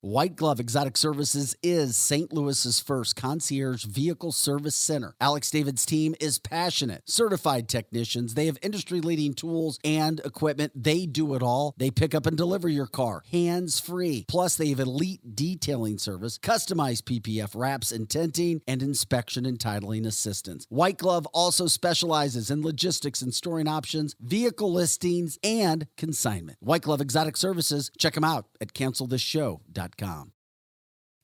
White Glove Exotic Services is St. Louis's first concierge vehicle service center. Alex David's team is passionate, certified technicians. They have industry leading tools and equipment. They do it all. They pick up and deliver your car hands free. Plus, they have elite detailing service, customized PPF wraps and tinting, and inspection and titling assistance. White Glove also specializes in logistics and storing options, vehicle listings, and consignment. White Glove Exotic Services, check them out at cancelthisshow.com. Inc.com.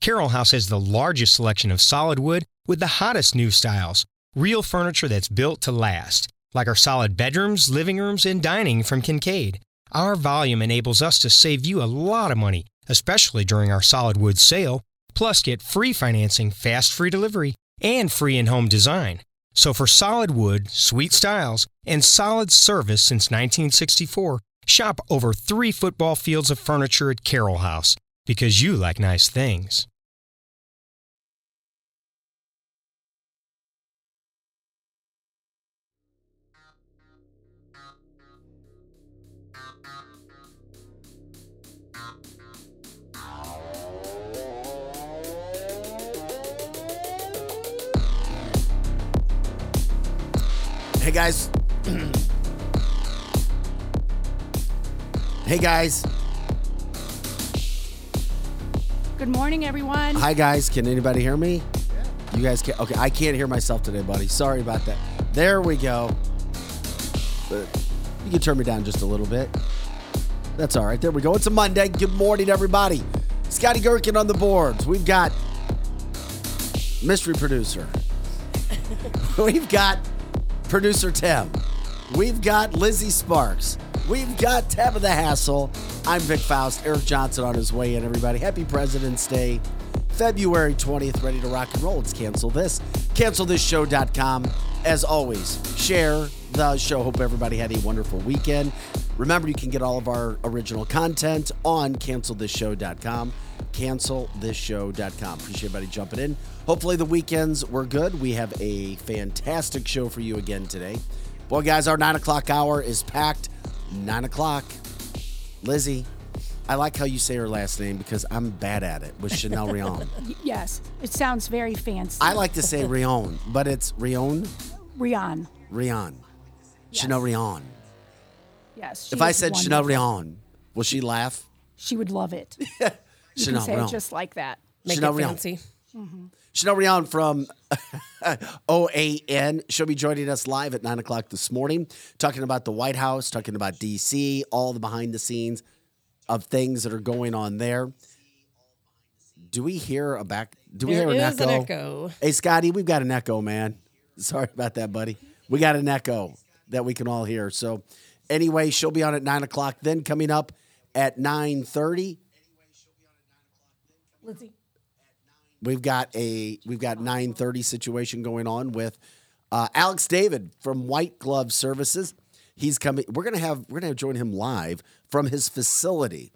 Carol House has the largest selection of solid wood with the hottest new styles. Real furniture that's built to last, like our solid bedrooms, living rooms, and dining from Kincaid. Our volume enables us to save you a lot of money, especially during our solid wood sale. Plus, get free financing, fast free delivery, and free in home design. So, for solid wood, sweet styles, and solid service since 1964, shop over three football fields of furniture at Carol House because you like nice things. Hey guys. hey guys. Good morning, everyone. Hi guys. Can anybody hear me? You guys can Okay, I can't hear myself today, buddy. Sorry about that. There we go. But you can turn me down just a little bit. That's all right. There we go. It's a Monday. Good morning, everybody. Scotty Gherkin on the boards. We've got mystery producer. We've got producer Tim. We've got Lizzie Sparks. We've got Tabitha Hassel. I'm Vic Faust. Eric Johnson on his way in, everybody. Happy President's Day. February 20th, ready to rock and roll. Let's cancel this. CancelThisShow.com. As always, share the show. Hope everybody had a wonderful weekend. Remember, you can get all of our original content on CancelThisShow.com. CancelThisShow.com. Appreciate everybody jumping in. Hopefully, the weekends were good. We have a fantastic show for you again today. Well, guys, our nine o'clock hour is packed. Nine o'clock. Lizzie, I like how you say her last name because I'm bad at it with Chanel Rion. Yes, it sounds very fancy. I like to say Rion, but it's Rion, Rian. Rion. Chanel Rion. Yes. If I is said Chanel wonderful. Rion, will she laugh? she would love it. You Chanel can say Rion. it just like that. Make Chanel it Rion. fancy. Mm-hmm. Chanel Rion from OAN. She'll be joining us live at 9 o'clock this morning, talking about the White House, talking about DC, all the behind the scenes of things that are going on there. Do we hear a back? Do we There hear an is echo? an echo. Hey, Scotty, we've got an echo, man. Sorry about that, buddy. We got an echo that we can all hear. So, anyway, she'll be on at 9 o'clock. Then coming up at 9.30, Lizzie. we've got a we've got 9:30 situation going on with uh, Alex David from White Glove Services. He's coming. We're gonna have we're gonna have join him live from his facility.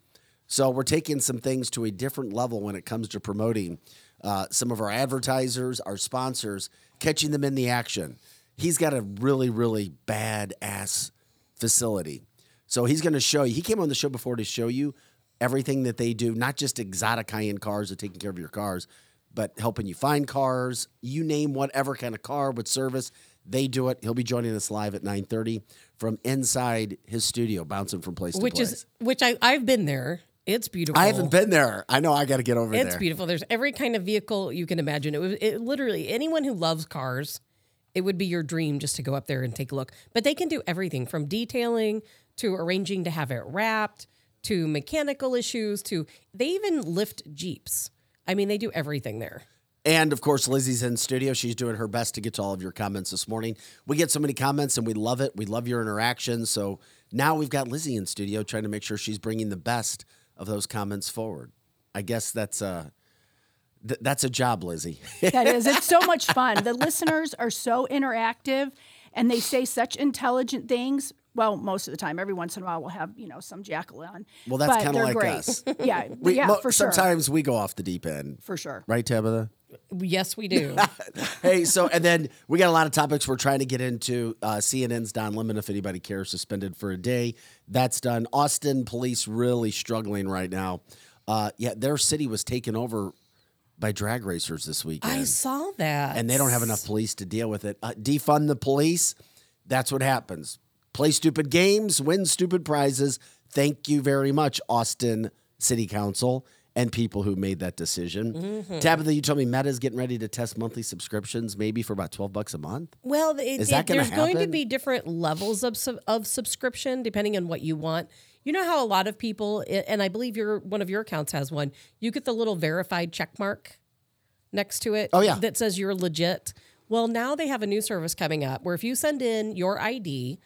So we're taking some things to a different level when it comes to promoting uh, some of our advertisers, our sponsors, catching them in the action. He's got a really really bad ass facility. So he's going to show you. He came on the show before to show you everything that they do, not just exotic high end cars or taking care of your cars, but helping you find cars. You name whatever kind of car with service, They do it. He'll be joining us live at 9:30 from inside his studio, bouncing from place which to place. Which is which I I've been there. It's beautiful. I haven't been there. I know I got to get over It's there. It's beautiful. There's every kind of vehicle you can imagine. It was it literally anyone who loves cars, it would be your dream just to go up there and take a look. But they can do everything from detailing to arranging to have it wrapped to mechanical issues to they even lift Jeeps. I mean, they do everything there. And of course, Lizzie's in studio. She's doing her best to get to all of your comments this morning. We get so many comments and we love it. We love your interaction. So now we've got Lizzie in studio trying to make sure she's bringing the best of those comments forward. I guess that's a th- that's a job, Lizzie. That is. It's so much fun. The listeners are so interactive and they say such intelligent things. Well, most of the time. Every once in a while, we'll have you know some jackal on. Well, that's kinda like great. us. Yeah, We- yeah, mo- for sure. Sometimes we go off the deep end, for sure. right, Tabitha? Yes, we do. hey, so and then we got a lot of topics we're trying to get into. Uh, CNN's Don Lemon, if anybody cares, suspended for a day. That's done. Austin police really struggling right now. Uh, yeah, their city was taken over by drag racers this weekend, I saw that. and they don't have enough police to deal with it. Uh, defund the police. That's what happens. Play stupid games, win stupid prizes. Thank you very much, Austin City Council and people who made that decision. Mm-hmm. Tabitha, you told me Meta's getting ready to test monthly subscriptions, maybe for about twelve bucks a month. Well, it, Is that it- gonna there's going to be different levels of of subscription depending on what you want. You know how a lot of people, and I believe your one of your accounts has one. You get the little verified check mark next to it. Oh, yeah. that says you're legit. Well, now they have a new service coming up where if you send in your ID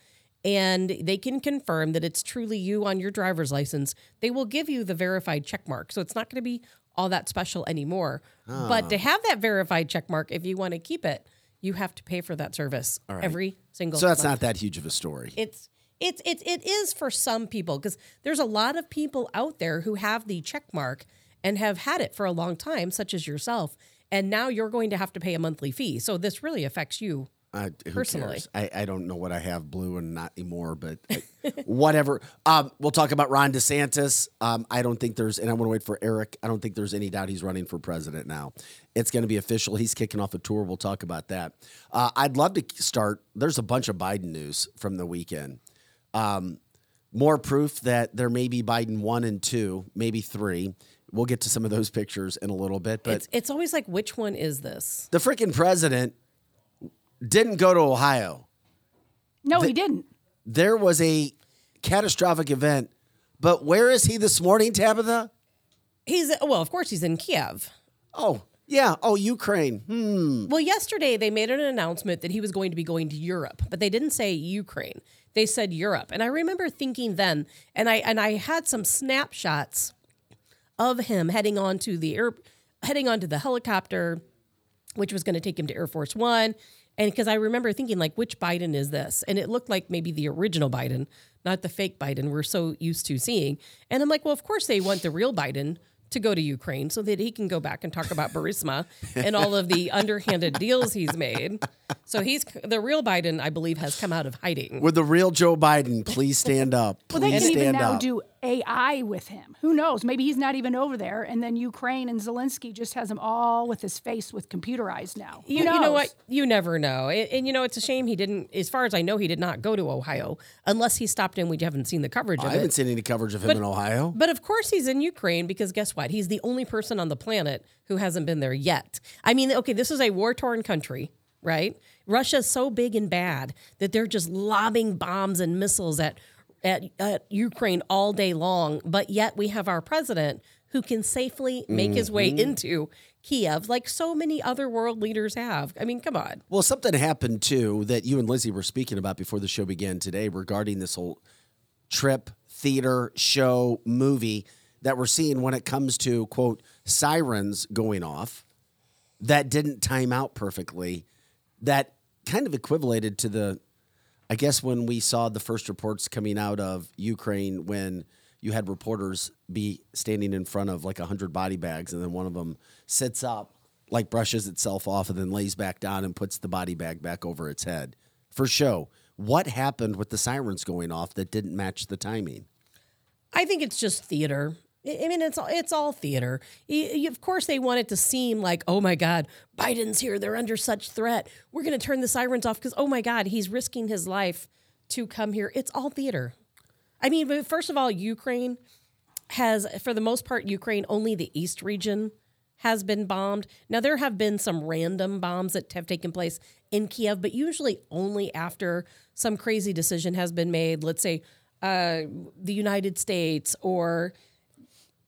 and they can confirm that it's truly you on your driver's license, they will give you the verified check mark. So it's not going to be all that special anymore. But to ah. have that verified check mark, if you want to keep it, you have to pay for that service every single So that's month. not that huge of a story. It's it's it's it is for some people because there's a lot of people out there who have the check mark and have had it for a long time, such as yourself. And now you're going to have to pay a monthly fee. So this really affects you. Uh, Personally. I, I don't know what I have blue and not anymore, but I- whatever. Um, we'll talk about Ron DeSantis. Um, I don't think there's, and I want to wait for Eric. I don't think there's any doubt he's running for president now. It's going to be official. He's kicking off a tour. We'll talk about that. Uh, I'd love to start. There's a bunch of Biden news from the weekend. Um, more proof that there may be Biden one and two, maybe three. We'll get to some of those pictures in a little bit, but It's it's always like, which one is this? the freaking president didn't go to Ohio. No, he didn't. there was a catastrophic event. But where is he this morning, Tabitha? He's well, of course, he's in Kiev. Oh, yeah. Oh, Ukraine. Hmm. Well, yesterday they made an announcement that he was going to be going to Europe, but they didn't say Ukraine. They said Europe. And I remember thinking then, and I and I had some snapshots of him heading on to the air heading onto the helicopter, which was going to take him to Air Force One. And because I remember thinking, like, which Biden is this? And it looked like maybe the original Biden, not the fake Biden we're so used to seeing. And I'm like, well, of course they want the real Biden to go to Ukraine so that he can go back and talk about Burisma and all of the underhanded deals he's made. So he's the real Biden, I believe, has come out of hiding. Would the real Joe Biden please stand up? Well, they Please can even stand now up. do AI with him. Who knows? Maybe he's not even over there, and then Ukraine and Zelensky just has him all with his face with computerized now. Who You, you know what? You never know. And, and you know, it's a shame he didn't, as far as I know, he did not go to Ohio unless he stopped in. We haven't seen the coverage of it. I haven't it. seen any coverage of him in Ohio. But of course, he's in Ukraine because guess what? He's the only person on the planet who hasn't been there yet. I mean, okay, this is a war torn country, right? Russia's so big and bad that they're just lobbing bombs and missiles at, at, at Ukraine all day long. But yet we have our president who can safely make his way mm-hmm. into Kiev like so many other world leaders have. I mean, come on. Well, something happened too that you and Lizzie were speaking about before the show began today regarding this whole trip, theater, show, movie that we're seeing when it comes to quote sirens going off that didn't time out perfectly. That kind of equivalated to the I guess when we saw the first reports coming out of Ukraine when you had reporters be standing in front of like 100 body bags and then one of them sits up like brushes itself off and then lays back down and puts the body bag back over its head for show what happened with the sirens going off that didn't match the timing I think it's just theater. I mean, it's all it's all theater. Of course, they want it to seem like, oh my God, Biden's here. They're under such threat. We're going to turn the sirens off because, oh my God, he's risking his life to come here. It's all theater. I mean, first of all, Ukraine has, for the most part, Ukraine only the east region has been bombed. Now there have been some random bombs that have taken place in Kiev, but usually only after some crazy decision has been made. Let's say uh, the United States or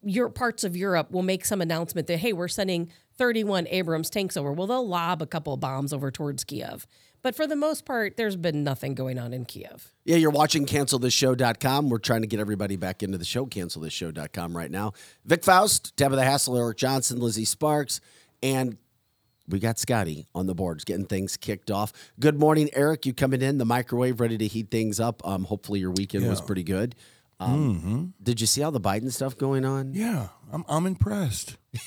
your parts of Europe will make some announcement that hey, we're sending 31 Abrams tanks over. Well, they'll lob a couple of bombs over towards Kiev. But for the most part, there's been nothing going on in Kiev. Yeah, you're watching cancelthisshow.com. We're trying to get everybody back into the show, cancelthisshow.com right now. Vic Faust, Tabitha Hassel, Eric Johnson, Lizzie Sparks, and we got Scotty on the boards getting things kicked off. Good morning, Eric. You coming in, the microwave ready to heat things up. Um, hopefully your weekend was pretty good. Um, Did you see all the Biden stuff going on? Yeah, I'm I'm impressed.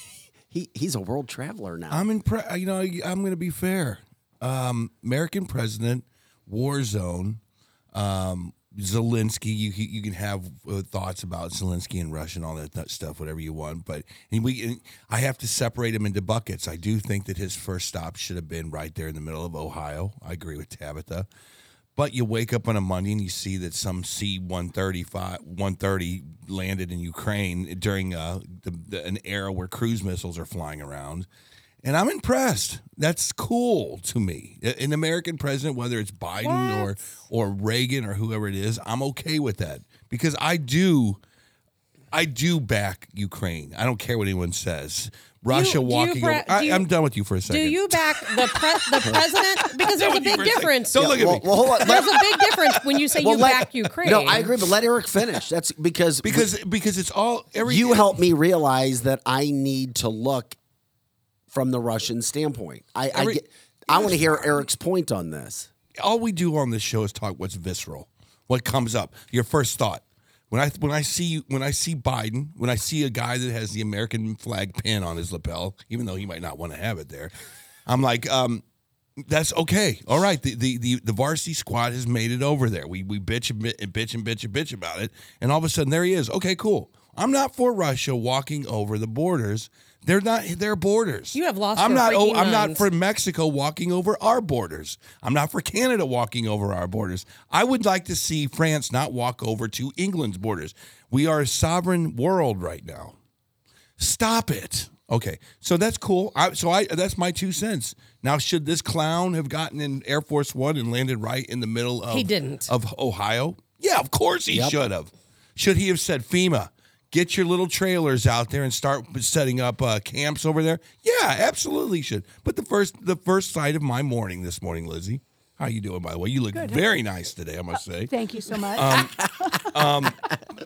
He he's a world traveler now. I'm impressed. You know, I'm going to be fair. Um, American president, war zone. Um, Zelensky, you you can have uh, thoughts about Zelensky and Russia and all that, that stuff, whatever you want. But and we, and I have to separate him into buckets. I do think that his first stop should have been right there in the middle of Ohio. I agree with Tabitha. But you wake up on a Monday and you see that some C 135, 130 landed in Ukraine during uh, the, the, an era where cruise missiles are flying around. And I'm impressed. That's cool to me. An American president, whether it's Biden or or Reagan or whoever it is, I'm okay with that because I do, I do back Ukraine. I don't care what anyone says. Russia you walking. bra- over, I, you, I'm done with you for a second. Do you back the pre- the president? Because there's a big for a difference. Don't look at well, me. well, hold on. There's a big difference when you say Well, you let- back Ukraine. No, I agree, but let Eric finish. That's because because because it's all every you helped me realize that I need to look from the Russian standpoint. I I, get, I want to hear Eric's point on this. all we do on this show is talk what's visceral, what comes up, your first thought. When I when I see when I see Biden, when I see a guy that has the American flag pin on his lapel, even though he might not want to have it there, I'm like, um, that's okay. All right, the, the the the varsity squad has made it over there. We we bitch and bitch and bitch and bitch and bitch about it, and all of a sudden there he is. Okay, cool. I'm not for Russia walking over the borders. They're not their borders. You have lost I'm your not. Oh, I'm not for Mexico walking over our borders. I'm not for Canada walking over our borders. I would like to see France not walk over to England's borders. We are a sovereign world right now. Stop it. Okay, so that's cool. I, so I that's my two cents. Now, should this clown have gotten in Air Force One and landed right in the middle of He didn't. of Ohio? Yeah, of course he should have. Should he have said FEMA? Get your little trailers out there and start setting up uh, camps over there. Yeah, absolutely should. But the first the first sight of my morning this morning, Lizzie. How you doing, by the way? You look very nice today, I must say. Thank you so much. Um,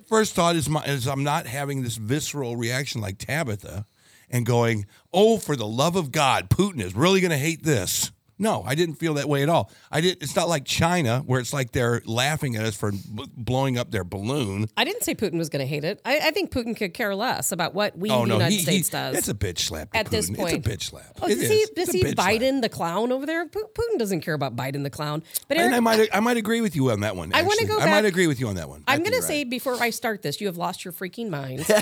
First thought is, my, is I'm not having this visceral reaction like Tabitha and going, oh, for the love of God, Putin is really going to hate this. No, I didn't feel that way at all. I did. It's not like China where it's like they're laughing at us for b- blowing up their balloon. I didn't say Putin was going to hate it. I, I think Putin could care less about what we, Oh the no, United he, States he, does. It's a bitch slap to At this point. it's a bitch slap. Oh, It to is. see, It's to a see bitch slap. Biden the clown over there, Putin doesn't care about Biden the clown. But And Eric, I might, I might agree with you on that one. I wanna actually. go I might agree with you on that one. I'm I think going to say right. before I start this, you have lost your freaking mind.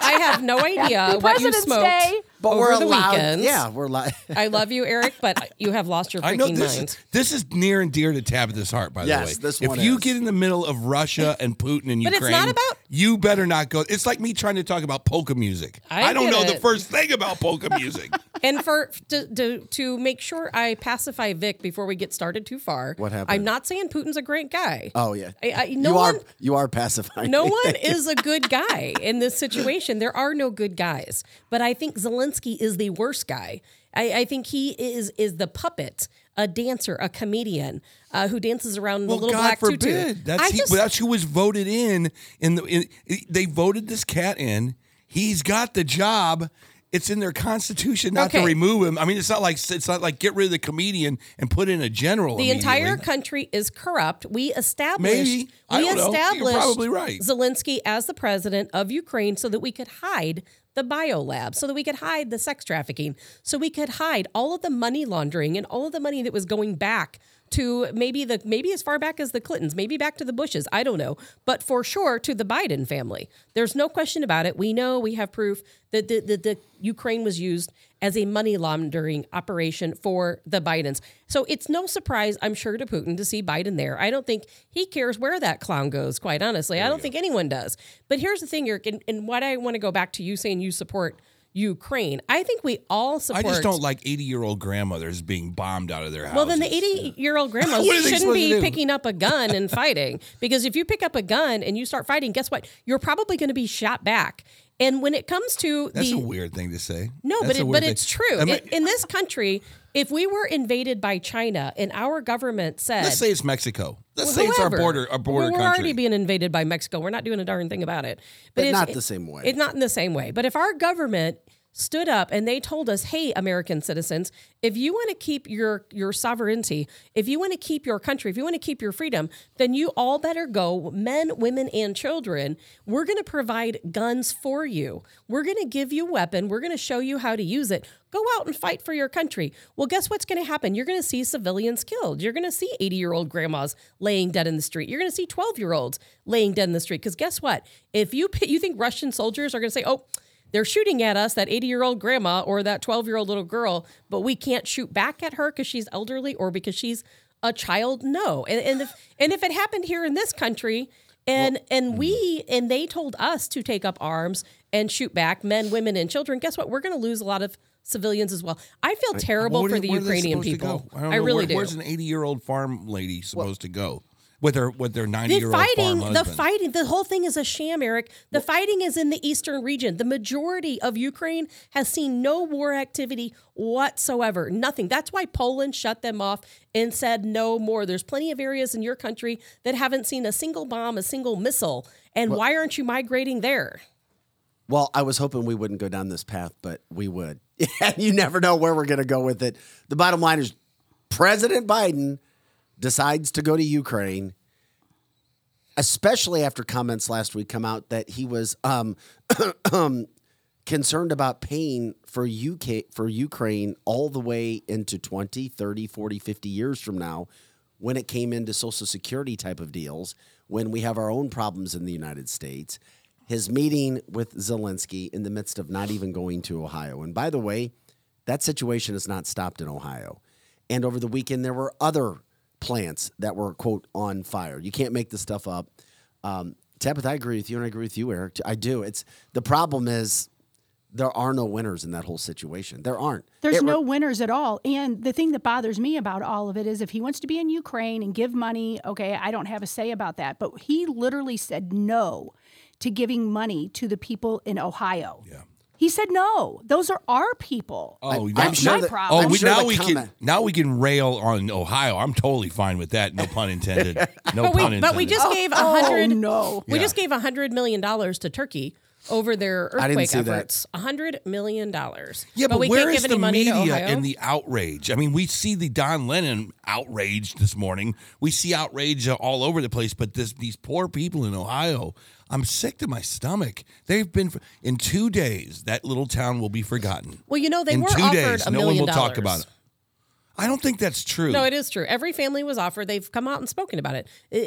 I have no idea Happy what you smoked Day. But over we're the allowed. weekends. Yeah, we're allowed. I love you, Eric, but you have lost your I know this. mind. Is, this is near and dear to Tabitha's heart. By Yes, the way, this if one you is. get in the middle of Russia and Putin and But it's Ukraine, not about- you better not go. It's like me trying to talk about polka music. I don't get know the it. first thing about polka music. And for to, to to make sure I pacify Vic before we get started too far, What happened? I'm not saying Putin's a great guy. Oh yeah. I, I, no you one, are you are pacifying. no me. one is a good guy in this situation. There are no good guys, but I think Zelensky is the worst guy. I, I think he is is the puppet, a dancer, a comedian uh, who dances around in well, a little God black forbid. tutu. That's he, just, that's who was voted in. In the in, they voted this cat in. He's got the job. It's in their constitution not to remove him. I mean, it's not like it's not like get rid of the comedian and put in a general. the entire country is corrupt. We established Maybe. I we don't know. You're established probably right. Zelensky as the president of Ukraine so that we could hide the bio lab, so that we could hide the sex trafficking, so we could hide all of the money laundering and all of the money that was going back to maybe the maybe as far back as the Clintons, maybe back to the Bushes, I don't know, but for sure to the Biden family. There's no question about it. We know we have proof that the, the, the Ukraine was used as a money laundering operation for the Bidens. So it's no surprise, I'm sure, to Putin to see Biden there. I don't think he cares where that clown goes, quite honestly. I don't think anyone does. But here's the thing, Eric, and, and what I want to go back to you saying you support Ukraine. I think we all support. I just don't like 80 year old grandmothers being bombed out of their house. Well, then the 80 year old grandma What are they shouldn't be picking up a gun and fighting because if you pick up a gun and you start fighting, guess what? You're probably going to be shot back. And when it comes to That's the a weird thing to say. no, That's but it, but thing. it's true. I mean, In- in this country, if we were invaded by China and our government said, let's say it's Mexico. Let's say it's our border, our border country. We're country. already being invaded by Mexico. We're not doing a darn thing about it. But if- not the same way. It's not in the same way. But if our government stood up and they told us, "Hey, American citizens, if you want to keep your your sovereignty, if you want to keep your country, if you want to keep your freedom, then you all better go, men, women, and children. We're going to provide guns for you. We're going to give you a weapon. We're going to show you how to use it." Go out and fight for your country. Well, guess what's going to happen? You're going to see civilians killed. You're going to see 80 year old grandmas laying dead in the street. You're going to see 12 year olds laying dead in the street. Because guess what? If you you think Russian soldiers are going to say, "Oh," they're shooting at us, that 80 year old grandma or that 12 year old little girl, but we can't shoot back at her because she's elderly or because she's a child. No. And, and, if, and if it happened here in this country, and and we mm-hmm. and they told us to take up arms and shoot back men, women, and children. Guess what? We're going to lose a lot of civilians as well. I feel terrible Where for do- the where are they Ukrainian people. go? don't I, know. really Where- do. Where's an 80 year old farm lady supposed to go with her with their 90 The year old farm fighting, the fighting, the whole thing is a sham, Eric. The fighting is in the eastern region. The majority of Ukraine has seen no war activity whatsoever. Nothing. That's why Poland shut them off and said no more. There's plenty of areas in your country that haven't seen a single bomb, a single missile. And why aren't you migrating there? Well, I was hoping we wouldn't go down this path, but we would. And you never know where we're going to go with it. The bottom line is President Biden decides to go to Ukraine, especially after comments last week come out that he was um, um, concerned about paying for UK for Ukraine all the way into 20, 30, 40, 50 years from now when it came into social security type of deals, when we have our own problems in the United States. His meeting with Zelensky in the midst of not even going to Ohio. And by the way, that situation has not stopped in Ohio. And over the weekend, there were other plants that were, quote, on fire. You can't make this stuff up. Um, Tabitha, I agree with you, and I agree with you, Eric. I do. It's the problem is there are no winners in that whole situation. There aren't. There's It no winners at all. And the thing that bothers me about all of it is if he wants to be in Ukraine and give money, okay, I don't have a say about that. But he literally said no to giving money to the people in Ohio. Yeah. He said no. Those are our people. Oh, I'm now- sure my that- problem. Oh, I'm we, sure now we comment- can now we can rail on Ohio. I'm totally fine with that. No pun intended. No But pun we, intended. but we just gave a Oh, hundred. no. We Yeah. just gave a hundred million dollars to Turkey over their earthquake efforts. A hundred million dollars. Yeah, but, we where can't is give any the money media and the outrage? I mean, we see the Don Lemon outrage this morning. We see outrage uh, all over the place, but this these poor people in Ohio, I'm sick to my stomach. They've been in two days. That little town will be forgotten. well, you know they in were two offered days, a no million one will dollars. talk about it. I don't think that's true. No, it is true. Every family was offered. They've come out and spoken about it.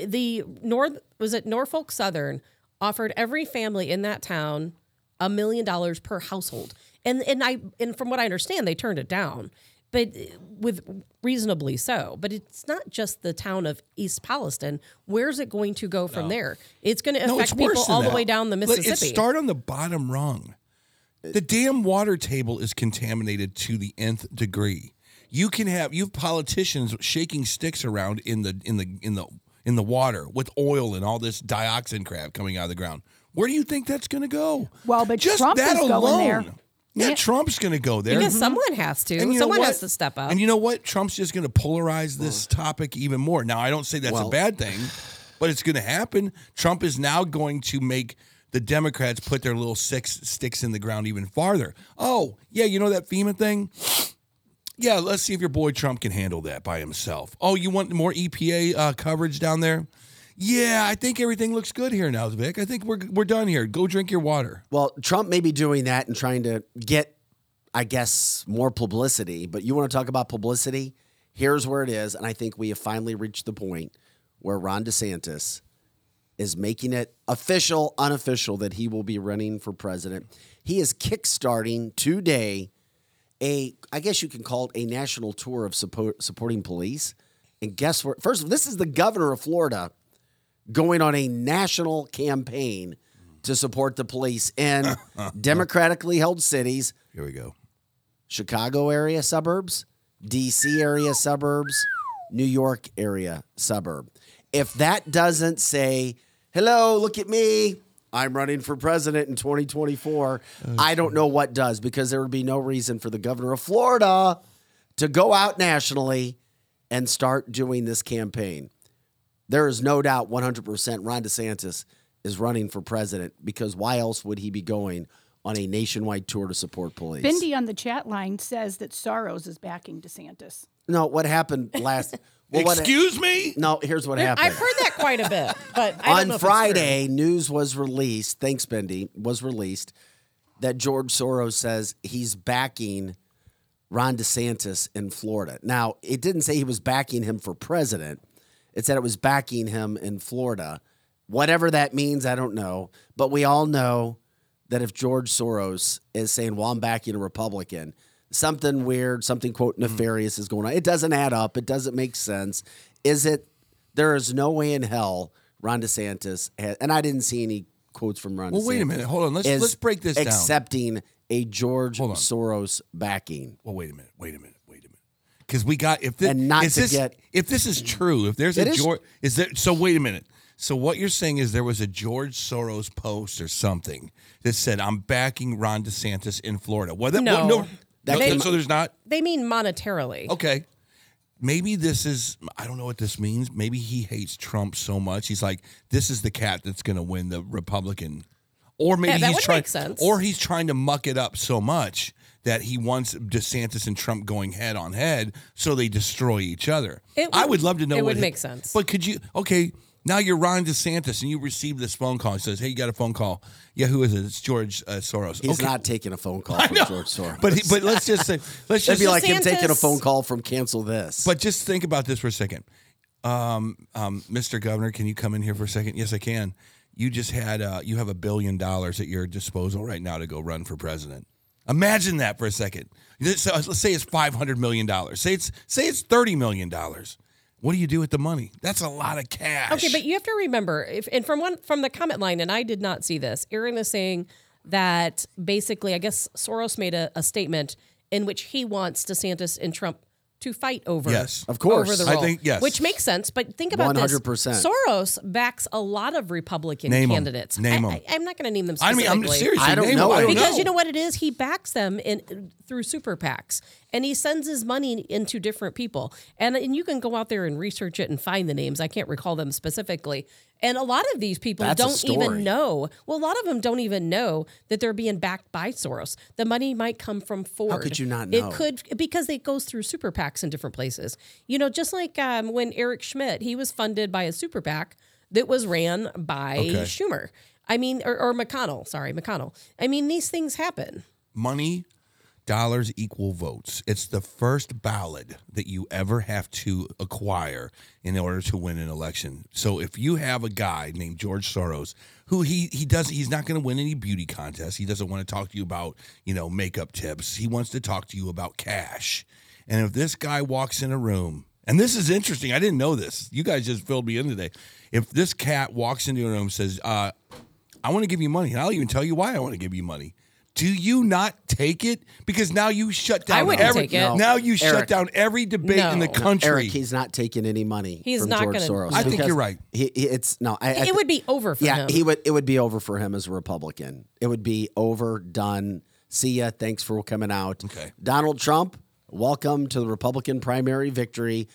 The North was it Norfolk Southern offered every family in that town a million dollars per household, and and I and from what I understand, they turned it down, but uh, with reasonably so. But it's not just the town of East Palestine. Where's it going to go from there? It's going to No, affect people worse than all the way down the Let- Mississippi. It start on the bottom rung. The damn water table is contaminated to the nth degree. You can have you have politicians shaking sticks around in the in the in the in the water with oil and all this dioxin crap coming out of the ground. Where do you think that's going to go? Well, but just Trump that is going alone. there. Yeah, Yeah. Trump's going to go there. because someone has to. And you Someone has to step up. And you know what? Trump's just going to polarize this topic even more. Now, I don't say that's Well- a bad thing, but it's going to happen. Trump is now going to make the Democrats put their little six sticks in the ground even farther. Oh, yeah, you know that FEMA thing? Yeah, let's see if your boy Trump can handle that by himself. Oh, you want more EPA uh, coverage down there? Yeah, I think everything looks good here now, Vic. I think we're we're done here. Go drink your water. Well, Trump may be doing that and trying to get, I guess, more publicity. But you want to talk about publicity? Here's where it is. And I think we have finally reached the point where Ron DeSantis is making it official, unofficial that he will be running for president. He is kickstarting today a, I guess you can call it a national tour of support, supporting police. And guess what? First of all, this is the governor of Florida going on a national campaign to support the police in democratically held cities, Here we go. Chicago area suburbs, DC area suburbs, New York area suburb. If that doesn't say, hello, look at me, I'm running for president in 2024, I don't know what does because there would be no reason for the governor of Florida to go out nationally and start doing this campaign. There is no doubt 100% Ron DeSantis is running for president because why else would he be going on a nationwide tour to support police? Bindi on the chat line says that Soros is backing DeSantis. No, what happened last? Well, what, Excuse me. no, here's what happened. I've heard that quite a bit, but I don't know On if it's Friday, news was released. Thanks, Bendy. Was released that George Soros says he's backing Ron DeSantis in Florida. Now, it didn't say he was backing him for president. It said it was backing him in Florida. Whatever that means, I don't know. But we all know that if George Soros is saying, "Well, I'm backing a Republican," something weird, something quote hmm. nefarious is going on. It doesn't add up. It doesn't make sense. Is it? There is no way in hell Ron DeSantis had, and I didn't see any quotes from Ron. Well, DeSantis, wait a minute. Hold on. Let's let's break this down. Accepting a George Soros backing. Well, wait a minute. Wait a minute. Wait a minute. Because we got if this, And not is to this, get- if this is mm-hmm. true, if there's a is- George, is there? So wait a minute. So what you're saying is there was a George Soros post or something that said I'm backing Ron DeSantis in Florida. Well, that, No. no, That no, so there's not. They mean monetarily. Okay. Maybe this is, I don't know what this means. Maybe he hates Trump so much. He's like, this is the cat that's going to win the Republican. Or maybe Yeah, that he's would trying, make sense. or he's trying to muck it up so much that he wants DeSantis and Trump going head on head so they destroy each other. It I would- would love to know it what would hi- make sense. But could you, okay, now you're Ron DeSantis and you receive this phone call. He says, hey, you got a phone call. Yeah, who is it? It's George uh, Soros. He's okay. not taking a phone call from George Soros. But, he, but let's just say, let's That'd just be like him taking a phone call from cancel this. But just think about this for a second. Um, um, Mr. Governor, can you come in here for a second? Yes, I can. You just had uh, you have a billion dollars at your disposal right now to go run for president. Imagine that for a second. So let's say it's five hundred million dollars. Say it's say it's thirty million dollars. What do you do with the money? That's a lot of cash. Okay, but you have to remember, if and from one from the comment line, and I did not see this. Aaron is saying that basically, I guess Soros made a, a statement in which he wants DeSantis and Trump to fight over. Yes. Of course. over the I think- yes. which makes sense. But think about this: 100%. Soros backs a lot of Republican Name 'em. candidates. Name I, 'em. I, am not going to name them. I mean, I'm seriously. I don't name know them. I don't. Because know. you know what it is, he backs them in through super PACs, and he sends his money into different people. And and you can go out there and research it and find the names. I can't recall them specifically. And a lot of these people That's don't even know. Well, a lot of them don't even know that they're being backed by Soros. The money might come from Ford. How could you not know? It could because it goes through super PACs in different places. You know, just like um, when Eric Schmitt, he was funded by a super PAC that was ran by Okay. Schumer. I mean, or, or McConnell. Sorry, McConnell. I mean, these things happen. money dollars equal votes. It's the first ballot that you ever have to acquire in order to win an election. So if you have a guy named george soros who he he does he's not going to win any beauty contests he doesn't want to talk to you about you know makeup tips. He wants to talk to you about cash. And if this guy walks in a room and this is interesting i didn't know this. You guys just filled me in today. If this cat walks into a room and says uh I want to give you money, and I'll even tell you why I want to give you money. Do you not take it? Because now you shut down. I wouldn't every, take it. Now you shut down every debate in the No. country. Eric, he's not taking any money. He's from not George gonna- Soros. I think you're right. He, he- it's no. I, I it would be over for yeah, him. he would. It would be over for him as a Republican. It would be over, done. See ya. Thanks for coming out. Okay. Donald Trump, welcome to the Republican primary victory.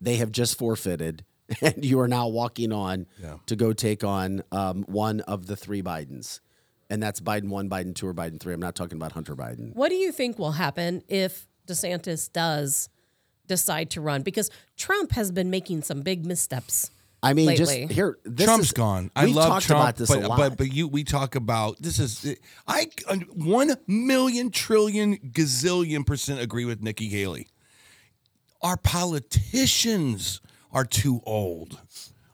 They have just forfeited, and you are now walking on Yeah. to go take on um, one of the three Bidens, and that's Biden one, Biden two, or Biden three. I'm not talking about Hunter Biden. what do you think will happen if DeSantis does decide to run? Because Trump has been making some big missteps I mean, just here. This Trump's is, gone. I we've love talked Trump, about this but, a lot. but but you we talk about this is I one million trillion gazillion percent agree with Nikki Haley. Our politicians are too old.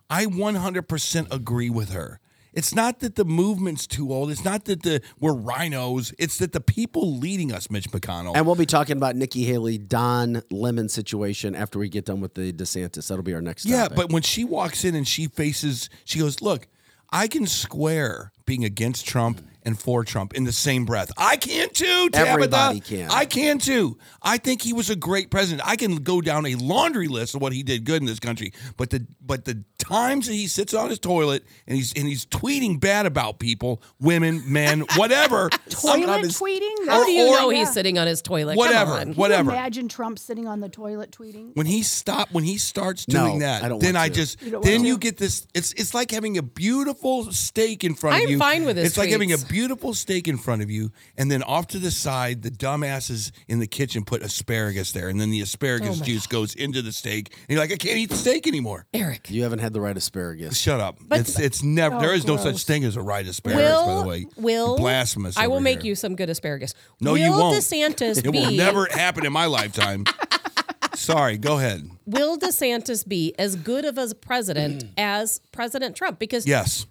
I 100% agree with her. It's not that the movement's too old. It's not that the we're rhinos. It's that the people leading us, Mitch McConnell. and we'll be talking about Nikki Haley, Don Lemon situation after we get done with the DeSantis. That'll be our next. Yeah, topic. but when she walks in and she faces, she goes, "Look, I can square being against Trump and for Trump in the same breath. I can too, Tabitha. Everybody can. I can too. I think he was a great president. I can go down a laundry list of what he did good in this country. But the but the times that he sits on his toilet and he's and he's tweeting bad about people, women, men, whatever. Toilet I'm- I'm- tweeting? How do you or- know Yeah. he's sitting on his toilet? Whatever. Come on. Can whatever. you imagine Trump sitting on the toilet tweeting? when he stop when he starts No, doing that, I don't then I to. just You then you to? get this. It's it's like having a beautiful steak in front of I'm you. fine with his It's like having a tweets. Beautiful steak in front of you, and then off to the side, the dumbasses in the kitchen put asparagus there, and then the Oh asparagus juice goes into the steak, and you're like, I can't eat the steak anymore. Eric. you haven't had the right asparagus. Shut up. it's it's never. Oh, there is no such thing as a right asparagus. Will, by the way, will blasphemous. I will over make here. you some good asparagus. No, will you won't. DeSantis It be will never happen in my lifetime. Sorry. Go ahead. will DeSantis be as good of a president as President Trump? Because Yes.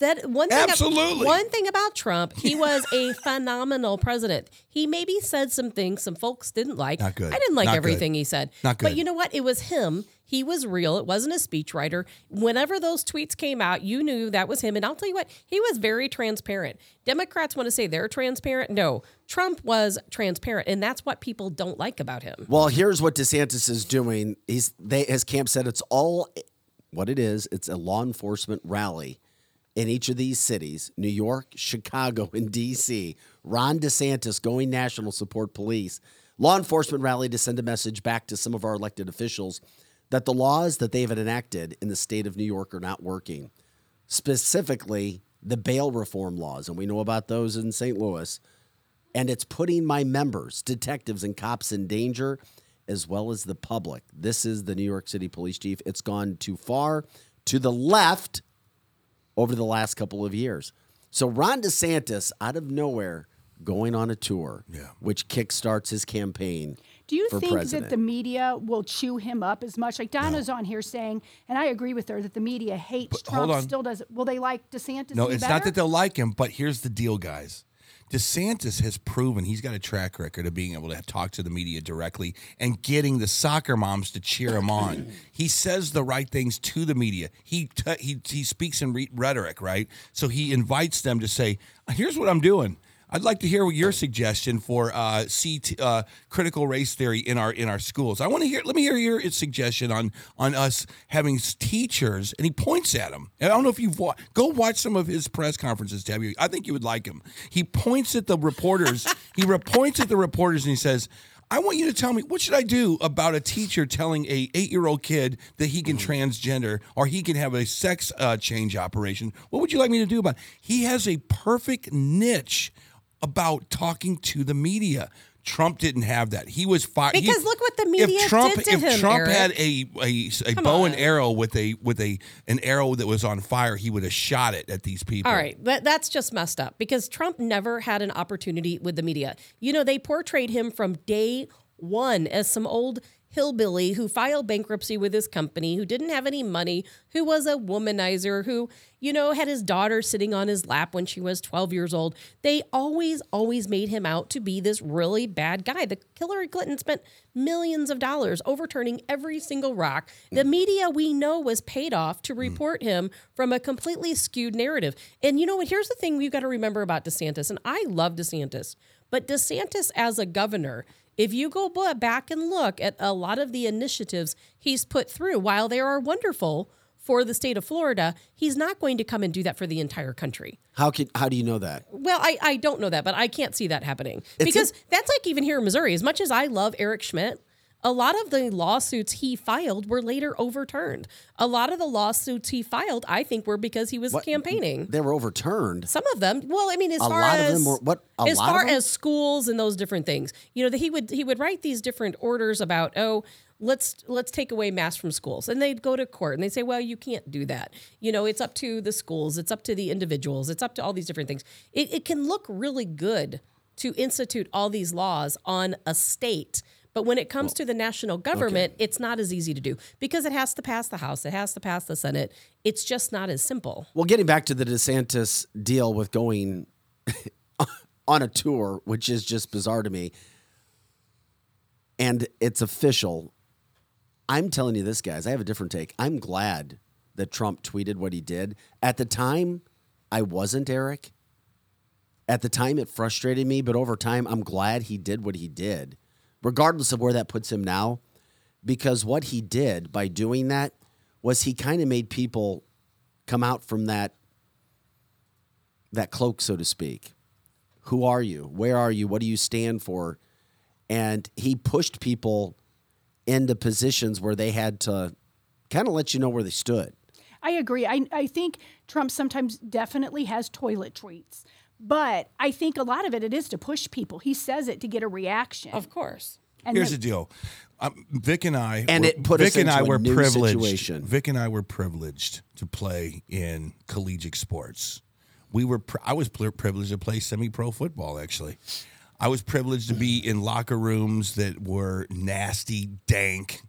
That one thing Absolutely. one thing about Trump, he was a phenomenal president. He maybe said some things some folks didn't like. Not good. I didn't like Not everything good. he said. Not good. But you know what? It was him. He was real. It wasn't a speechwriter. Whenever those tweets came out, you knew that was him. And I'll tell you what, he was very transparent. Democrats want to say they're transparent. No, Trump was transparent, and that's what people don't like about him. Well, here's what DeSantis is doing. He's they his camp said it's all what it is. It's a law enforcement rally in each of these cities: New York, Chicago, and D.C. Ron DeSantis going national support police law enforcement rally to send a message back to some of our elected officials that the laws that they've enacted in the state of New York are not working. Specifically, the bail reform laws, and we know about those in St. Louis and it's putting my members, detectives, and cops in danger, as well as the public. This is the New York City Police Chief. It's gone too far to the left over the last couple of years. So Ron DeSantis, out of nowhere, going on a tour, yeah. which kickstarts his campaign. Do you for think president. that the media will chew him up as much? Like Donna's on here saying, and I agree with her that the media hates But Trump. Still does. Will they like DeSantis? No, it's better? not that they'll like him, but here's the deal, guys. DeSantis has proven he's got a track record of being able to talk to the media directly and getting the soccer moms to cheer him on. he says the right things to the media. He t- he he speaks in re- rhetoric, right? So he invites them to say, "Here's what I'm doing." I'd like to hear your suggestion for uh, CT, uh, critical race theory in our in our schools. I want to hear. Let me hear your suggestion on on us having teachers. And he points at them. I don't know if you've wa- go watch some of his press conferences, Debbie. I think you would like him. He points at the reporters. he re- points at the reporters and he says. I want you to tell me what should I do about a teacher telling a eight year old kid that he can transgender or he can have a sex uh, change operation. What would you like me to do about? It? He has a perfect niche about talking to the media. Trump didn't have that. He was fired Because look what the media if Trump, did to if him, Trump Eric. had a a, a bow and arrow with a with a an arrow that was on fire, he would have shot it at these people. All right, that, that's just messed up because Trump never had an opportunity with the media. You know, they portrayed him from day one as some old hillbilly who filed bankruptcy with his company, who didn't have any money, who was a womanizer, who, you know, had his daughter sitting on his lap when she was 12 years old. They always, always made him out to be this really bad guy. The Hillary Clinton spent millions of dollars overturning every single rock. The media we know was paid off to hmm. report him from a completely skewed narrative. And you know what? Here's the thing we've got to remember about DeSantis, and I love DeSantis, but DeSantis as a governor, if you go back and look at a lot of the initiatives he's put through, while they are wonderful for the state of Florida, he's not going to come and do that for the entire country. How can how do you know that? Well, I, I don't know that, but I can't see that happening It's because that's like even here in Missouri. As much as I love Eric Schmitt, A lot of the lawsuits he filed were later overturned. A lot of the lawsuits he filed, I think, were because he was campaigning. They were overturned. Some of them. Well, I mean, as A far lot of as them were- what, a as far as schools and those different things, you know, that he would he would write these different orders about oh. Let's let's take away masks from schools, and they'd go to court and they say, "Well, you can't do that. You know, it's up to the schools, it's up to the individuals, it's up to all these different things." It, it can look really good to institute all these laws on a state, but when it comes to the national government, it's not as easy to do because it has to pass the House, it has to pass the Senate. It's just not as simple. Well, getting back to the DeSantis deal with going on a tour, which is just bizarre to me, and it's official. I'm telling you this, guys, I have a different take. I'm glad that Trump tweeted what he did. At the time, I wasn't, Eric. At the time, it frustrated me, but over time, I'm glad he did what he did, regardless of where that puts him now. Because what he did by doing that was he kind of made people come out from that that cloak, so to speak. Who are you? Where are you? What do you stand for? And he pushed people into positions where they had to kind of let you know where they stood. I agree. I, I think Trump sometimes definitely has toilet treats, but I think a lot of it it is to push people. He says it to get a reaction. Of course. and Here's then- the deal. Um, Vic and I And were- it put Vic us and I were privileged. situation. Vic and I were privileged to play in collegiate sports. We were. I was privileged to play semi-pro football. Actually, I was privileged to be in locker rooms that were nasty, dank.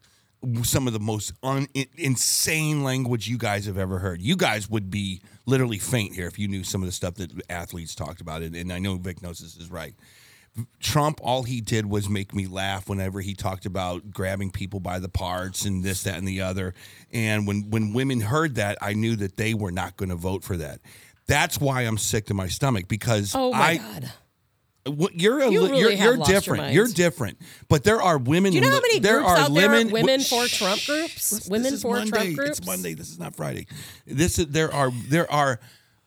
Some of the most un- insane language you guys have ever heard. You guys would be literally faint here if you knew some of the stuff that athletes talked about. And, and I know Vic knows this is right. Trump, all he did was make me laugh whenever he talked about grabbing people by the parts and this, that, and the other. And when when women heard that, I knew that they were not going to vote for that. That's why I'm sick to my stomach because Oh my I, God. You're a, You really you're, have you're lost your different. minds. You're different. But there are women. Do you know how many there groups are out there women, are women for Trump groups? This women for Monday. Trump groups? It's Monday. This is not Friday. This is there are there are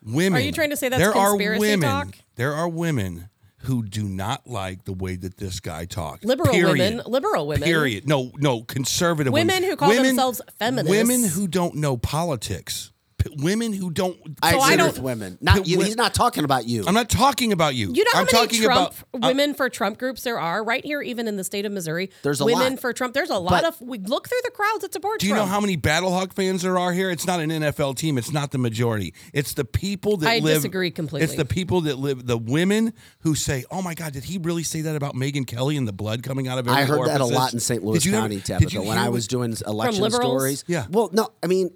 women. Are you trying to say that's there conspiracy are women, talk? There are women who do not like the way that this guy talks. Liberal Period. women, liberal women. Period. No, no, conservative Women women who call themselves feminists. Women who don't know politics. P- women who don't. I So I agree don't- with women. Not you. Wi- He's not talking about you. I'm not talking about you. You know how I'm many talking Trump about uh, women for Trump groups there are right here, even in the state of Missouri. There's a women lot. for Trump. There's a lot But- of. We look through the crowds that support Do you know how many Battlehawk fans there are here? It's not an NFL team. It's not the majority. It's the people that I live. disagree completely. It's the people that live. The women who say, "Oh my God, did he really say that about Megyn Kelly and the blood coming out of?" Every I heard that a lot in St. Louis Did you ever- County, did Tabitha, when I was doing election stories. Yeah. Well, no, I mean,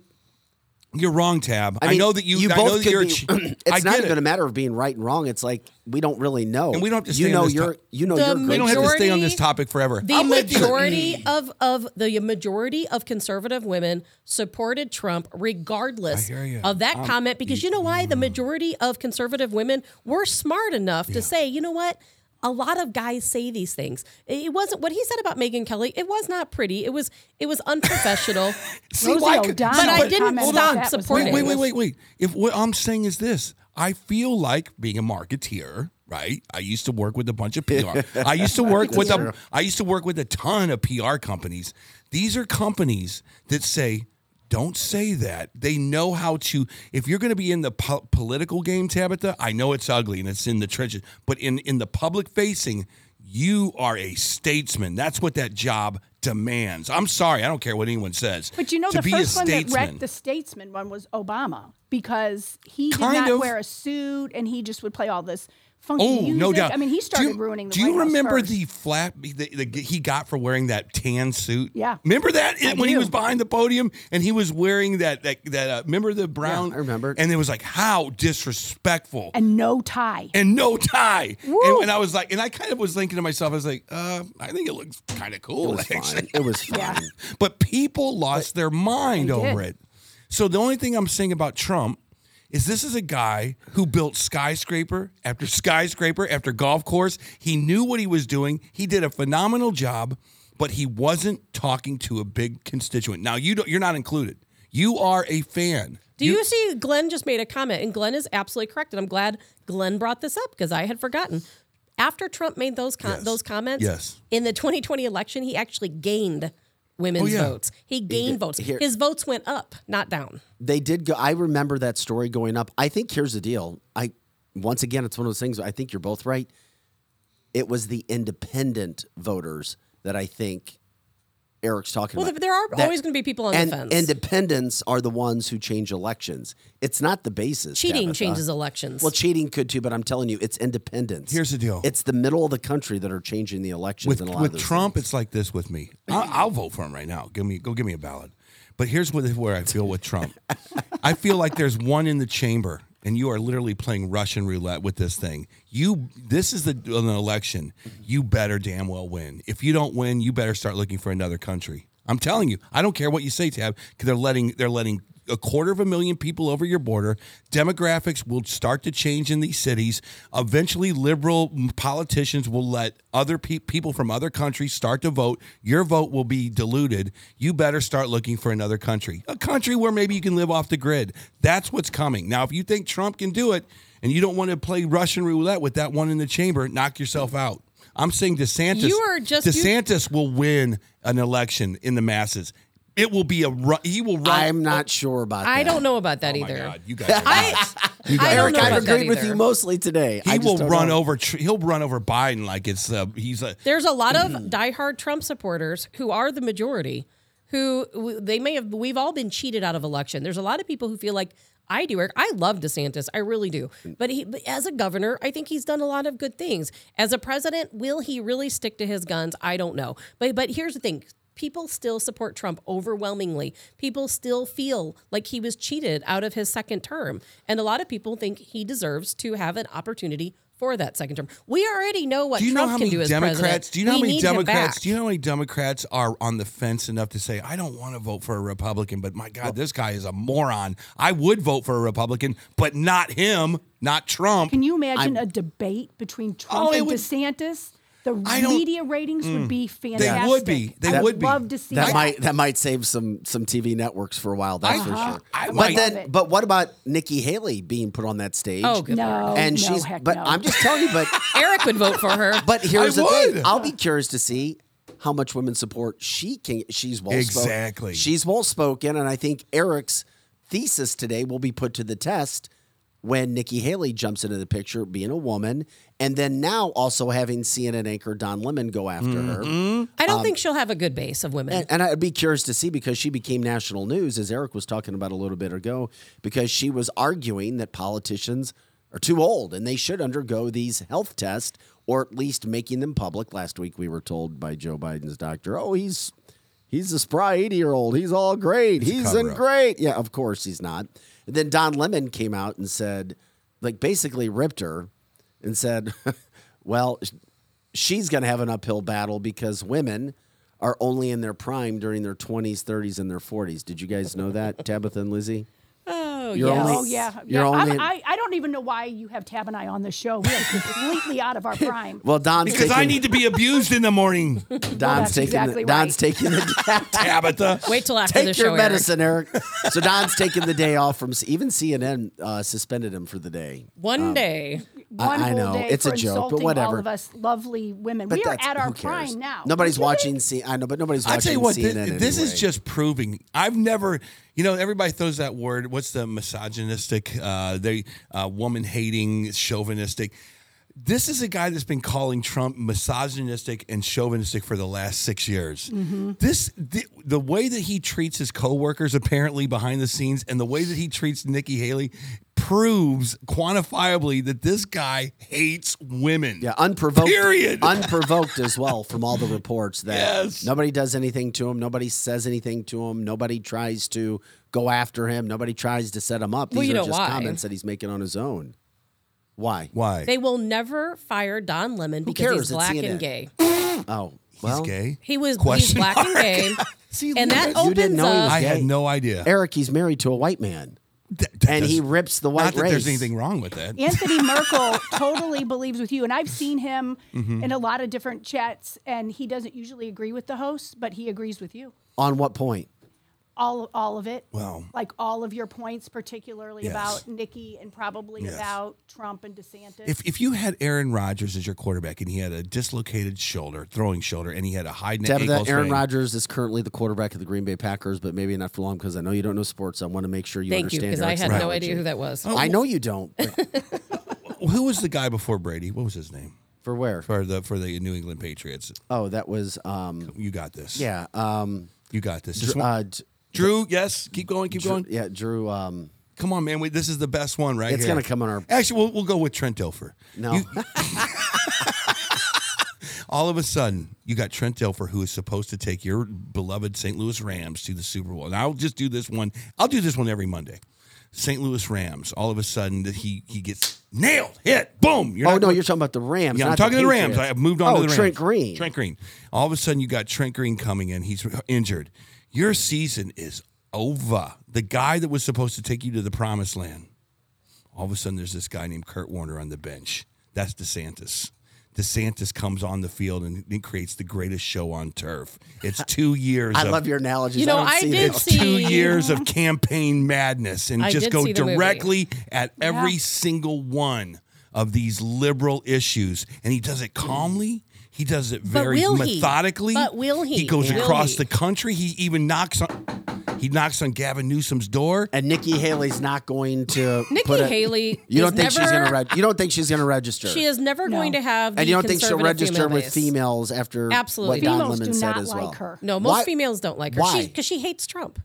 You're wrong, Tab. I, mean, know that you. I both know that could you're. be- ch- I it's not even it. a matter of being right and wrong. It's like we don't really know, And we don't have to You stay on know this your. to- You know The your. We don't have to stay on this topic forever. The I'm majority of of the majority of conservative women supported Trump, regardless I hear you. of that comment, because you know why? The mm. majority of conservative women were smart enough to say, you know what? A lot of guys say these things. It wasn't what he said about Megyn Kelly. It was not pretty. It was it was unprofessional. See, Rosie why could- O'Donnell But I didn't commented stop supporting. Wait, wait, wait, wait, wait. If what I'm saying is this, I feel like being a marketeer, right? I used to work with a bunch of PR. I used to work with a I used to work with a ton of PR companies. These are companies that say don't say that. They know how to. If you're going to be in the po- political game, Tabitha, I know it's ugly and it's in the trenches, but in in the public facing, you are a statesman. That's what that job demands. I'm sorry, I don't care what anyone says. But you know, to the first one that statesman, wrecked the statesman one was Obama because he did Kind not of. wear a suit and he just would play all this funky Oh, music. no doubt. I mean, he started you- ruining the Do you White House remember first. the flap the, the, he got for wearing that tan suit? Yeah. Remember that I when he was behind the podium and he was wearing that that, that uh, remember the brown? I remember. And it was like how disrespectful. and no tie? and no tie. And, and I was like, and I kind of was thinking to myself, I was like, uh, I think it looks kind of cool. It cool. was actually. fine. It was fine. Yeah. But people lost their mind over did. it. So the only thing I'm saying about Trump is this is a guy who built skyscraper after skyscraper after golf course. He knew what he was doing. He did a phenomenal job, but he wasn't talking to a big constituent. Now you don't, you're not included. You are a fan. Do you, see Glenn just made a comment and Glenn is absolutely correct and I'm glad Glenn brought this up because I had forgotten. After Trump made those com- Yes. those comments, Yes. in the 2020 election, he actually gained women's Oh, yeah. votes. He gained votes. Here- His votes went up, not down. They did go. I remember that story going up. I think here's the deal. I once again, it's one of those things. I think you're both right. It was the independent voters that I think Eric's talking Well, about. there are That- always going to be people on and the fence. independents are the ones who change elections. It's not the basis. Cheating Tabitha. changes elections. Well, cheating could too, but I'm telling you, it's independents. Here's the deal. It's the middle of the country that are changing the elections. with in a lot with of Trump, things. it's like this with me. I'll, I'll vote for him right now. Give me go give me a ballot. But here's what, where I feel with Trump. I feel like there's one in the chamber, and you are literally playing Russian roulette with this thing. You this is the an election. You better damn well win. If you don't win, you better start looking for another country. I'm telling you, I don't care what you say, Tab, because they're letting they're letting a quarter of a million people over your border. Demographics will start to change in these cities. Eventually, liberal politicians will let other pe- people from other countries start to vote. Your vote will be diluted. You better start looking for another country, a country where maybe you can live off the grid. That's what's coming. Now, if you think Trump can do it and you don't want to play Russian roulette with that one in the chamber, knock yourself out. I'm saying DeSantis. You are just- you- DeSantis will win an election in the masses. It will be a run. he will run. I'm not sure about that. I don't know about that Oh my either. God, you guys. Are I, nuts. I Eric, I've agreed with you mostly today. He just will run know. over. He'll run over Biden like it's uh, he's a. There's a lot of diehard Trump supporters who are the majority, who they may have. We've all been cheated out of election. There's a lot of people who feel like I do. Eric, I love DeSantis, I really do. But he, but as a governor, I think he's done a lot of good things. As a president, will he really stick to his guns? I don't know. But but here's the thing. People still support Trump overwhelmingly. People still feel like he was cheated out of his second term. And a lot of people think he deserves to have an opportunity for that second term. We already know what Do you Trump know how can many do as Democrats? president. Do you know how We many need him Democrats? Do you know how many Democrats are on the fence enough to say, "I don't want to vote for a Republican, but my God, this guy is a moron. I would vote for a Republican, but not him, not Trump." Can you imagine a debate between Trump Oh, and would- DeSantis? The I don't- Mm. media ratings would be fantastic. They would be. They I would be. love to see That that. might that might save some some TV networks for a while. That's for sure. I but might- then, Love it. but what about Nikki Haley being put on that stage? Oh, good no, and no, she's. heck but no. I'm just telling you. But Eric would vote for her. but here's I the thing. I'll be curious to see how much women support she can. She's well spoken. Exactly. She's well spoken, and I think Eric's thesis today will be put to the test when Nikki Haley jumps into the picture, being a woman, and then now also having CNN anchor Don Lemon go after Mm-hmm. her. I don't think she'll have a good base of women. And, and I'd be curious to see because she became national news, as Eric was talking about a little bit ago, because she was arguing that politicians are too old and they should undergo these health tests or at least making them public. Last week we were told by Joe Biden's doctor, "Oh, he's he's a spry 80-year-old. He's all great. He's in cover-up. great." Yeah, of course he's not. And then Don Lemon came out and said like basically ripped her and said, "Well, she's going to have an uphill battle because women are only in their prime during their 20s, 30s, and their 40s. Did you guys know that, Tabitha and Lizzie? oh, You're yes. only- Oh yeah, You're yeah. I'm- only- I, I don't even know why you have Tab and I on the show. We are completely out of our prime. Well, Don's because taking, I need to be abused in the morning, Don's that's taking exactly the, Don's taking the Tabitha. Wait till after the show. take your medicine, Eric. So Don's taking the day off from even CNN uh, suspended him for the day. One day. One I whole know, it's a joke, but whatever. All of us lovely women. But we are at our prime now. Nobody's watching. C- I know, but nobody's I watching tell you what, thi- CNN. this is just proving. I've never, you know, everybody throws that word. What's the misogynistic, uh, they uh, woman hating, chauvinistic. This is a guy that's been calling Trump misogynistic and chauvinistic for the last six years. Mm-hmm. This the, the way that he treats his coworkers, apparently behind the scenes, and the way that he treats Nikki Haley proves quantifiably that this guy hates women. Yeah, unprovoked. Period. Unprovoked as well from all the reports that Yes. nobody does anything to him, nobody says anything to him, nobody tries to go after him, nobody tries to set him up. These Well, you are know just why. comments that he's making on his own. Why? Why? They will never fire Don Lemon because cares? he's black and gay. Oh, well, He's gay. He was he's Question black and gay. See, and that You opens didn't know he was up. I had no idea. Eric, he's married to a white man, Th- that and he rips the white Not that race. there's anything wrong with that. Anthony Merkel totally believes with you, and I've seen him Mm-hmm. in a lot of different chats, and he doesn't usually agree with the hosts, but he agrees with you. On what point? All all of it. Well- like all of your points, particularly Yes. about Nikki and probably Yes. about Trump and DeSantis. If, if you had Aaron Rodgers as your quarterback and he had a dislocated shoulder, throwing shoulder, and he had a high neck Tabitha, ankle Aaron sprain, Rodgers is currently the quarterback of the Green Bay Packers, but maybe not for long because I know you don't know sports. I want to make sure you Thank you, understand. because I Eric's had no idea who that was. I know you don't. but who was the guy before Brady? What was his name for where? for the for the New England Patriots? Oh, that was um, You got this. yeah, um, you got this. Just uh, D- Drew, yes, keep going, keep Drew, going. yeah, Drew. Um, Come on, man. We, this is the best one right It's here. gonna come on our- Actually, we'll, we'll go with Trent Dilfer. no, You- all of a sudden, you got Trent Dilfer, who is supposed to take your beloved St. Louis Rams to the Super Bowl. And I'll just do this one. I'll do this one every Monday. St. Louis Rams. All of a sudden, that he he gets nailed, hit, boom. You're oh not no, you're talking about the Rams. yeah, I'm not talking to the Rams. Patriots. I have moved on oh, to the Rams. Trent Green. Trent Green. All of a sudden, you got Trent Green coming in. He's injured. Your season is over. The guy that was supposed to take you to the promised land. All of a sudden, there's this guy named Kurt Warner on the bench. That's DeSantis. DeSantis comes on the field and he creates the greatest show on turf. It's two years. I of, love your analogies. You know, don't I see did this. see- two years of campaign madness and I just go see movie. directly at every single one of these liberal issues. And he does it calmly. He does it But very will he? methodically. But will he? He goes Will across he? the country. He even knocks on he knocks on Gavin Newsom's door. And Nikki Haley's not going to. Nikki put a- Haley You don't is think she's going to? Reg- you don't think she's going to register? She is never going to have. The and you don't think she'll register female with females after Absolutely. what Don Females Lemon do said not as like well? her. No, most Why- females don't like her. Why? Because she, hates Trump.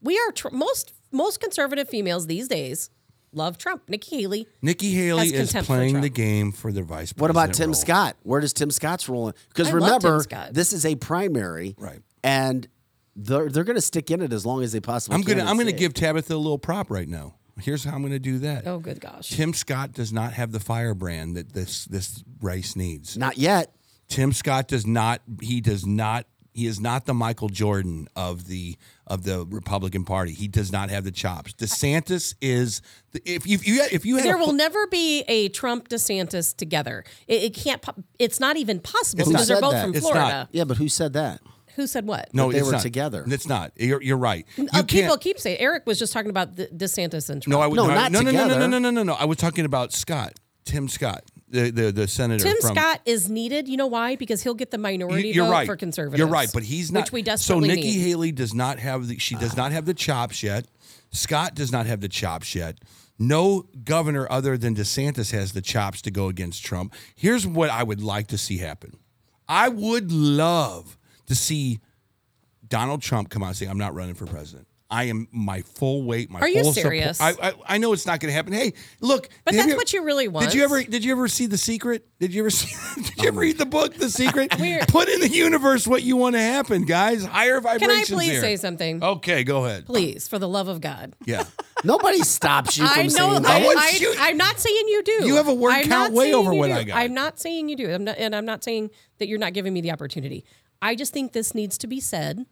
We are tr- most most conservative females these days love Trump. Nikki Haley. Nikki Haley Has is contempt for playing Trump. the game for the vice president. What about Tim role. Scott? Where does Tim Scott's role in? Because I love Tim remember, Scott. this is a primary, Right. And they're they're going to stick in it as long as they possibly. I'm gonna and I'm gonna see give Tabitha a little prop right now. Here's how I'm gonna do that. Oh, good gosh. Tim Scott does not have the firebrand that this this race needs. Not yet. Tim Scott does not. He does not. He is not the Michael Jordan of the of the Republican Party. He does not have the chops. DeSantis is. The, if you if you if you had There a, will never be a Trump DeSantis together. It, it can't. It's not even possible because they're both said from? It's Florida. not. Yeah, but who said that? Who said what? no, they were not. together. It's not. You're, you're right. You Uh, people can't- keep saying Eric was just talking about the DeSantis and Trump. No, I was No, no, not no, no, no, no, together. no, no, no, no. I was talking about Scott, Tim Scott, the the, the senator. Tim from, Scott is needed. You know why? Because he'll get the minority You- vote right. for conservatives. You're right, but he's not. Which we desperately so Nikki need. Haley does not have the. She does not have the chops yet. Scott does not have the chops yet. No governor other than DeSantis has the chops to go against Trump. Here's what I would like to see happen. I would love to see Donald Trump come out and say, "I'm not running for president." I am my full weight. My Are you full support- serious? I, I I know it's not going to happen. Hey, look, But have that's what you really want. Did you ever did you ever see The Secret? Did you ever see? Did you ever oh read the book The Secret? Put in the universe what you want to happen, guys. Higher vibrations. Can I please here. say something? Okay, go ahead. Please, for the love of God. Yeah, Nobody stops you from I know. saying that. want I, you- I'm not saying you do. You have a word I'm count way over what do. I got. I'm not saying you do. I'm not, and I'm not saying that you're not giving me the opportunity. I just think this needs to be said.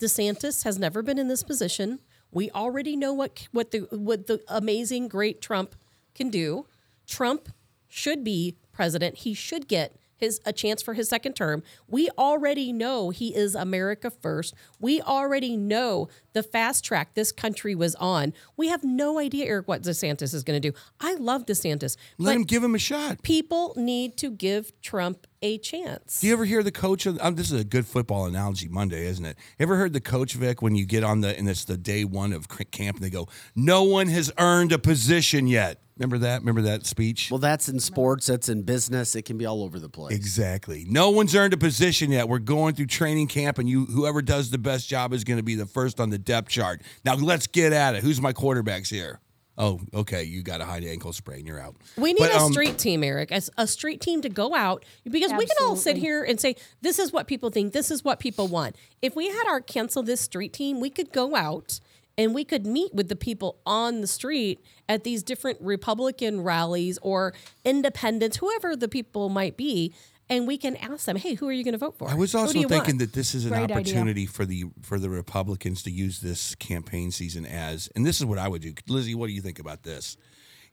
DeSantis has never been in this position. We already know what what the what the amazing great Trump can do. Trump should be president. He should get his a chance for his second term. We already know he is America first. We already know the fast track this country was on. We have no idea, Eric, what DeSantis is going to do. I love DeSantis, let him give him a shot. people need to give Trump a chance. Do you ever hear the coach? Of, um, this is a good football analogy Monday, isn't it? Ever heard the coach Vic when you get on the and it's the day one of camp and they go, "No one has earned a position yet." Remember that? Remember that speech? Well, that's in sports. That's in business. It can be all over the place. Exactly. No one's earned a position yet. We're going through training camp, and you whoever does the best job is going to be the first on the depth chart. Now let's get at it. Who's my quarterbacks here? Oh, okay. You got a high ankle sprain. You're out. We need But, a um, street team, Eric, as a street team to go out because we can all sit here and say, this is what people think, this is what people want. If we had our cancel this street team, we could go out and we could meet with the people on the street at these different Republican rallies or independents, whoever the people might be, and we can ask them, hey, who are you going to vote for? I was also thinking want? that this is an Great idea. opportunity for the for the Republicans to use this campaign season as, and this is what I would do. Lizzie, what do you think about this?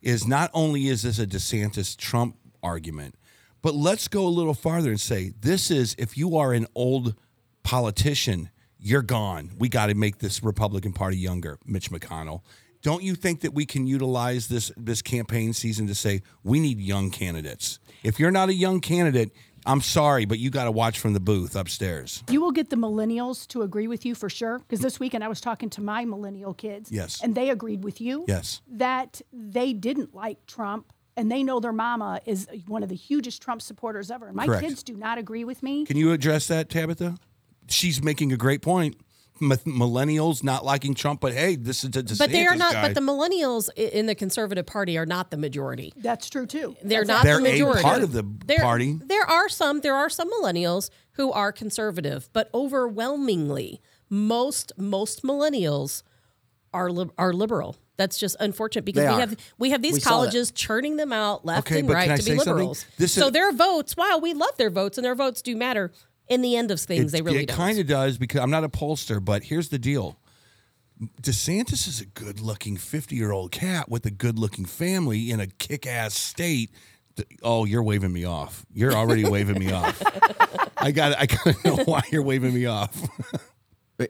Is not only is this a DeSantis Trump argument, but let's go a little farther and say this is if you are an old politician, you're gone. We got to make this Republican Party younger, Mitch McConnell. Don't you think that we can utilize this this campaign season to say we need young candidates? If you're not a young candidate, I'm sorry, but you got to watch from the booth upstairs. You will get the millennials to agree with you for sure. Because this weekend I was talking to my millennial kids. Yes. And they agreed with you. Yes. That they didn't like Trump and they know their mama is one of the hugest Trump supporters ever. And my Correct. kids do not agree with me. Can you address that, Tabitha? She's making a great point. M- millennials not liking Trump, but hey, this is a DeSantis But they are not. guy. But the millennials in the conservative party are not the majority. That's true too. They're That's not They're the a majority. part of the there, party. There are some. There are some millennials who are conservative, but overwhelmingly, most most millennials are lib- are liberal. That's just unfortunate because They we are. have we have these We colleges churning them out left Okay, and right to be liberals. So is- their votes, while we love their votes and their votes do matter, in the end of things, they really it don't. It kind of does because I'm not a pollster, but here's the deal. DeSantis is a good looking 50 year old cat with a good looking family in a kick ass state. Oh, you're waving me off. You're already waving me off. I got I gotta know why you're waving me off.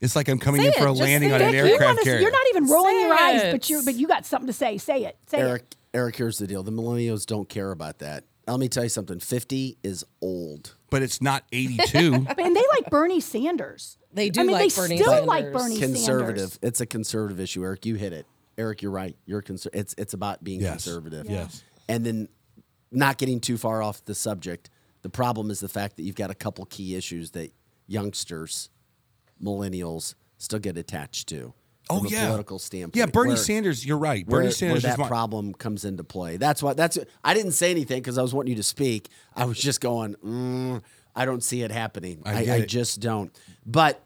it's like I'm coming Say in for it, a just landing on it. an you aircraft carrier. You're not even rolling your Say eyes, it. but you but you got something to say. Say it. Say Eric, it. Eric, here's the deal. The millennials don't care about that. Let me tell you something. 50 is old. but it's not 82. And they like Bernie Sanders. They do I mean, like they Bernie still like Sanders. Bernie conservative. Sanders. It's a conservative issue, Eric. You hit it. Eric, you're right. You're conser- it's it's about being Yes. conservative. Yes. And then not getting too far off the subject. The problem is the fact that you've got a couple key issues that youngsters, millennials, still get attached to. Oh, yeah. political standpoint. yeah, Bernie where- Sanders, you're right. where, Bernie where Sanders that is my, problem comes into play. That's why That's. I didn't say anything because I was wanting you to speak. I was just going. Mm, I don't see it happening. I I, I just don't. But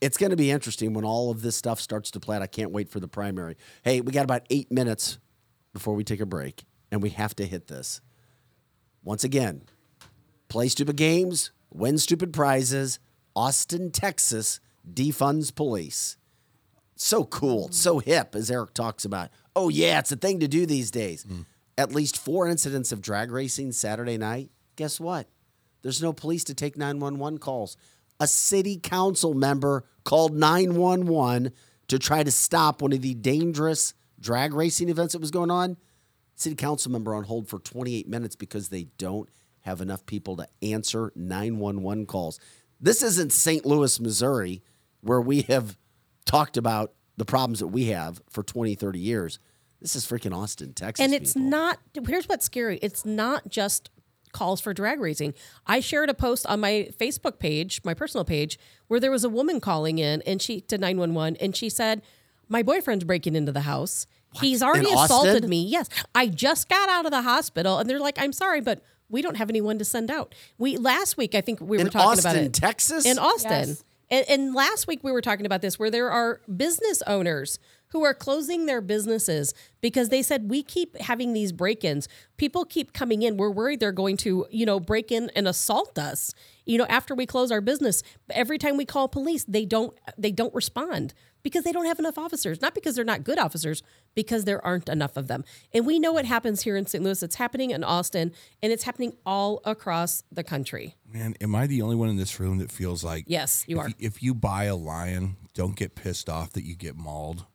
it's going to be interesting when all of this stuff starts to play out. I can't wait for the primary. Hey, we got about eight minutes before we take a break, and we have to hit this. Once again, play stupid games, win stupid prizes. Austin, Texas defunds police so cool, so hip, as Eric talks about. Oh, yeah, it's a thing to do these days. Hmm. At least four incidents of drag racing Saturday night. Guess what? There's no police to take 911 calls. A city council member called 911 to try to stop one of the dangerous drag racing events that was going on. City council member on hold for 28 minutes because they don't have enough people to answer 911 calls. This isn't St. Louis, Missouri, where we have talked about the problems that we have for 20, 30 years. This is freaking Austin, Texas. and it's people. not here's what's scary it's not just calls for drag racing i shared a post on my facebook page my personal page where there was a woman calling in and she to 911 and she said my boyfriend's breaking into the house he's already In assaulted Austin? me yes i just got out of the hospital and they're like i'm sorry but we don't have anyone to send out we last week i think we In were talking about Austin, it Texas? in austin Yes. And, and last week we were talking about this where there are business owners who are closing their businesses because they said we keep having these break-ins. People keep coming in. We're worried they're going to, you know, break in and assault us. You know, after we close our business, every time we call police, they don't they don't respond because they don't have enough officers. Not because they're not good officers, because there aren't enough of them. And we know what happens here in St. Louis. It's happening in Austin, and it's happening all across the country. Man, am I the only one in this room that feels like Yes, you if are. if you buy a lion, don't get pissed off that you get mauled.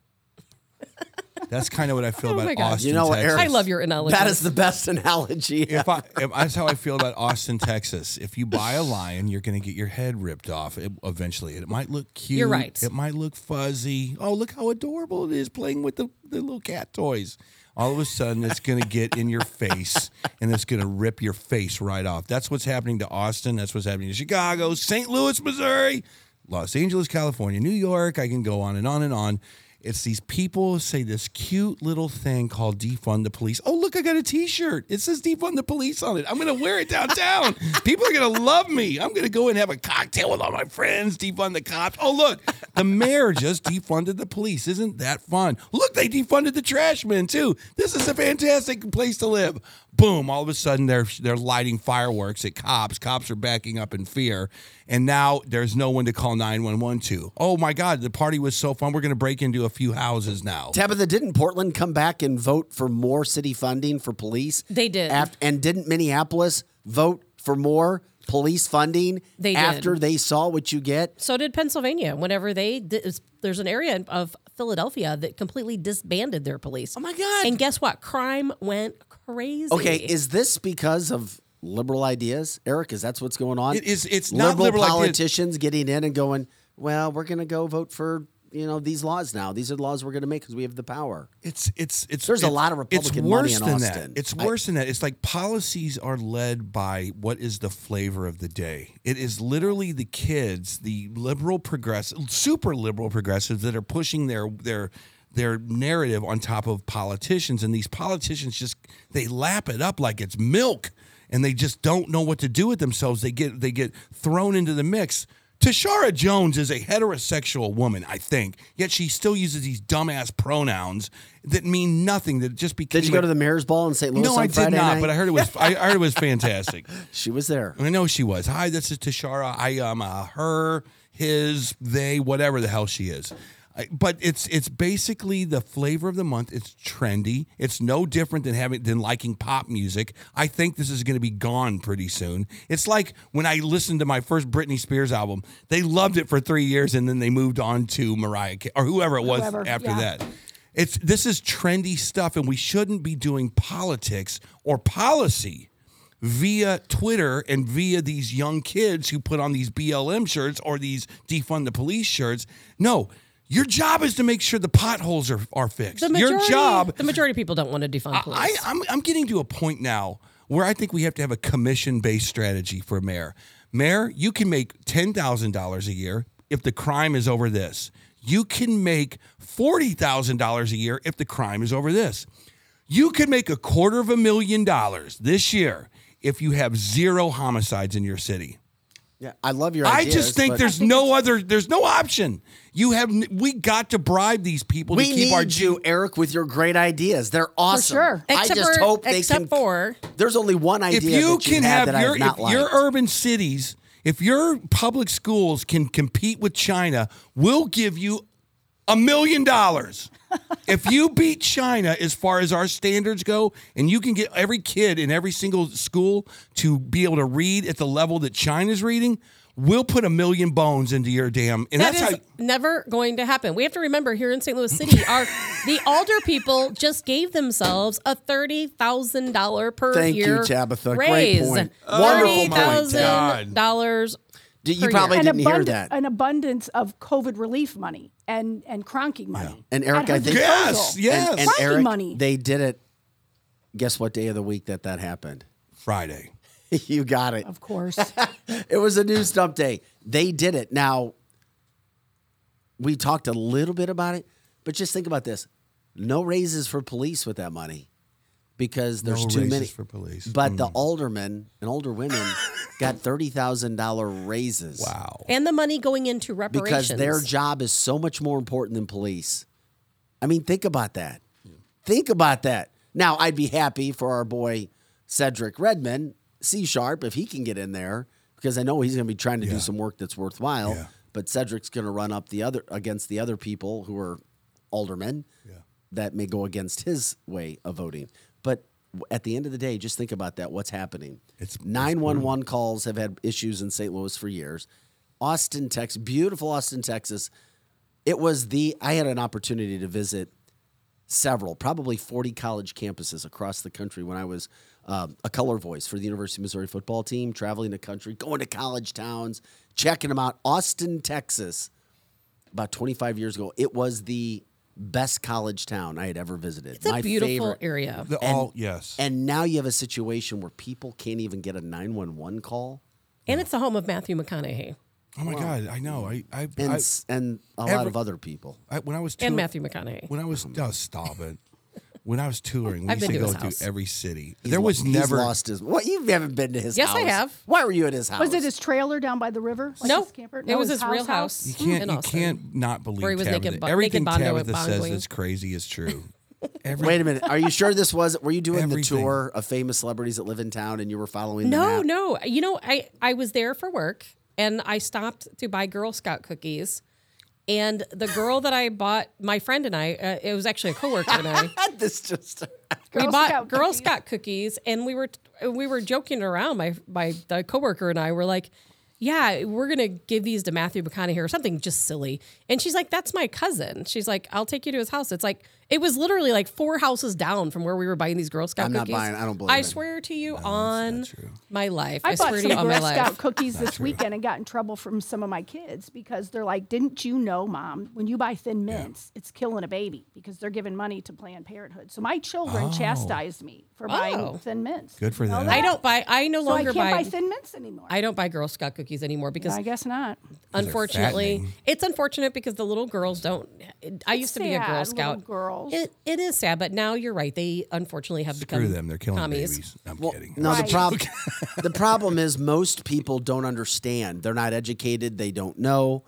That's kind of what I feel Oh my about God. Austin. You know what, Texas. Eric? I love your analogy. That is the best analogy. If I, if that's how I feel about Austin, Texas. If you buy a lion, you're going to get your head ripped off it, eventually. It might look cute. You're right. It might look fuzzy. Oh, look how adorable it is playing with the, the little cat toys. All of a sudden, it's going to get in your face and it's going to rip your face right off. That's what's happening to Austin. That's what's happening to Chicago, St. Louis, Missouri, Los Angeles, California, New York. I can go on and on and on. It's these people say this cute little thing called defund the police. Oh, look, I got a t-shirt. It says defund the police on it. I'm going to wear it downtown. people are going to love me. I'm going to go and have a cocktail with all my friends, defund the cops. Oh, look, the mayor just defunded the police. Isn't that fun? Look, they defunded the trash men too. This is a fantastic place to live. Boom, all of a sudden they're they're lighting fireworks at cops. Cops are backing up in fear. And now there's no one to call 911 to. Oh my God, the party was so fun. We're going to break into a few houses now. Tabitha, didn't Portland come back and vote for more city funding for police? They did. Af- and didn't Minneapolis vote for more police funding They did. after they saw what you get? So did Pennsylvania. Whenever they did, there's an area of Philadelphia that completely disbanded their police. Oh my God. And guess what? Crime went crazy. Okay, is this because of liberal ideas, Eric? Is that's what's going on? It is- it's not liberal, liberal ideas. politicians getting in and going. Well, we're going to go vote for you know these laws now. These are the laws we're going to make because we have the power. It's it's it's. There's a lot of Republican It's money worse in than Austin. that. It's I- worse than that. It's like policies are led by what is the flavor of the day. It is literally the kids, the liberal progressive, super liberal progressives that are pushing their their their narrative on top of politicians, and these politicians just they lap it up like it's milk, and they just don't know what to do with themselves. They get they get thrown into the mix. Tishaura Jones is a heterosexual woman, I think, yet she still uses these dumbass pronouns that mean nothing. That just became. Did you go to the mayor's ball in St. Louis? No, on I did Friday not, night? but I heard it was. I heard it was fantastic. she was there. I know she was. Hi, this is Tishaura. I am uh, her, his, they, whatever the hell she is. I, but it's it's basically the flavor of the month. It's trendy. It's no different than having than liking pop music. I think this is going to be gone pretty soon. It's like when I listened to my first Britney Spears album. They loved it for three years and then they moved on to Mariah Carey or whoever it was Whoever, after yeah. that. It's this is trendy stuff, and we shouldn't be doing politics or policy via Twitter and via these young kids who put on these BLM shirts or these defund the police shirts. No, your job is to make sure the potholes are, are fixed. The majority, your job. The majority of people don't want to defund police. I, I'm, I'm getting to a point now where I think we have to have a commission based strategy for mayor. Mayor, you can make $10,000 a year if the crime is over this. You can make $40,000 a year if the crime is over this. You can make a quarter of a million dollars this year if you have zero homicides in your city. Yeah, I love your. I just think but there's no other there's no option. You have we got to bribe these people We to keep need our you, Eric, with your great ideas. They're awesome. sure. I just for- hope they except can. for- there's only one idea. if you that can had have that your not if your urban cities, if your public schools can compete with China, we'll give you a million dollars. If you beat China as far as our standards go, and you can get every kid in every single school to be able to read at the level that China's reading, we'll put a million bones into your damn. And That that's is how. never going to happen. We have to remember here in St. Louis City, our the Alder people just gave themselves a thirty thousand dollar per Thank you, year Tabitha. Great raise. point. Wonderful point, thousand dollars. D- you probably year. didn't hear that. an abundance of COVID relief money and and cronking money. And Eric, I think- Yes, yes. and, and Eric, money. they did it. Guess what day of the week that that happened? Friday. you got it. Of course. It was a news dump day. They did it. Now, we talked a little bit about it, but just think about this: no raises for police with that money because there's No too many for police. But the mm. aldermen and older women got thirty thousand dollar raises. Wow. And the money going into reparations. because their job is so much more important than police. I mean, think about that. Think about that. Now, I'd be happy for our boy Cedric Redmon, C sharp, if he can get in there, because I know he's going to be trying to do some work that's worthwhile. Yeah. But Cedric's going to run up the other against the other people who are aldermen that may go against his way of voting. At the end of the day, just think about that. What's happening? It's- it's 911 calls have had issues in St. Louis for years. Austin, Texas, beautiful Austin, Texas. It was the, I had an opportunity to visit several, probably 40 college campuses across the country when I was um, a color voice for the University of Missouri football team, traveling the country, going to college towns, checking them out. Austin, Texas, about 25 years ago, it was the best college town I had ever visited. it's a beautiful area. The all yes. And now you have a situation where people can't even get a 911 call. And it's the home of Matthew McConaughey oh my God! I know. I I, And, I, s- and a lot of other people. I when I was and Matthew McConaughey. when I was oh, uh, stop it. When I was touring, we I've used to to go his house. through every city. He's there lo- was he's never lost his. What you haven't been to his house. Yes, house? I have. Why were you at his house? was it his trailer down by the river? Like No, his camper? it was his real house. You can't. You can't not believe Where he was Tabitha. naked bo- Everything naked Bondo Tabitha says Bongoing. that's crazy is true. Every, Wait a minute. Are you sure this was? Were you doing Everything. the tour of famous celebrities that live in town, and you were following? the No, map? no. You know, I I was there for work and I stopped to buy Girl Scout cookies And the girl that I bought, my friend and I, uh, it was actually a coworker and I. this just we Girl bought Scout Girl cookies. Scout cookies, and we were we were joking around. My my the coworker and I were like, "Yeah, we're gonna give these to Matthew McConaughey or something just silly." And she's like, "That's my cousin." She's like, "I'll take you to his house." It's like it was literally like four houses down from where we were buying these Girl Scout I'm not cookies. buying- I don't believe I it. swear to you on my life. I, I, bought swear to some you on Girl Scout life. cookies this weekend and got in trouble from some of my kids because they're like, "Didn't you know, Mom? When you buy Thin Mints, it's killing a baby because they're giving money to Planned Parenthood." So my children oh. chastised me for buying Oh. Thin Mints. Good for them. that? I don't buy. I no So I longer can't buy, buy. Thin Mints anymore. I don't buy Girl Scout cookies anymore because I guess not. unfortunately fattening. it's unfortunate because the little girls don't i used to be a sad, girl little scout girls. It, it is sad but now you're right they unfortunately have Screw become them. They're killing commies. babies. I'm Well, kidding. no, the problem the problem is most people don't understand. They're not educated. They don't know.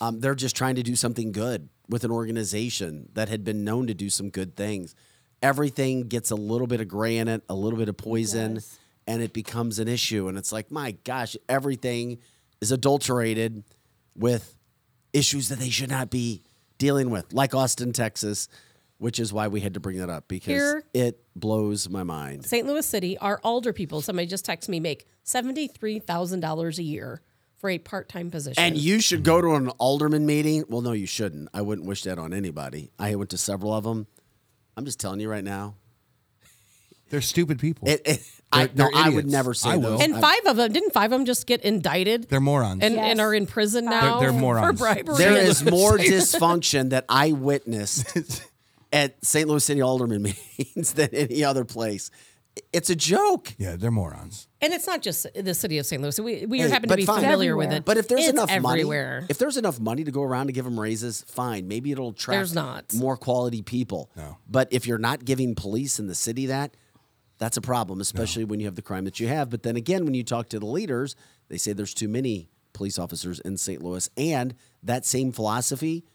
Um, they're just trying to do something good with an organization that had been known to do some good things. Everything gets a little bit of gray in it, a little bit of poison, and it becomes an issue. And it's like, my gosh, everything is adulterated with issues that they should not be dealing with, like Austin, Texas, which is why we had to bring that up because Here- it blows my mind. st louis city our alder people somebody just texted me make $73000 a year for a part-time position And you should go to an alderman meeting. Well, no, you shouldn't. I wouldn't wish that on anybody. I went to several of them. I'm just telling you right now. They're stupid people. It, it, I, They're- no, they're I would never say I those. and I- five of them didn't five of them just get indicted They're morons. and, Yes. and are in prison now they're for morons. bribery there is more dysfunction that I witnessed at St. Louis City alderman meetings than any other place. It's a joke. yeah, they're morons. and it's not just the city of st louis we, we Hey, happen to be fine. familiar with it But if there's It's enough everywhere money, if there's enough money to go around to give them raises, fine. Maybe it'll attract There's not. more quality people. No. But if you're not giving police in the city that, that's a problem, especially when you have the crime that you have. But then again, when you talk to the leaders, they say there's too many police officers in St. Louis, and that same philosophy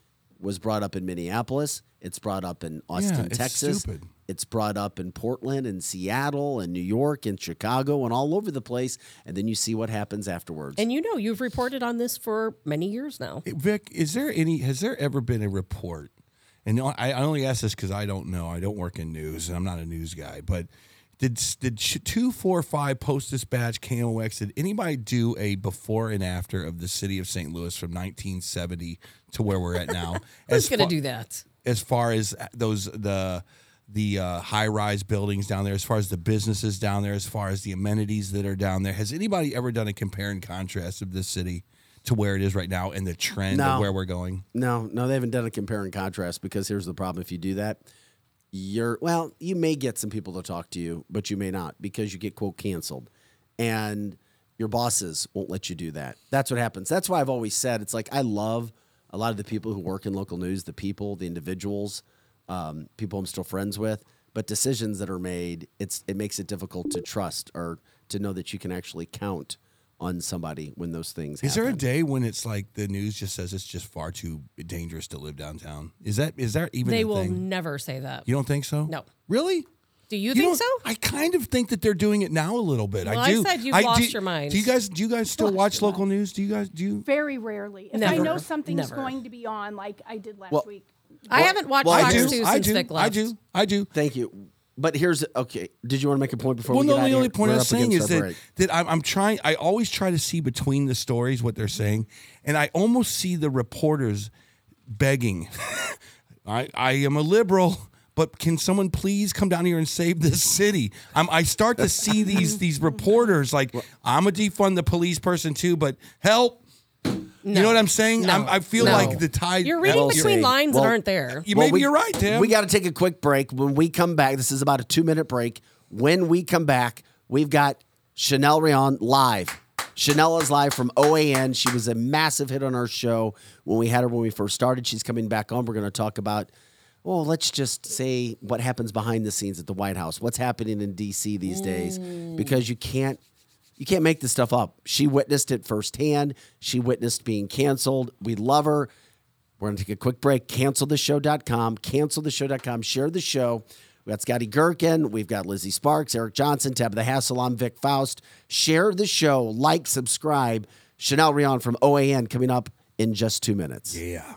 was brought up in Minneapolis. It's brought up in Austin, it's Texas. stupid. It's brought up in Portland and Seattle and New York and Chicago and all over the place. And then you see what happens afterwards. And you know, you've reported on this for many years now. Vic, is there any? Has there ever been a report? And I, I only ask this because I don't know. I don't work in news, and I'm not a news guy. But did did two four five Post Dispatch KMOX? Did anybody do a before and after of the city of St. Louis from 1970 to where we're at now? Who's going to do that? as far as those the the uh, high rise buildings down there, as far as the businesses down there, as far as the amenities that are down there. Has anybody ever done a compare and contrast of this city to where it is right now and the trend No. of where we're going? No, no, they haven't done a compare and contrast because here's the problem. If you do that, you're well, you may get some people to talk to you, but you may not because you get quote canceled. And your bosses won't let you do that. That's what happens. That's why I've always said it's like I love a lot of the people who work in local news, the people, the individuals, um, people I'm still friends with, but decisions that are made, it's it makes it difficult to trust or to know that you can actually count on somebody when those things Is happen. there a day when it's like the news just says it's just far too dangerous to live downtown? Is that is that even They a will thing? never say that. You don't think so? No. Really? Do you, You think so? I kind of think that they're doing it now a little bit. Well, I I do. said you've lost do- your mind. Do you guys do you guys still watch local news? Do you guys do you? Very rarely. If I know something's Never. going to be on, like I did last Well- week. I haven't watched well, I Fox do. 2 I since do. Vic I do. I do. Thank you. But here's okay. Did you want to make a point before Well, we no, the only point I was up saying is that, break. that I'm, I'm trying, I always try to see between the stories what they're saying, and I almost see the reporters begging, I, I am a liberal. But can someone please come down here and save this city? I'm, I start to see these these reporters like I'm a defund the police person too, but help. You know what I'm saying? I'm, I feel No. like the tide. You're reading Well, between you're- lines well, that aren't there. You, Well, maybe we- you're right, Tim. We got to take a quick break. When we come back, this is about a two minute break. When we come back, we've got Chanel Rion live. Chanel is live from OAN. She was a massive hit on our show when we had her when we first started. She's coming back on. We're going to talk about, well, let's just say what happens behind the scenes at the White House. What's happening in D.C. these days? Because you can't you can't make this stuff up. She witnessed it firsthand. She witnessed being canceled. We love her. We're going to take a quick break. Cancelthisshow.com. Cancelthisshow.com. Share the show. We've got Scotty Gherkin. We've got Lizzie Sparks, Eric Johnson, Tabitha Hassel. I'm Vic Faust. Share the show. Like, subscribe. Chanel Rion from OAN coming up in just two minutes. yeah.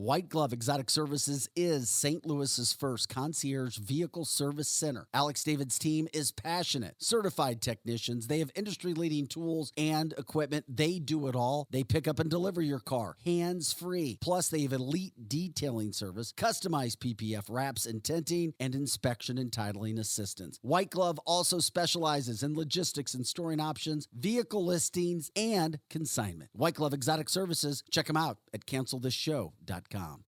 White Glove Exotic Services is St. Louis's first concierge vehicle service center. Alex David's team is passionate, certified technicians. They have industry leading tools and equipment. They do it all. They pick up and deliver your car hands free. Plus, they have elite detailing service, customized PPF wraps and tinting, and inspection and titling assistance. White Glove also specializes in logistics and storing options, vehicle listings, and consignment. White Glove Exotic Services, check them out at cancelthisshow.com com.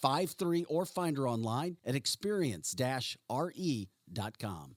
7653 or find her online at experience-re.com.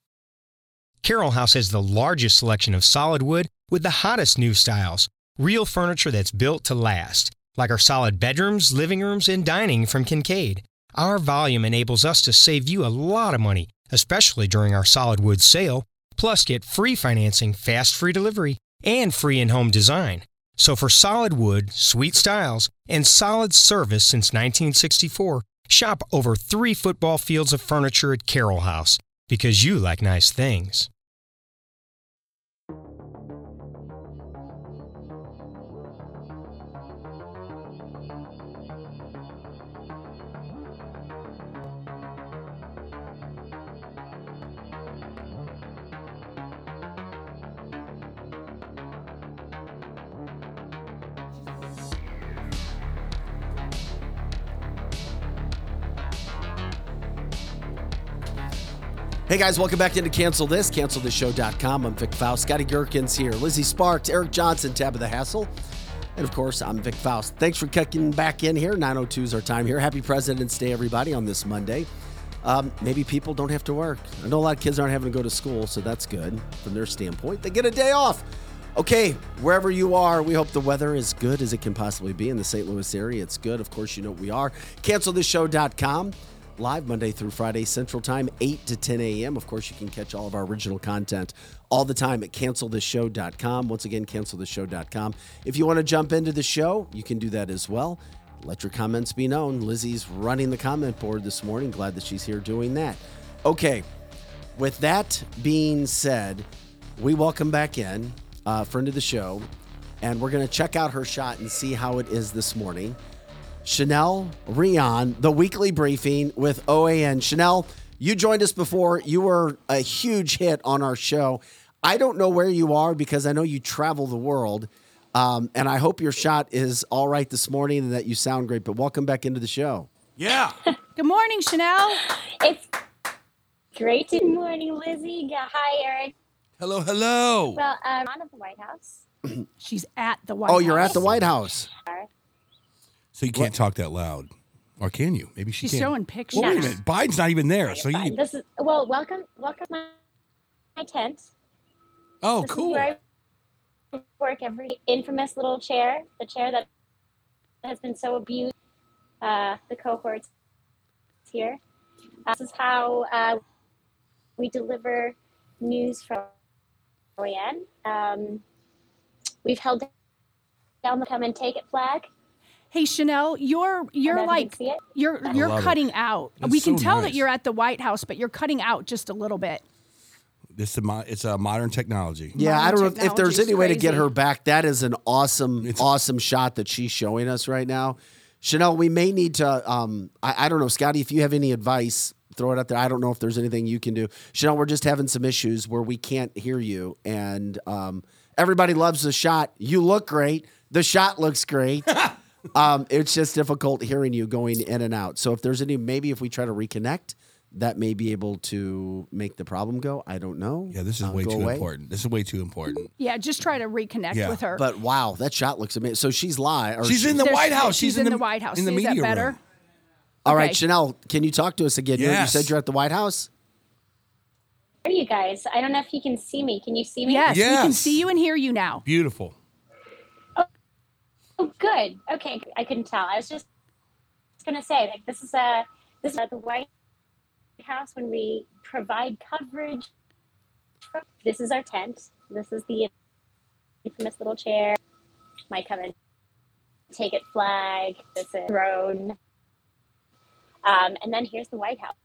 Carol House has the largest selection of solid wood with the hottest new styles. Real furniture that's built to last, like our solid bedrooms, living rooms, and dining from Kincaid. Our volume enables us to save you a lot of money, especially during our solid wood sale, plus get free financing, fast free delivery, and free in home design. So for solid wood, sweet styles, and solid service since 1964, shop over three football fields of furniture at Carol House because you like nice things. Hey guys, welcome back into Cancel This, cancelthisshow.com. I'm Vic Faust. Scotty Gherkin's here. Lizzie Sparks, Eric Johnson, Tabitha Hassel. And of course, I'm Vic Faust. Thanks for kicking back in here. 902 is our time here. Happy President's Day, everybody, on this Monday. Um, maybe people don't have to work. I know a lot of kids aren't having to go to school, so that's good from their standpoint. They get a day off. Okay, wherever you are, we hope the weather is good as it can possibly be in the St. Louis area. It's good. Of course, you know we are. CancelThisShow.com live Monday through Friday Central Time, 8 to 10 a.m. Of course, you can catch all of our original content all the time at cancelthisshow.com. Once again, cancelthisshow.com. If you want to jump into the show, you can do that as well. Let your comments be known. Lizzie's running the comment board this morning. Glad that she's here doing that. Okay, with that being said, we welcome back in a friend of the show, and we're going to check out her shot and see how it is this morning. Chanel Rion, the weekly briefing with OAN. Chanel, you joined us before. You were a huge hit on our show. I don't know where you are because I know you travel the world. Um, and I hope your shot is all right this morning and that you sound great. But welcome back into the show. Yeah. Good morning, Chanel. It's great. Good morning, Lizzie. Yeah, Hi, Eric. hello, hello. Well, um, I'm at the White House. She's at the White House. Oh, you're at the White House. So you can't talk that loud. Or can you? Maybe she She's can. showing pictures. Well, wait a minute. Biden's not even there. So you. This is well. Welcome, welcome my, my tent. Oh, This cool. is where I work every infamous little chair, the chair that has been so abused. Uh, the cohorts here. Uh, this is how uh, we deliver news from OAN. Um, we've held down the come and take it flag. Hey Chanel, you're you're know if you like can see it. you're you're love it. cutting out. That's we can so tell nice. that you're at the White House, but you're cutting out just a little bit. This is a mo- it's a modern technology. Yeah, I don't know if, if there's technology's any way to get her back. That is an awesome, It's- awesome shot that she's showing us right now. Chanel, we may need to. Um, I, I don't know, Scotty, if you have any advice, throw it out there. I don't know if there's anything you can do. Chanel, we're just having some issues where we can't hear you, and um, everybody loves the shot. You look great. The shot looks great. um, it's just difficult hearing you going in and out. So if there's any, maybe if we try to reconnect, that may be able to make the problem go. I don't know. Yeah, this is Uh, way too away. important. This is way too important. Yeah, just try to reconnect Yeah, with her. But wow, that shot looks amazing. So she's live. Or She's in the White House. She's, in, the, White House. In the See, is media that better? room. All right, okay. Chanel, can you talk to us again? You- You said you're at the White House. Where are you guys? I don't know if you can see me. Can you see me? Yes, we can see you and hear you now. Beautiful. Oh, good. Okay, I couldn't tell. I was just gonna say, like, this is a this is at the White House when we provide coverage. This is our tent. This is the infamous little chair. My come and take it flag. This is throne. Um, and then here's the White House.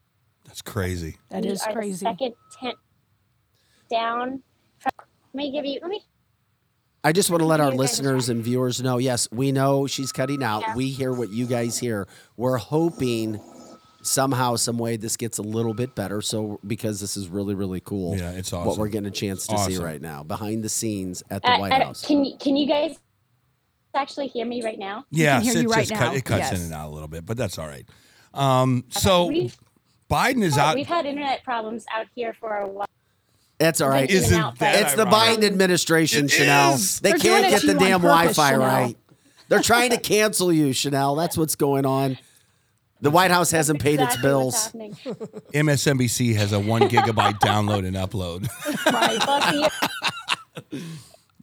That's crazy. That we is are crazy. The second tent down. From, let me give you. Let me I just want to let our listeners and viewers know yes, we know she's cutting out. Yeah. We hear what you guys hear. We're hoping somehow, some way, this gets a little bit better. So, because this is really, really cool. Yeah, it's awesome. What awesome. we're getting a chance to see right now behind the scenes at the Uh, White uh, House. Can you can you guys actually hear me right now? Yeah, hear it you right just cut- now. it cuts Yes. in and out a little bit, but that's all right. Um, so We've, Biden is oh, out. we've had internet problems out here for a while. That's all right. Isn't Isn't that It's the ironic? Biden administration, It Chanel. is. They They're can't it get to the you on damn purpose, Wi-Fi Chanel. right. They're trying to cancel you, Chanel. That's what's going on. The White House hasn't paid its Exactly what's bills. happening. MSNBC has a one gigabyte download and upload. Right. Well, it's, the,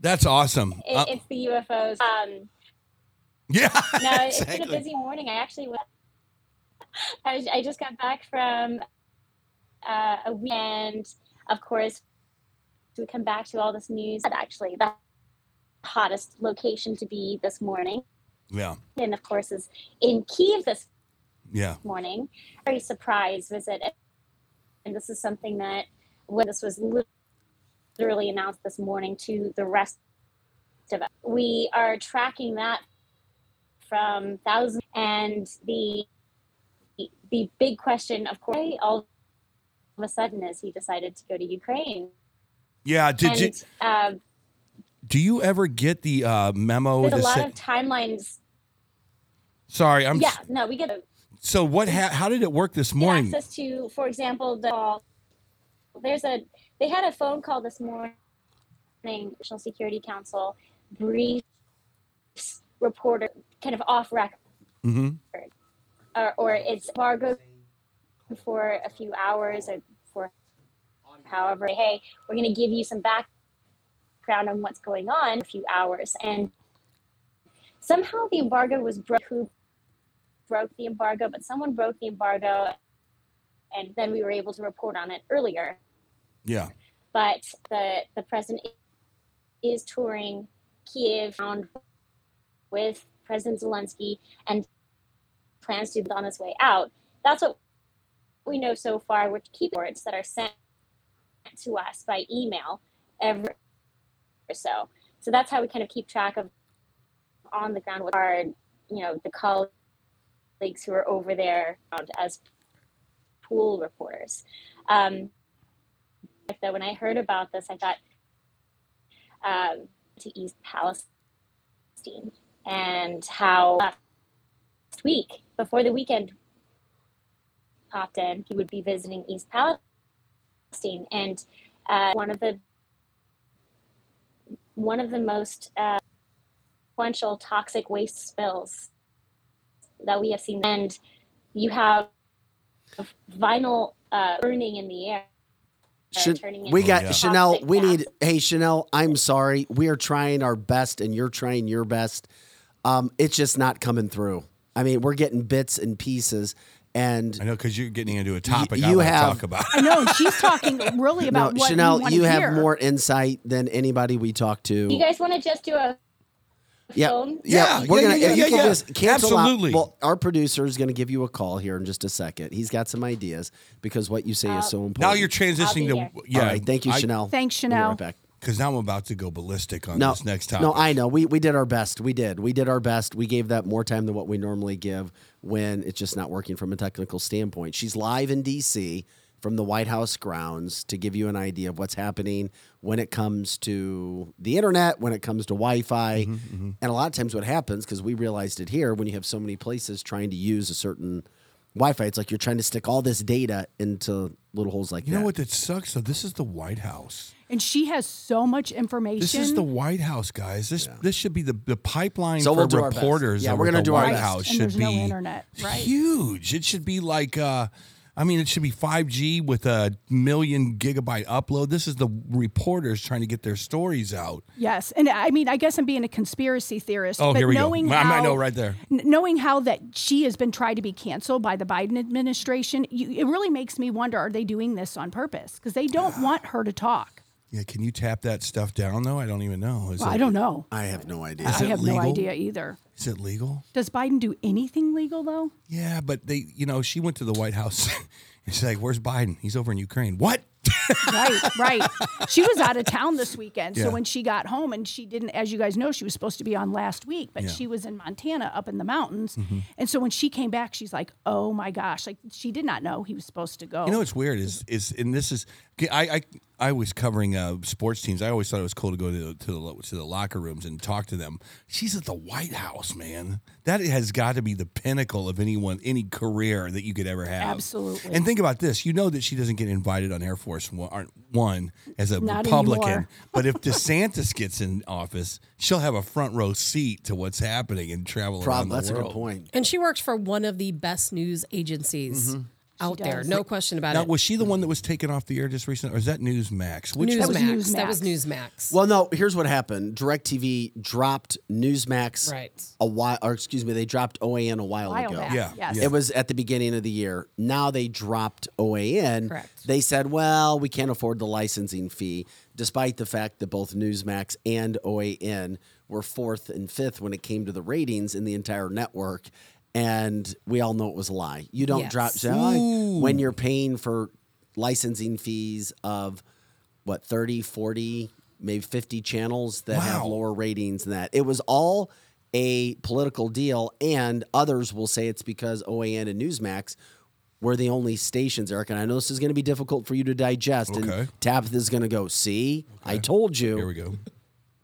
That's awesome. it, Uh, it's the UFOs. Um, yeah, no, it's been a exactly. busy morning. I actually went. I, I just got back from uh, a weekend. Of course, we come back to all this news. But actually, the hottest location to be this morning, Yeah, and of course, is in Kiev this yeah. morning. Very surprise visit, and this is something that when this was lit- literally announced this morning to the rest of us, we are tracking that from thousands. And the the big question, of course, all of a sudden as he decided to go to Ukraine. Yeah, did you uh, do you ever get the uh, memo? there's a lot said- of timelines. Sorry, I'm. yeah, no, we get a So what? Ha- how did it work this morning? access to, for example, the call. There's a they had a phone call this morning. National Security Council briefs reporter kind of off record, mm-hmm. or, or it's embargo for a few hours or for however. Hey, we're going to give you some background on what's going on a few hours, and somehow the embargo was broke. Who broke the embargo? But someone broke the embargo and then we were able to report on it earlier. Yeah. But the the president is touring Kiev around with President Zelensky and plans to be on his way out. That's what we know so far. Which keep reports that are sent to us by email every or so. So that's how we kind of keep track of on the ground with our, you know, the colleagues who are over there as pool reporters. Um, though when I heard about this, I thought um, to East Palestine and how last week before the weekend popped in, he would be visiting East Palestine, and uh, one of the one of the most uh, influential toxic waste spills that we have seen, and you have vinyl uh, burning in the air. uh, Chan- turning we into got yeah. Chanel. We gas. need. Hey, Chanel. I'm sorry. We are trying our best, and you're trying your best. Um, it's just not coming through. I mean, we're getting bits and pieces, and I know because you're getting into a topic you I want to have- talk about. I know. She's talking really no, about what Chanel, you, you have hear. more insight than anybody we talk to. You guys want to just do a Yeah. phone? Yeah, Yeah, we're yeah, gonna. yeah, if you yeah, can yeah. just cancel out- Absolutely. well, our producer is going to give you a call here in just a second. He's got some ideas because what you say is uh, so important. now you're transitioning to yeah. All right, thank you, I- Chanel. Thanks, Chanel. We'll be Chanel. right back. Because now I'm about to go ballistic on No, this next topic. no, I know. We we did our best. We did. We did our best. We gave that more time than what we normally give when it's just not working from a technical standpoint. She's live in DC from the White House grounds to give you an idea of what's happening when it comes to the internet, when it comes to Wi Fi. Mm-hmm, And a lot of times, what happens, because we realized it here, when you have so many places trying to use a certain Wi Fi, it's like you're trying to stick all this data into little holes like You that. know what? That sucks. So this is the White House. And she has so much information. This is the White House, guys. This this should be the, the pipeline So for we'll do reporters. Yeah, we're gonna the do our White best. House And should there's be no internet, right? huge. It should be like. Uh, I mean, it should be 5G with a million gigabyte upload. This is the reporters trying to get their stories out. Yes, and I mean, I guess I'm being a conspiracy theorist. Oh, but here we go. knowing I might how- know right there. Knowing how that she has been tried to be canceled by the Biden administration, you, it really makes me wonder: Are they doing this on purpose? Because they don't want her to talk. Yeah, can you tap that stuff down though? I don't even know. Is Well, it, I don't know. I have no idea. Is I it have no idea either. Is it legal? Does Biden do anything legal though? Yeah, but they, you know, she went to the White House. and she's like, "Where's Biden? He's over in Ukraine." What? Right, right. She was out of town this weekend. Yeah. So when she got home, and she didn't, as you guys know, she was supposed to be on last week, but Yeah. Mm-hmm. she was in Montana up in the mountains. And so when she came back, she's like, oh my gosh, like she did not know he was supposed to go. You know what's weird is is and this is I I, I was covering uh, sports teams. I always thought it was cool to go to to the to the locker rooms and talk to them. She's at the White House, man. That has got to be the pinnacle of anyone any career that you could ever have. Absolutely. And think about this: you know that she doesn't get invited on Air Force One, aren't- One as a Not Republican, but if DeSantis gets in office, she'll have a front row seat to what's happening and travel around Prob- the that's a good point. And she works for one of the best news agencies mm-hmm. Out there. does. No question about Now, it. was she the one that was taken off the air just recently, or is that Newsmax? Which That was Newsmax. That was Newsmax. Newsmax. Well, no. Here's what happened. Directv dropped Newsmax Right. a while, or excuse me, they dropped OAN a while, While ago. back, Yeah, yes. yeah. It was at the beginning of the year. Now they dropped OAN. Correct. They said, well, we can't afford the licensing fee, despite the fact that both Newsmax and OAN were fourth and fifth when it came to the ratings in the entire network. And we all know it was a lie. You don't Yes. drop so, when you're paying for licensing fees of what 30, 40, maybe 50 channels that have lower ratings than that. It was all a political deal, and others will say it's because OAN and Newsmax were the only stations, Eric. And I know this is going to be difficult for you to digest. Okay. And Tabitha is going to go, see, I told you. Here we go.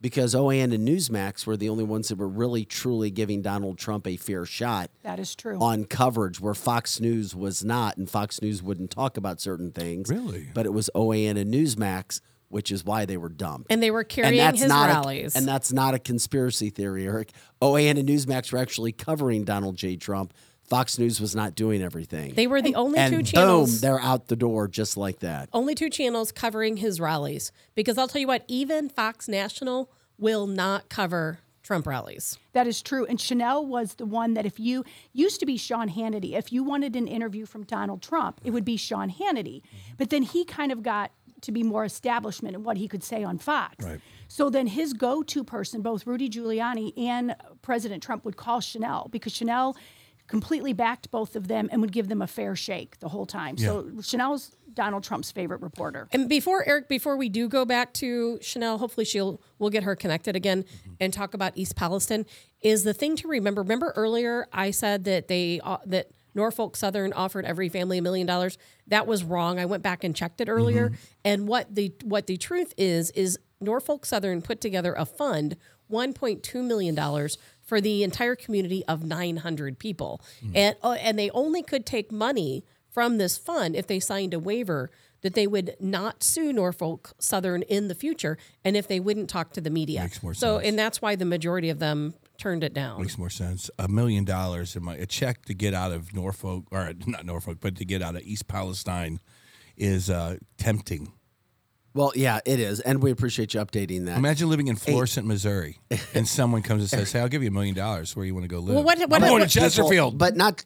Because OAN and Newsmax were the only ones that were really, truly giving Donald Trump a fair shot that is true. on coverage where Fox News was not, and Fox News wouldn't talk about certain things. Really? But it was OAN and Newsmax, which is why they were dumped. and they were carrying his not rallies. A, and that's not a conspiracy theory, Eric. OAN and Newsmax were actually covering Donald J. Trump. Fox News was not doing everything. they were the only and two boom, channels. they're out the door just like that. only two channels covering his rallies. Because I'll tell you what, even Fox National will not cover Trump rallies. That is true. And Chanel was the one that if you used to be Sean Hannity, if you wanted an interview from Donald Trump, it would be Sean Hannity. But then he kind of got to be more establishment in what he could say on Fox. Right. So then his go-to person, both Rudy Giuliani and President Trump, would call Chanel because Chanel completely backed both of them and would give them a fair shake the whole time. So Chanel's Donald Trump's favorite reporter. And before Eric, before we do go back to Chanel, hopefully she'll we'll get her connected again and talk about East Palestine. Is the thing to remember? Remember earlier I said that they uh, that Norfolk Southern offered every family a million dollars. That was wrong. I went back and checked it earlier, and what the what the truth is is Norfolk Southern put together a fund, one point two million dollars for the entire community of nine hundred people, and uh, and they only could take money from this fund if they signed a waiver that they would not sue Norfolk Southern in the future and if they wouldn't talk to the media. Makes more so, sense. and that's why the majority of them turned it down. Makes more sense. A million dollars in my a check to get out of Norfolk or not Norfolk, but to get out of East Palestine is uh, tempting. Well, yeah, it is. And we appreciate you updating that. Imagine living in Florissant, Missouri, and someone comes and says, "Hey, I'll give you a million dollars. Where you want to go live?" Well, what- what- I'm going what- to Chesterfield. but not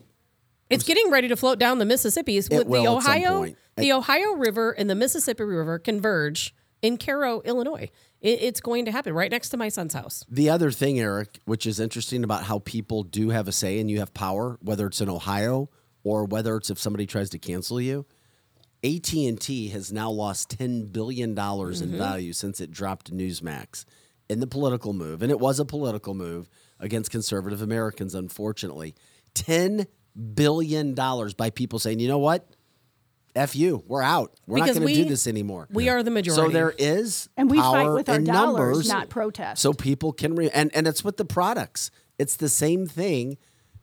It's getting ready to float down the Mississippi. With the will at some Ohio, point. the Ohio River and the Mississippi River converge in Cairo, Illinois. It, it's going to happen right next to my son's house. The other thing, Eric, which is interesting about how people do have a say and you have power, whether it's in Ohio or whether it's if somebody tries to cancel you. AT&T has now lost 10 billion dollars in mm-hmm. value since it dropped Newsmax in the political move, and it was a political move against conservative Americans unfortunately. 10 billion dollars by people saying, "You know what? F you, we're out. We're Because not going to we- do this anymore. We are the majority. So there is And we fight with our dollars, numbers, not protest. So people can re- and and it's with the products. It's the same thing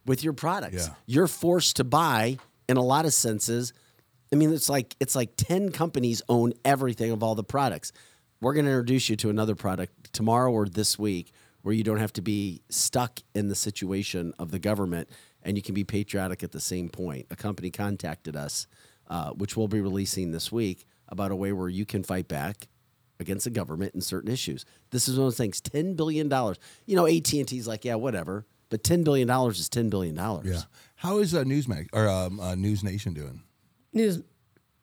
with your products. Yeah. You're forced to buy in a lot of senses. I mean, it's like it's like ten companies own everything of all the products. We're going to introduce you to another product tomorrow or this week where you don't have to be stuck in the situation of the government and you can be patriotic at the same point. A company contacted us, uh, which we'll be releasing this week, about a way where you can fight back against the government in certain issues. This is one of those things. Ten billion dollars. You know, AT and T's like, yeah, whatever. But ten billion dollars is ten billion dollars. Yeah. How is uh, Newsmax or um, uh, News Nation doing? News.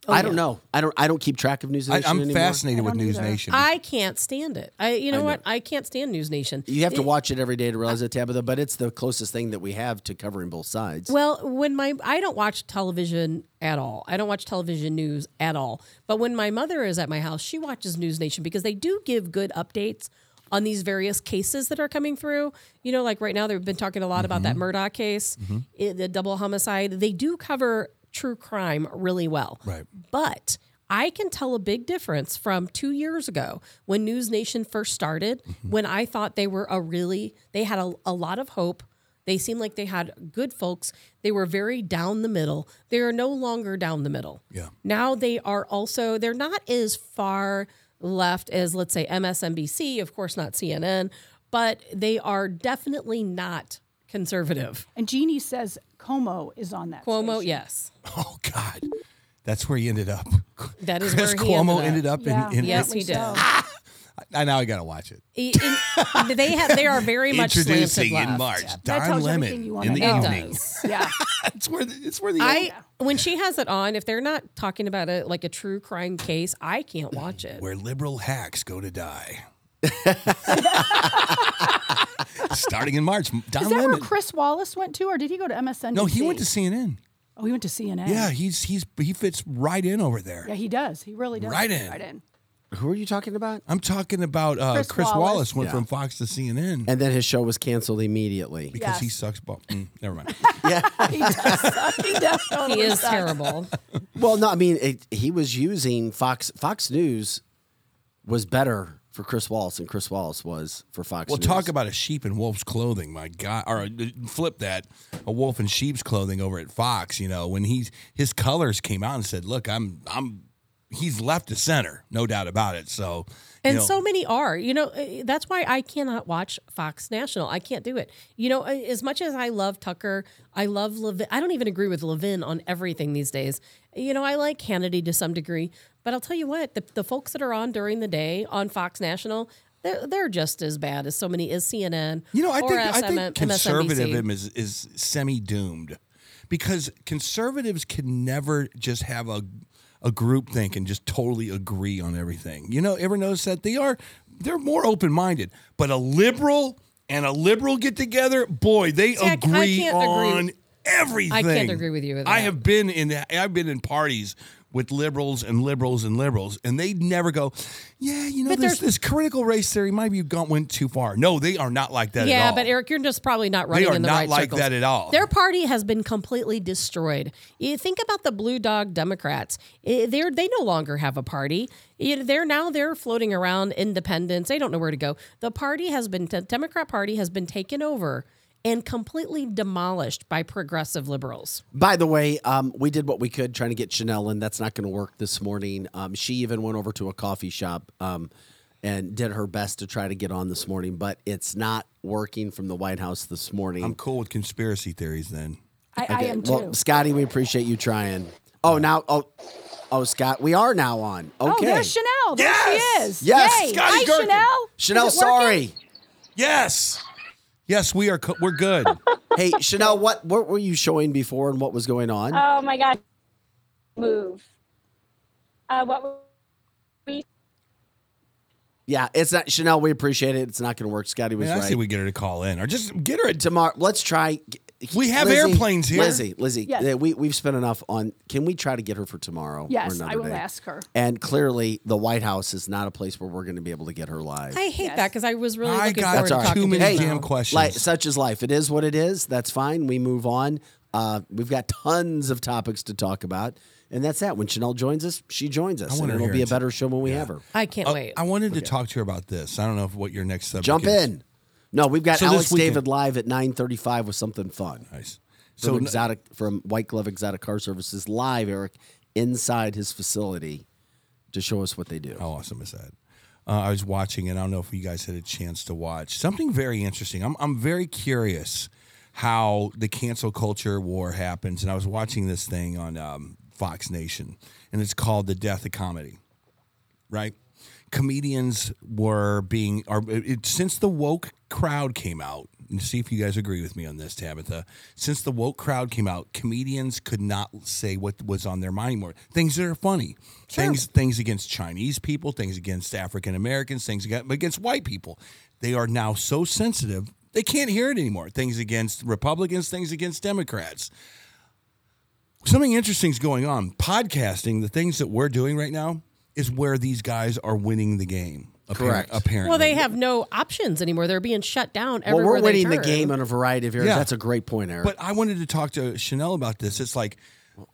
I oh, don't know. I don't. I don't keep track of News Nation I'm anymore. fascinated with News either. Nation. I can't stand it. I, you know, what? I can't stand News Nation. You have to watch it every day to realize it, Tabitha. But it's the closest thing that we have to covering both sides. Well, when my I don't watch television at all. I don't watch television news at all. But when my mother is at my house, she watches News Nation because they do give good updates on these various cases that are coming through. You know, like right now they've been talking a lot about that mm-hmm. Murdaugh case, mm-hmm. i- the double homicide. They do cover true crime really well. Right. But I can tell a big difference from two years ago when News Nation first started, mm-hmm. when I thought they were a really, they had a, a lot of hope. They seemed like they had good folks. They were very down the middle. They are no longer down the middle. Yeah. Now they are also, they're not as far left as, let's say, MSNBC, of course, not CNN, but they are definitely not conservative. And Jeannie says Cuomo is on that. Cuomo, station. yes. oh God, that's where he ended up. That is Chris where he Cuomo ended up. ended up, Yeah, in. in Yes, apparently he did. so. I now I gotta watch it. E- in- they have they are very much Introducing in. March, That Don Lemon everything you wanna in the know. It evening. does. Yeah. it's where the, it's where the I when she has it on, if they're not talking about it like a true crime case, I can't watch it. where liberal hacks go to die. Starting in March, Don Is that where Chris Wallace went to, or did he go to MSNBC? no, he went to CNN. Oh, he went to CNN. Yeah, he's he's he fits right in over there. Yeah, he does. He really does. Right in. Right in. Who are you talking about? I'm talking about uh, Chris, Chris Wallace. Wallace. went Yeah. from Fox to CNN And then his show was canceled immediately. because he sucks. Ball. Mm, never mind. Yeah. He does suck. He definitely He is sucks. terrible. Well, no, I mean it, he was using Fox. Fox News was better for Chris Wallace and Chris Wallace was for Fox. Well, News. talk about a sheep in wolf's clothing, my God! Or uh, flip that, a wolf in sheep's clothing over at Fox. You know, when he's his colors came out and said, "Look, I'm I'm." He's left to center, no doubt about it. So, you And know, so many are. You know, uh, that's why I cannot watch Fox National. I can't do it. You know, uh, as much as I love Tucker, I love Levin. I don't even agree with Levin on everything these days. You know, I like Hannity to some degree, but I'll tell you what, the, the folks that are on during the day on Fox National, they're, they're just as bad as so many as CNN. You know, I think I think conservatism is is semi doomed because conservatives can never just have a a group think and just totally agree on everything. You know, ever notice that they are they're more open minded, but a liberal and a liberal get together, boy, they See, I- I agree can't agree with- everything. with you with I have been in I've been in parties with liberals and liberals and liberals, and they never go, yeah, you know, But this, there's- this critical race theory might be gone went too far. No, they are not like that at Yeah, but Eric, you're just probably not running are in the not right like circles. that at all. Their party has been completely destroyed. You think about the Blue Dog Democrats; they're they no longer have a party. They're now they're floating around independents. They don't know where to go. The party has been the Democrat Party has been taken over and completely demolished by progressive liberals. By the way, um, we did what we could trying to get Chanel in. That's not going to work this morning. Um, she even went over to a coffee shop um, and did her best to try to get on this morning, but it's not working from the White House this morning. I'm cool with conspiracy theories then. I, I am too. Well, Scotty, we appreciate you trying. Oh, now, oh, oh, Scott, we are now on. Okay. Oh, there's Chanel. There she is. Yes, Yay. Scotty Hi, Gherkin. Chanel. Chanel, Is it working? sorry. Yes. Yes, we are. Co- we're good. hey, Chanel, what what were you showing before and what was going on? Oh my God. Move. Uh, what we? yeah, it's not Chanel. We appreciate it. It's not going to work. Scotty was Man, I right. say we get her to call in, or just get her. A, tomorrow let's try We have airplanes here. lizzie lizzie Yes. we, we've spent enough on can we try to get her for tomorrow Yes, another I will day? ask her. and clearly the white house is not a place where we're going to be able to get her live I hate Yes. that because I was really I looking got forward That's all to right. talking too many you damn questions. like such is life it is what it is that's fine we move on uh, we've got tons of topics to talk about And that's that. When Chanel joins us, she joins us, and wanna it'll be a better show when we have her. I can't Uh, wait. I wanted to talk to her about this. I don't know if what your next subject Jump is. in. No, we've got So Alex David live at nine thirty-five with something fun. Nice. So So exotic from White Glove Exotic Car Services live, Eric, inside his facility to show us what they do. How awesome is that? Uh, I was watching, and I don't know if you guys had a chance to watch something very interesting. I'm I'm very curious how the cancel culture war happens, and I was watching this thing on um, Fox Nation, and it's called "The Death of Comedy." Right? Comedians were being, are it, since the woke crowd came out. And see if you guys agree with me on this, Tabitha. Since the woke crowd came out, comedians could not say what was on their mind anymore. Things that are funny, things things against Chinese people, things against African Americans, things against, against white people. They are now so sensitive they can't hear it anymore. Things against Republicans, things against Democrats. Something interesting is going on. Podcasting, the things that we're doing right now, is where these guys are winning the game. appar- Correct. Apparently, well, they have no options anymore. They're being shut down Well, everywhere we're they winning the turn. game on a variety of areas. Yeah. That's a great point, Eric. But I wanted to talk to Chanel about this. It's like,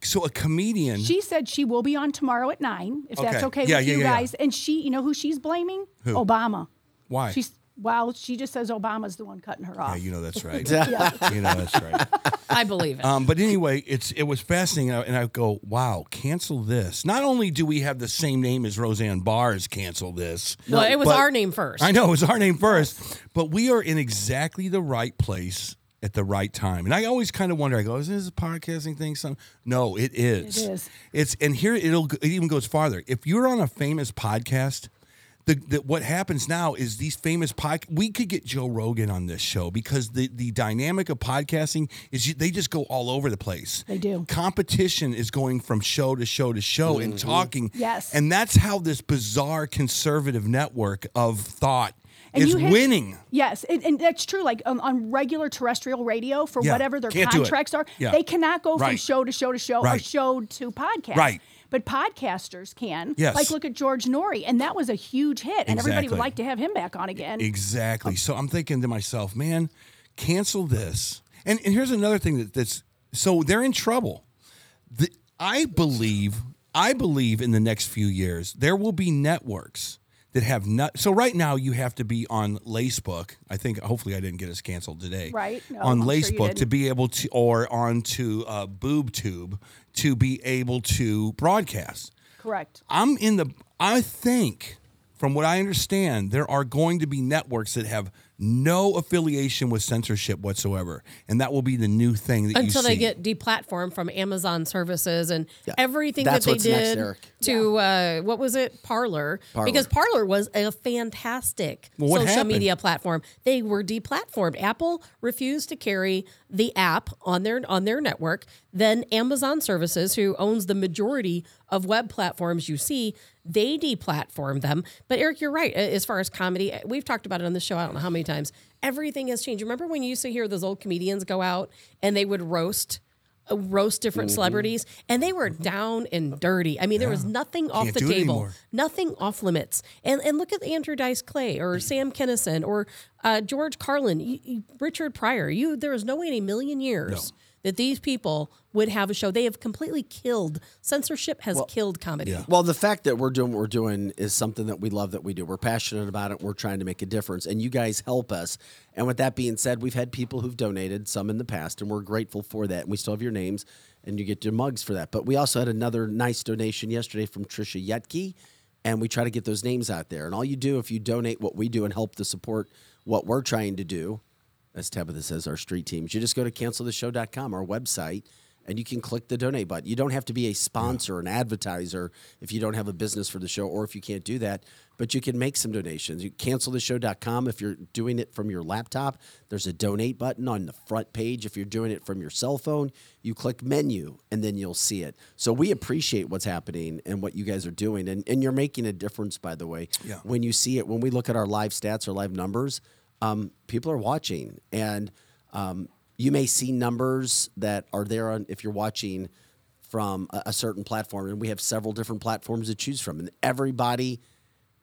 so a comedian. She said she will be on tomorrow at nine, if that's Okay. okay Yeah, with yeah, you yeah, yeah. guys. And she, you know who she's blaming? Who? Obama. why? She's well, she just says Obama's the one cutting her off. yeah, you know that's right. Yeah. you know that's right. I believe it. Um, but anyway, it's it was fascinating, and I- and I go, wow, cancel this. Not only do we have the same name as Roseanne Barr's cancel this. well, it was but- our name first. I know it was our name first, but we are in exactly the right place at the right time. And I always kind of wonder. I go, is this a podcasting thing? Some no, it is. It is. It's and here it'll it even goes farther. If you're on a famous podcast. The, the, what happens now is these famous pod. We could get Joe Rogan on this show because the, the dynamic of podcasting is you, they just go all over the place. They do. Competition is going from show to show to show and talking. Yes. and that's how this bizarre conservative network of thought And is you hit- winning. Yes, and, and that's true. Like um, on regular terrestrial radio, for Yeah, whatever their can't do it. contracts are, Yeah. they cannot go from show to show to show or show to podcast. Right. But podcasters can. Yes. Like look at George Noory, and that was a huge hit, and everybody would like to have him back on again. Exactly. So I'm thinking to myself, man, cancel this. And and here's another thing that, that's so they're in trouble. The, I believe I believe in the next few years there will be networks that have not. So right now you have to be on Lacebook. I think hopefully I didn't get us canceled today. Right. No, on I'm sure Lacebook to be able to or onto uh, BoobTube to be able to broadcast. Correct. I'm in the. I think, from what I understand, there are going to be networks that have no affiliation with censorship whatsoever, and that will be the new thing that until you they see. get deplatformed from Amazon services and everything That's that they what's next, did Eric. to uh, what was it, Parler? Because Parler was a fantastic Well, social happened? media platform. They were deplatformed. Apple refused to carry the app on their on their network. Then Amazon Services, who owns the majority of web platforms you see, they deplatformed them. But Eric, you're right. As far as comedy, we've talked about it on the show. I don't know how many times. Everything has changed. Remember when you used to hear those old comedians go out and they would roast uh, roast different Mm-hmm. celebrities and they were down and dirty. I mean, there was nothing off Can't the table, nothing off limits. And and look at Andrew Dice Clay or Sam Kinison or uh, George Carlin, Richard Pryor. You there is no way in a million years that these people would have a show. They have completely killed censorship has killed comedy. Well, the fact that we're doing what we're doing is something that we love that we do. We're passionate about it. We're trying to make a difference, and you guys help us. And with that being said, we've had people who've donated some in the past, and we're grateful for that. And we still have your names, and you get your mugs for that. But we also had another nice donation yesterday from Trisha Yetke, and we try to get those names out there. And all you do if you donate what we do and help to support what we're trying to do, as Tabitha says, our street teams, you just go to canceltheshow.com, our website, and you can click the donate button. You don't have to be a sponsor, an advertiser, if you don't have a business for the show or if you can't do that, but you can make some donations. You canceltheshow.com if you're doing it from your laptop. There's a donate button on the front page. If you're doing it from your cell phone, you click menu and then you'll see it. So we appreciate what's happening and what you guys are doing. And, and you're making a difference, by the way. Yeah. When you see it, when we look at our live stats or live numbers, um, people are watching. And um, you may see numbers that are there on if you're watching from a, a certain platform, and we have several different platforms to choose from, and everybody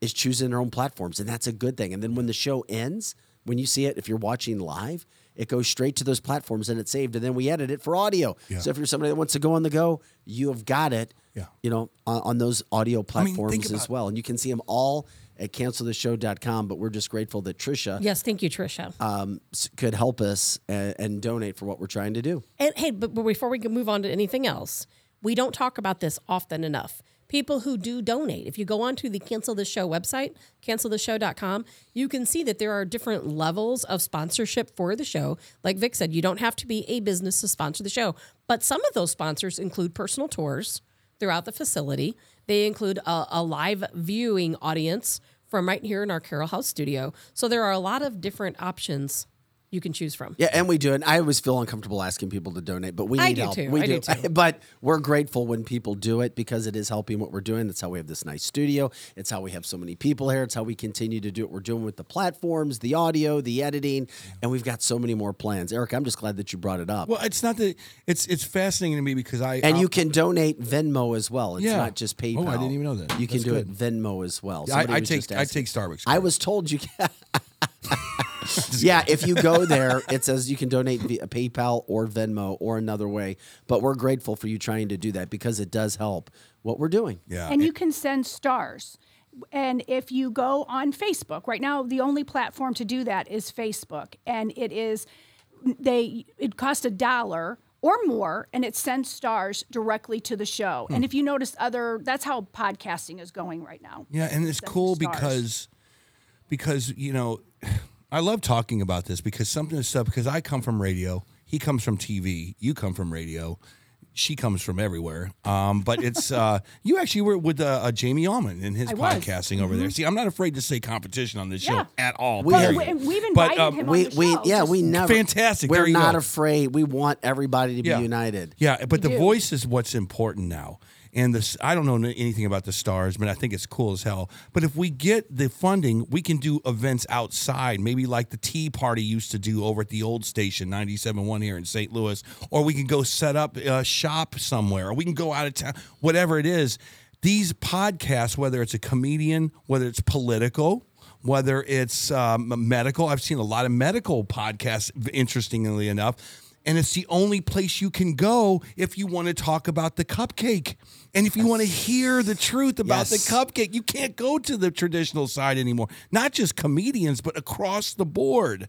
is choosing their own platforms, and that's a good thing. And then when the show ends, when you see it, if you're watching live, it goes straight to those platforms and it's saved, and then we edit it for audio. So if you're somebody that wants to go on the go, you have got it. Yeah. You know, on, on those audio mean, platforms think as about- well. And you can see them all at canceltheshow.com. But we're just grateful that Trisha Yes, thank you, Trisha. um, could help us and, and donate for what we're trying to do. And hey, but, but before we can move on to anything else, we don't talk about this often enough. People who do donate, if you go onto the Cancel the Show website, canceltheshow.com, you can see that there are different levels of sponsorship for the show. Like Vic said, you don't have to be a business to sponsor the show, but some of those sponsors include personal tours throughout the facility. They include a, a live viewing audience from right here in our Carol House studio. So there are a lot of different options you can choose from. Yeah, and we do it. I always feel uncomfortable asking people to donate, but we I need do help. too. We I do too. But we're grateful when people do it because it is helping what we're doing. That's how we have this nice studio. It's how we have so many people here. It's how we continue to do what we're doing with the platforms, the audio, the editing, and we've got so many more plans. Eric, I'm just glad that you brought it up. Well, it's not that it's it's fascinating to me because I and I'll- you can donate Venmo as well. It's Yeah. not just PayPal. Oh, I didn't even know that. You can do good. it Venmo as well. I, I take I take Starbucks. I was told you can. yeah, if you go there, it says you can donate via PayPal or Venmo or another way. But we're grateful for you trying to do that because it does help what we're doing. yeah, and you can send stars. And if you go on Facebook, right now the only platform to do that is Facebook, and it is they it costs a dollar or more, and it sends stars directly to the show. Hmm. And if you notice other, that's how podcasting is going right now. Yeah, and it's cool stars. because because you know I love talking about this because something is stuff because I come from radio, he comes from TV, you come from radio, she comes from everywhere. Um, but it's uh, you actually were with uh, uh, Jamie Allman in his I was. podcasting over there. See, I'm not afraid to say competition on this Yeah. show at all. We But hear we, you. and we've But, invited um, him We, on the we show. yeah we never Fantastic. We're There you not go. afraid. We want everybody to be Yeah. united. Yeah, but the do. voice is what's important now. And this, I don't know anything about the stars, but I think it's cool as hell. But if we get the funding, we can do events outside, maybe like the Tea Party used to do over at the old station, 97.1 here in St. Louis. Or we can go set up a shop somewhere, or we can go out of town, whatever it is. These podcasts, whether it's a comedian, whether it's political, whether it's um, medical, I've seen a lot of medical podcasts, interestingly enough. And it's the only place you can go if you want to talk about the cupcake. And if you want to hear the truth about Yes. the cupcake, you can't go to the traditional side anymore. Not just comedians, but across the board.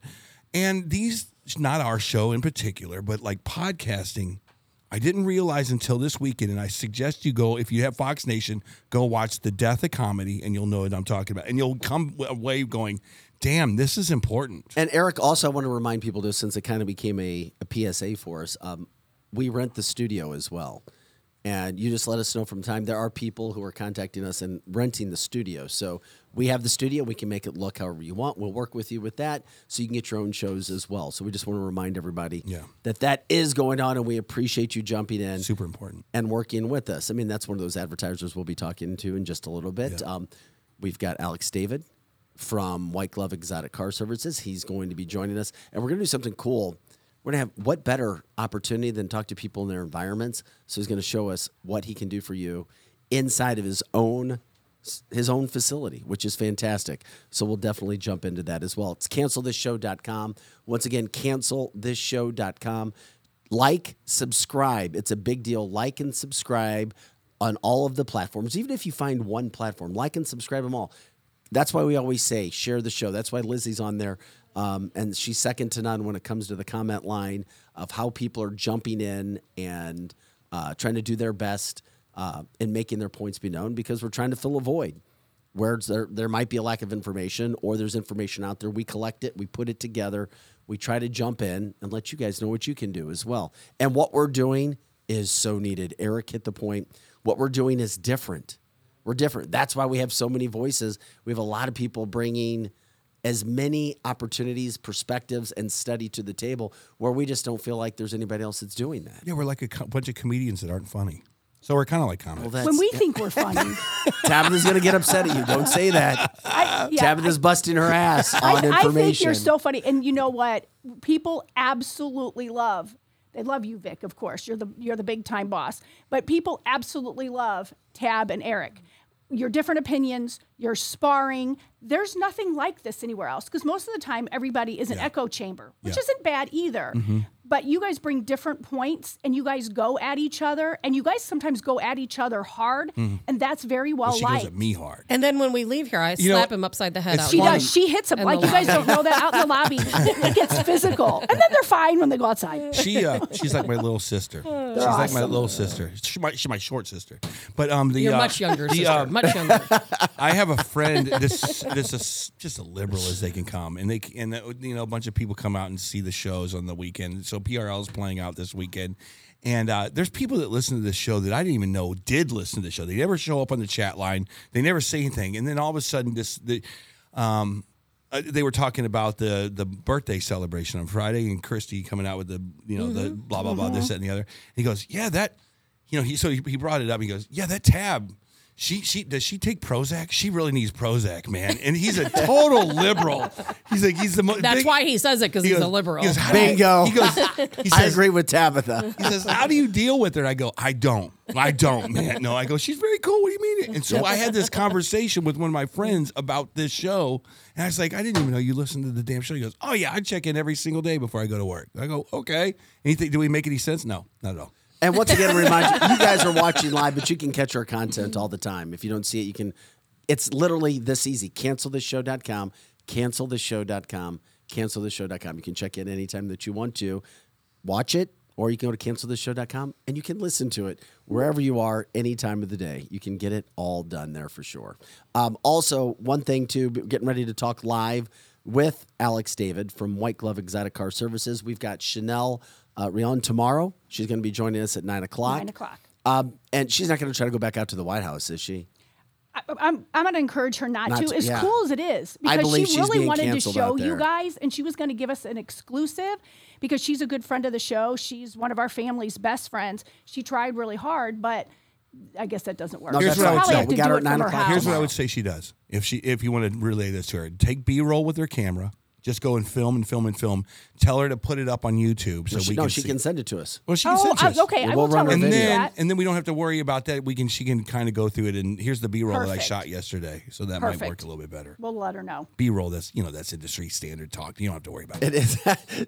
And these, not our show in particular, but like podcasting, I didn't realize until this weekend. And I suggest you go, if you have Fox Nation, go watch The Death of Comedy and you'll know what I'm talking about. And you'll come away going, damn, this is important. And Eric, also, I want to remind people this since it kind of became a, a PSA for us. Um, we rent the studio as well. And you just let us know from time. There are people who are contacting us and renting the studio. So we have the studio. We can make it look however you want. We'll work with you with that so you can get your own shows as well. So we just want to remind everybody Yeah. that that is going on and we appreciate you jumping in Super important. and working with us. I mean, that's one of those advertisers we'll be talking to in just a little bit. Um, we've got Alex David from White Glove Exotic Car Services. He's going to be joining us, and we're going to do something cool. We're going to have what better opportunity than talk to people in their environments? So he's going to show us what he can do for you inside of his own his own facility, which is fantastic. So we'll definitely jump into that as well. It's cancelthisshow.com. Once again, cancelthisshow.com. Like, subscribe. It's a big deal. Like and subscribe on all of the platforms. Even if you find one platform, like and subscribe them all. That's why we always say share the show. That's why Lizzie's on there. Um, and she's second to none when it comes to the comment line of how people are jumping in and uh, trying to do their best uh, in making their points be known because we're trying to fill a void where there, there might be a lack of information or there's information out there. We collect it, we put it together, we try to jump in and let you guys know what you can do as well. And what we're doing is so needed. Eric hit the point. What we're doing is different. We're different. That's why we have so many voices. We have a lot of people bringing as many opportunities, perspectives, and study to the table where we just don't feel like there's anybody else that's doing that. Yeah, we're like a co- bunch of comedians that aren't funny. So we're kind of like comedy. Well, that's, when we think we're funny. Tabitha's going to get upset at you. Don't say that. I, yeah, Tabitha's busting her ass on I, I information. think you're so funny, and you know what? People absolutely love. They love you, Vic. Of course, you're the you're the big time boss. But people absolutely love Tab and Eric. Your different opinions, you're sparring. There's nothing like this anywhere else because most of the time everybody is an echo chamber, which Yeah. isn't bad either. Mm-hmm. But you guys bring different points and you guys go at each other and you guys sometimes go at each other hard and that's very well Well, she goes liked. at me hard. And then when we leave here, I You know, slap him upside the head out She funny. does. She hits them In like the you guys lobby. don't know that out in the lobby. it gets physical, and then they're fine when they go outside. She uh, she's like my little sister. she's like my little sister. She's my, she's my short sister. But um, the You're uh, much younger, the, sister. um, much younger. I have a friend. This this is just a liberal as they can come, and they and uh, you know a bunch of people come out and see the shows on the weekend. So PRL is playing out this weekend, and uh, there's people that listen to this show that I didn't even know did listen to the show. They never show up on the chat line. They never say anything, and then all of a sudden this the. Um, uh, they were talking about the the birthday celebration on Friday, and Christy coming out with the you know the blah blah blah this that and the other. And he goes, yeah, that you know he so he, he brought it up. He goes, yeah, that tab. She she does she take Prozac? She really needs Prozac, man. And he's a total liberal. He's like he's the most. That's why he says it because he he's goes- a liberal. He goes, "How do you-" Bingo. He goes. He I says, agree with Tabitha. he says, "How do you deal with her?" I go, "I don't. I don't, man. No." I go, "She's very cool. What do you mean?" And so I had this conversation with one of my friends about this show, and I was like, "I didn't even know you listened to the damn show." He goes, "Oh yeah, I check in every single day before I go to work." I go, "Okay." Anything? Do we make any sense? No, not at all. And once again, remind you, you guys are watching live, but you can catch our content all the time. If you don't see it, you can. It's literally this easy. Cancelthisshow.com, cancelthisshow.com, cancelthisshow.com. You can check it anytime that you want to. Watch it, or you can go to cancelthisshow.com and you can listen to it wherever you are, any time of the day. You can get it all done there for sure. Um, also, one thing too, getting ready to talk live with Alex David from White Glove Exotic Car Services. We've got Chanel uh, Rion tomorrow. She's going to be joining us at nine o'clock. Nine o'clock. Um, and she's not going to try to go back out to the White House, is she? I, I'm I'm going to encourage her not, Not to. to, As yeah. cool as it is, because she really wanted to show you guys, and she was going to give us an exclusive because she's a good friend of the show. She's one of our family's best friends. She tried really hard, but I guess that doesn't work. No, Here's what I would probably say. We got her at nine her o'clock. Here's what I would say she does. If she if you want to relay this to her, take B roll with her camera. Just go and film and film and film. Tell her to put it up on YouTube so she, we no, can she see. can send it to us. Well, she can Oh, send it to I- us. okay. I We'll will run tell her her and to do then that. and then we don't have to worry about that. We can she can kind of go through it and here's the B roll that I Perfect. shot yesterday, so that might work Perfect. a little bit better. We'll let her know. B roll that's you know that's industry standard talk. You don't have to worry about It it. is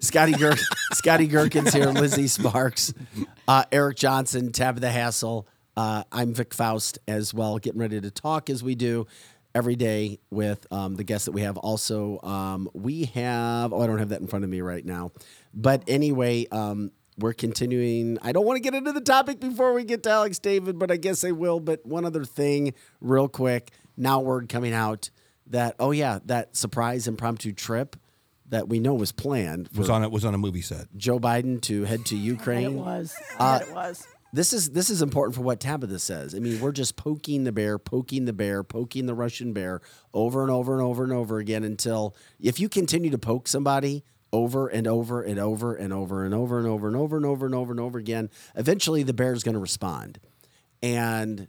Scotty Gherk, Scotty Gherkins here, Lizzie Sparks, uh, Eric Johnson, Tabitha Hassel. Uh, I'm Vic Faust as well, getting ready to talk as we do every day with um, the guests that we have. Also, um, we have, oh, I don't have that in front of me right now. But anyway, um, we're continuing. I don't want to get into the topic before we get to Alex David, but I guess I will. But one other thing, real quick. Now, word coming out that, oh, yeah, that surprise impromptu trip that we know was planned Was on it was on a movie set. Joe Biden to head to And it Ukraine. was. Uh, it was. This is this is important for what Tabitha says. I mean, we're just poking the bear, poking the bear, poking the Russian bear over and over and over and over again until if you continue to poke somebody over and over and over and over and over and over and over and over and over and over again, eventually the bear is going to respond. And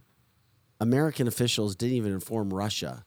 American officials didn't even inform Russia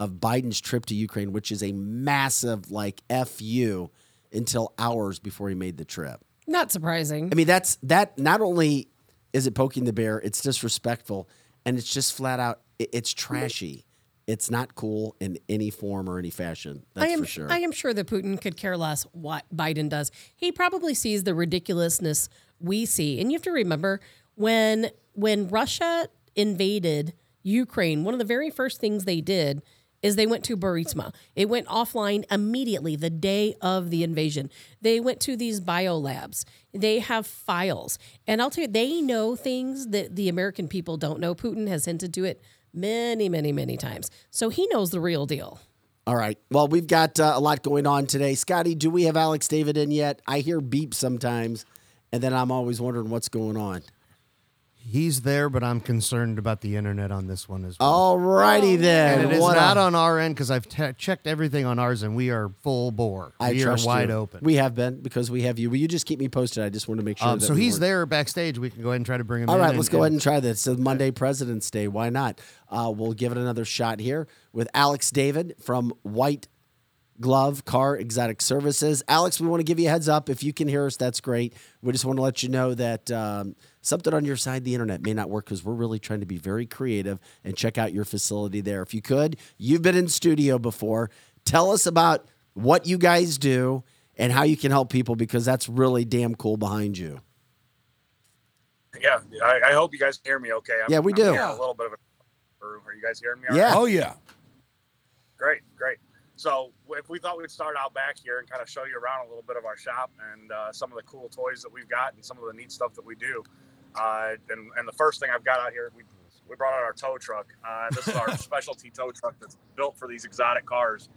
of Biden's trip to Ukraine, which is a massive like fu until hours before he made the trip. Not surprising. I mean, that's that. Not only is it poking the bear, it's disrespectful, and it's just flat out. It's mm-hmm. trashy. It's not cool in any form or any fashion. That's I am for sure. I am sure that Putin could care less what Biden does. He probably sees the ridiculousness we see. And you have to remember when when Russia invaded Ukraine, one of the very first things they did is they went to Burisma. It went offline immediately the day of the invasion. They went to these biolabs. They have files. And I'll tell you, they know things that the American people don't know. Putin has hinted to it many, many, many times. So he knows the real deal. All right. Well, we've got uh, a lot going on today. Scotty, do we have Alex David in yet? I hear beeps sometimes, and then I'm always wondering what's going on. He's there, but I'm concerned about the internet on this one as well. All righty then. and it is What not a- on our end because I've te- checked everything on ours, and we are full bore. I we are trust wide you. open. We have been because we have you. Will you just keep me posted? I just want to make sure. um, that so we he's weren't- there backstage. We can go ahead and try to bring him All in. right, let's go ahead and try this. So Monday, President's Day. Why not? Uh, we'll give it another shot here with Alex David from White Glove Car Exotic Services. Alex, we want to give you a heads up. If you can hear us, that's great. We just want to let you know that um, something on your side, the internet may not work because we're really trying to be very creative and check out your facility there. If you could, you've been in studio before. Tell us about what you guys do and how you can help people because that's really damn cool behind you. Yeah, I, I hope you guys hear me okay. I'm, Yeah, we I'm do. hearing A little bit of a. Room. Are you guys hearing me? Yeah. right? Oh yeah. Great, great. So if we thought we'd start out back here and kind of show you around a little bit of our shop and uh, some of the cool toys that we've got and some of the neat stuff that we do. Uh, and, and the first thing I've got out here, we, we brought out our tow truck. Uh, this is our specialty tow truck that's built for these exotic cars.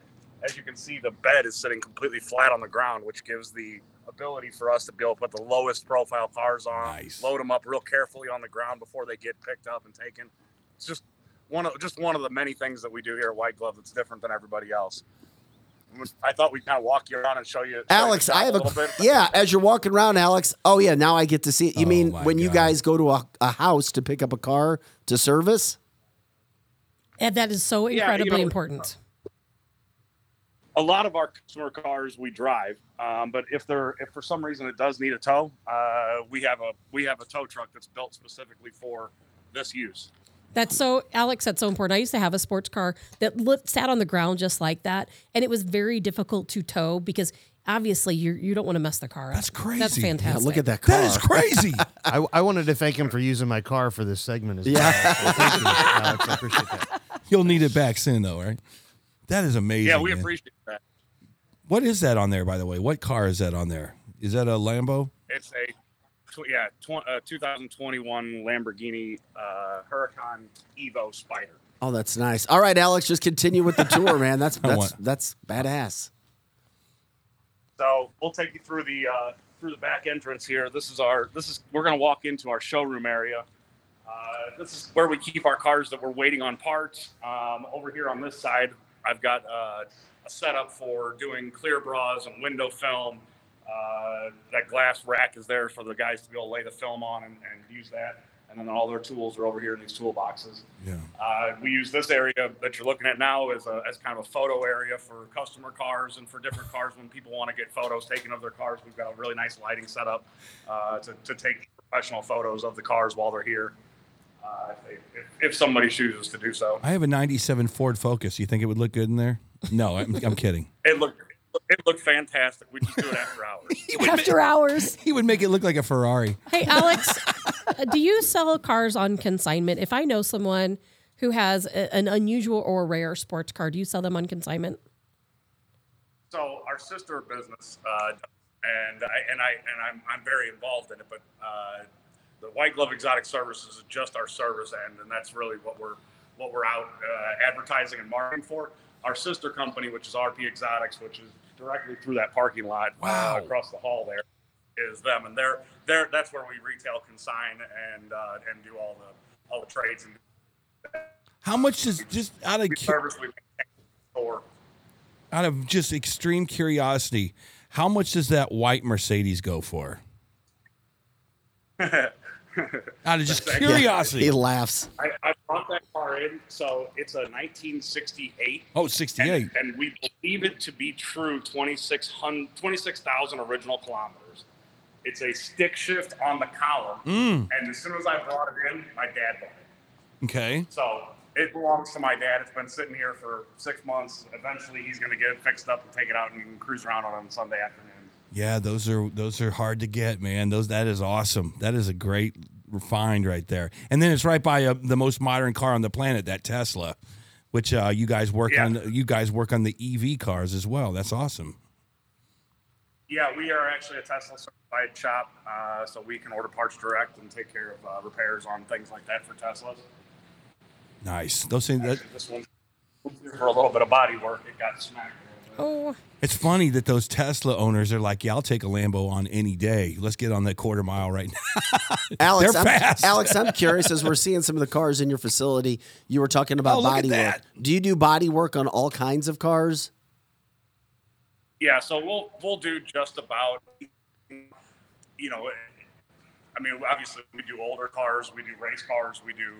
As you can see, the bed is sitting completely flat on the ground, which gives the ability for us to be able to put the lowest profile cars on, Nice. load them up real carefully on the ground before they get picked up and taken. It's just one of just one of the many things that we do here at White Glove that's different than everybody else. I thought we'd kind of walk you around and show you. Alex, I have a, little bit. yeah. As you're walking around, Alex. Oh yeah, now I get to see it. You Oh, mean my when you guys go to a, a house to pick up a car to service? And that is so Yeah, you incredibly know- important. a lot of our customer cars we drive, um, but if they're if for some reason it does need a tow, uh, we have a we have a tow truck that's built specifically for this use. That's so, Alex, that's so important. I used to have a sports car that lit, sat on the ground just like that. And it was very difficult to tow because obviously you you don't want to mess the car up. That's crazy. That's Yeah, fantastic. look at that car. That is crazy. I, I wanted to thank him for using my car for this segment as Yeah. well. So thank you, Alex. I appreciate that. You'll need it back soon, though, right? That is amazing. Yeah, we man. appreciate that. What is that on there, by the way? What car is that on there? Is that a Lambo? It's a tw- yeah tw- uh, 2021 Lamborghini uh, Huracan Evo Spider. Oh, that's nice. All right, Alex, just continue with the tour, man. That's I that's that's badass. So we'll take you through the uh, through the back entrance here. This is our this is we're gonna walk into our showroom area. Uh, this is where we keep our cars that we're waiting on parts. Um, over here on this side, I've got uh, a setup for doing clear bras and window film. Uh, that glass rack is there for the guys to be able to lay the film on and, and use that. And then all their tools are over here in these toolboxes. Yeah. Uh, we use this area that you're looking at now as, a, as kind of a photo area for customer cars and for different cars when people want to get photos taken of their cars. We've got a really nice lighting setup uh, to, to take professional photos of the cars while they're here. Uh, if, they, if, if somebody chooses to do so, I have a 97 Ford Focus. You think it would look good in there? No, I'm, I'm kidding. it looked it looked fantastic. We just do it after hours. After hours. He would make it look like a Ferrari. Hey, Alex, uh, do you sell cars on consignment? If I know someone who has a, an unusual or rare sports car, do you sell them on consignment? So our sister business, uh, and I and I and I'm I'm very involved in it, but uh, the White Glove Exotic Services is just our service end, and that's really what we're what we're out uh, advertising and marketing for. Our sister company, which is RP Exotics, which is directly through that parking lot Wow. uh, across the hall there, is them, and they're they're that's where we retail, consign, and uh, and do all the all the trades and How much does just out of service we store. out of just extreme curiosity, how much does that white Mercedes go for? out of just Yeah. curiosity. He laughs. I, I brought that car in, so it's a 1968. Oh, 68. And, and we believe it to be true 26,000 26,000 original kilometers. It's a stick shift on the column. Mm, And as soon as I brought it in, my dad bought it. okay. So it belongs to my dad. It's been sitting here for six months. Eventually, he's going to get it fixed up and take it out and cruise around on it on Sunday afternoon. Yeah, those are those are hard to get, man. Those that is awesome. That is a great find right there. And then it's right by uh, the most modern car on the planet, that Tesla, which uh, you guys work Yeah. on. You guys work on the EV cars as well. That's awesome. Yeah, we are actually a Tesla certified shop, uh, so we can order parts direct and take care of uh, repairs on things like that for Teslas. Nice. Those things. That, this one for a little bit of body work. It got smacked. a little bit. Oh, it's funny that those Tesla owners are like, "Yeah, I'll take a Lambo on any day. Let's get on that quarter mile right now." Alex, They're I'm, fast. Alex, I'm curious as we're seeing some of the cars in your facility. You were talking about Oh, body work. Do you do body work on all kinds of cars? Yeah, so we'll we'll do just about, you know, I mean, obviously we do older cars, we do race cars, we do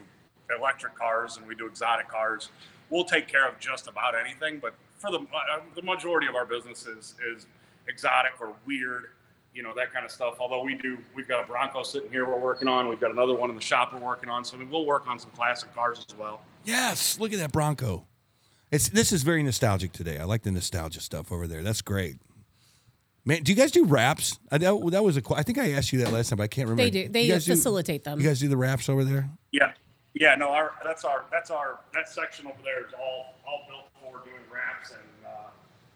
electric cars, and we do exotic cars. We'll take care of just about anything, but for the uh, the majority of our business is is exotic or weird, you know that kind of stuff. Although we do, we've got a Bronco sitting here we're working on. We've got another one in the shop we're working on. So we'll work on some classic cars as well. Yes, look at that Bronco. It's this is very nostalgic today. I like the nostalgia stuff over there. That's great. Man, do you guys do wraps? I, that, that was a. qu- I think I asked you that last time, but I can't remember. They do. They You guys do- facilitate them. You guys do the wraps over there? Yeah, yeah. No, our that's our that's our that section over there is all all built for doing wraps and uh,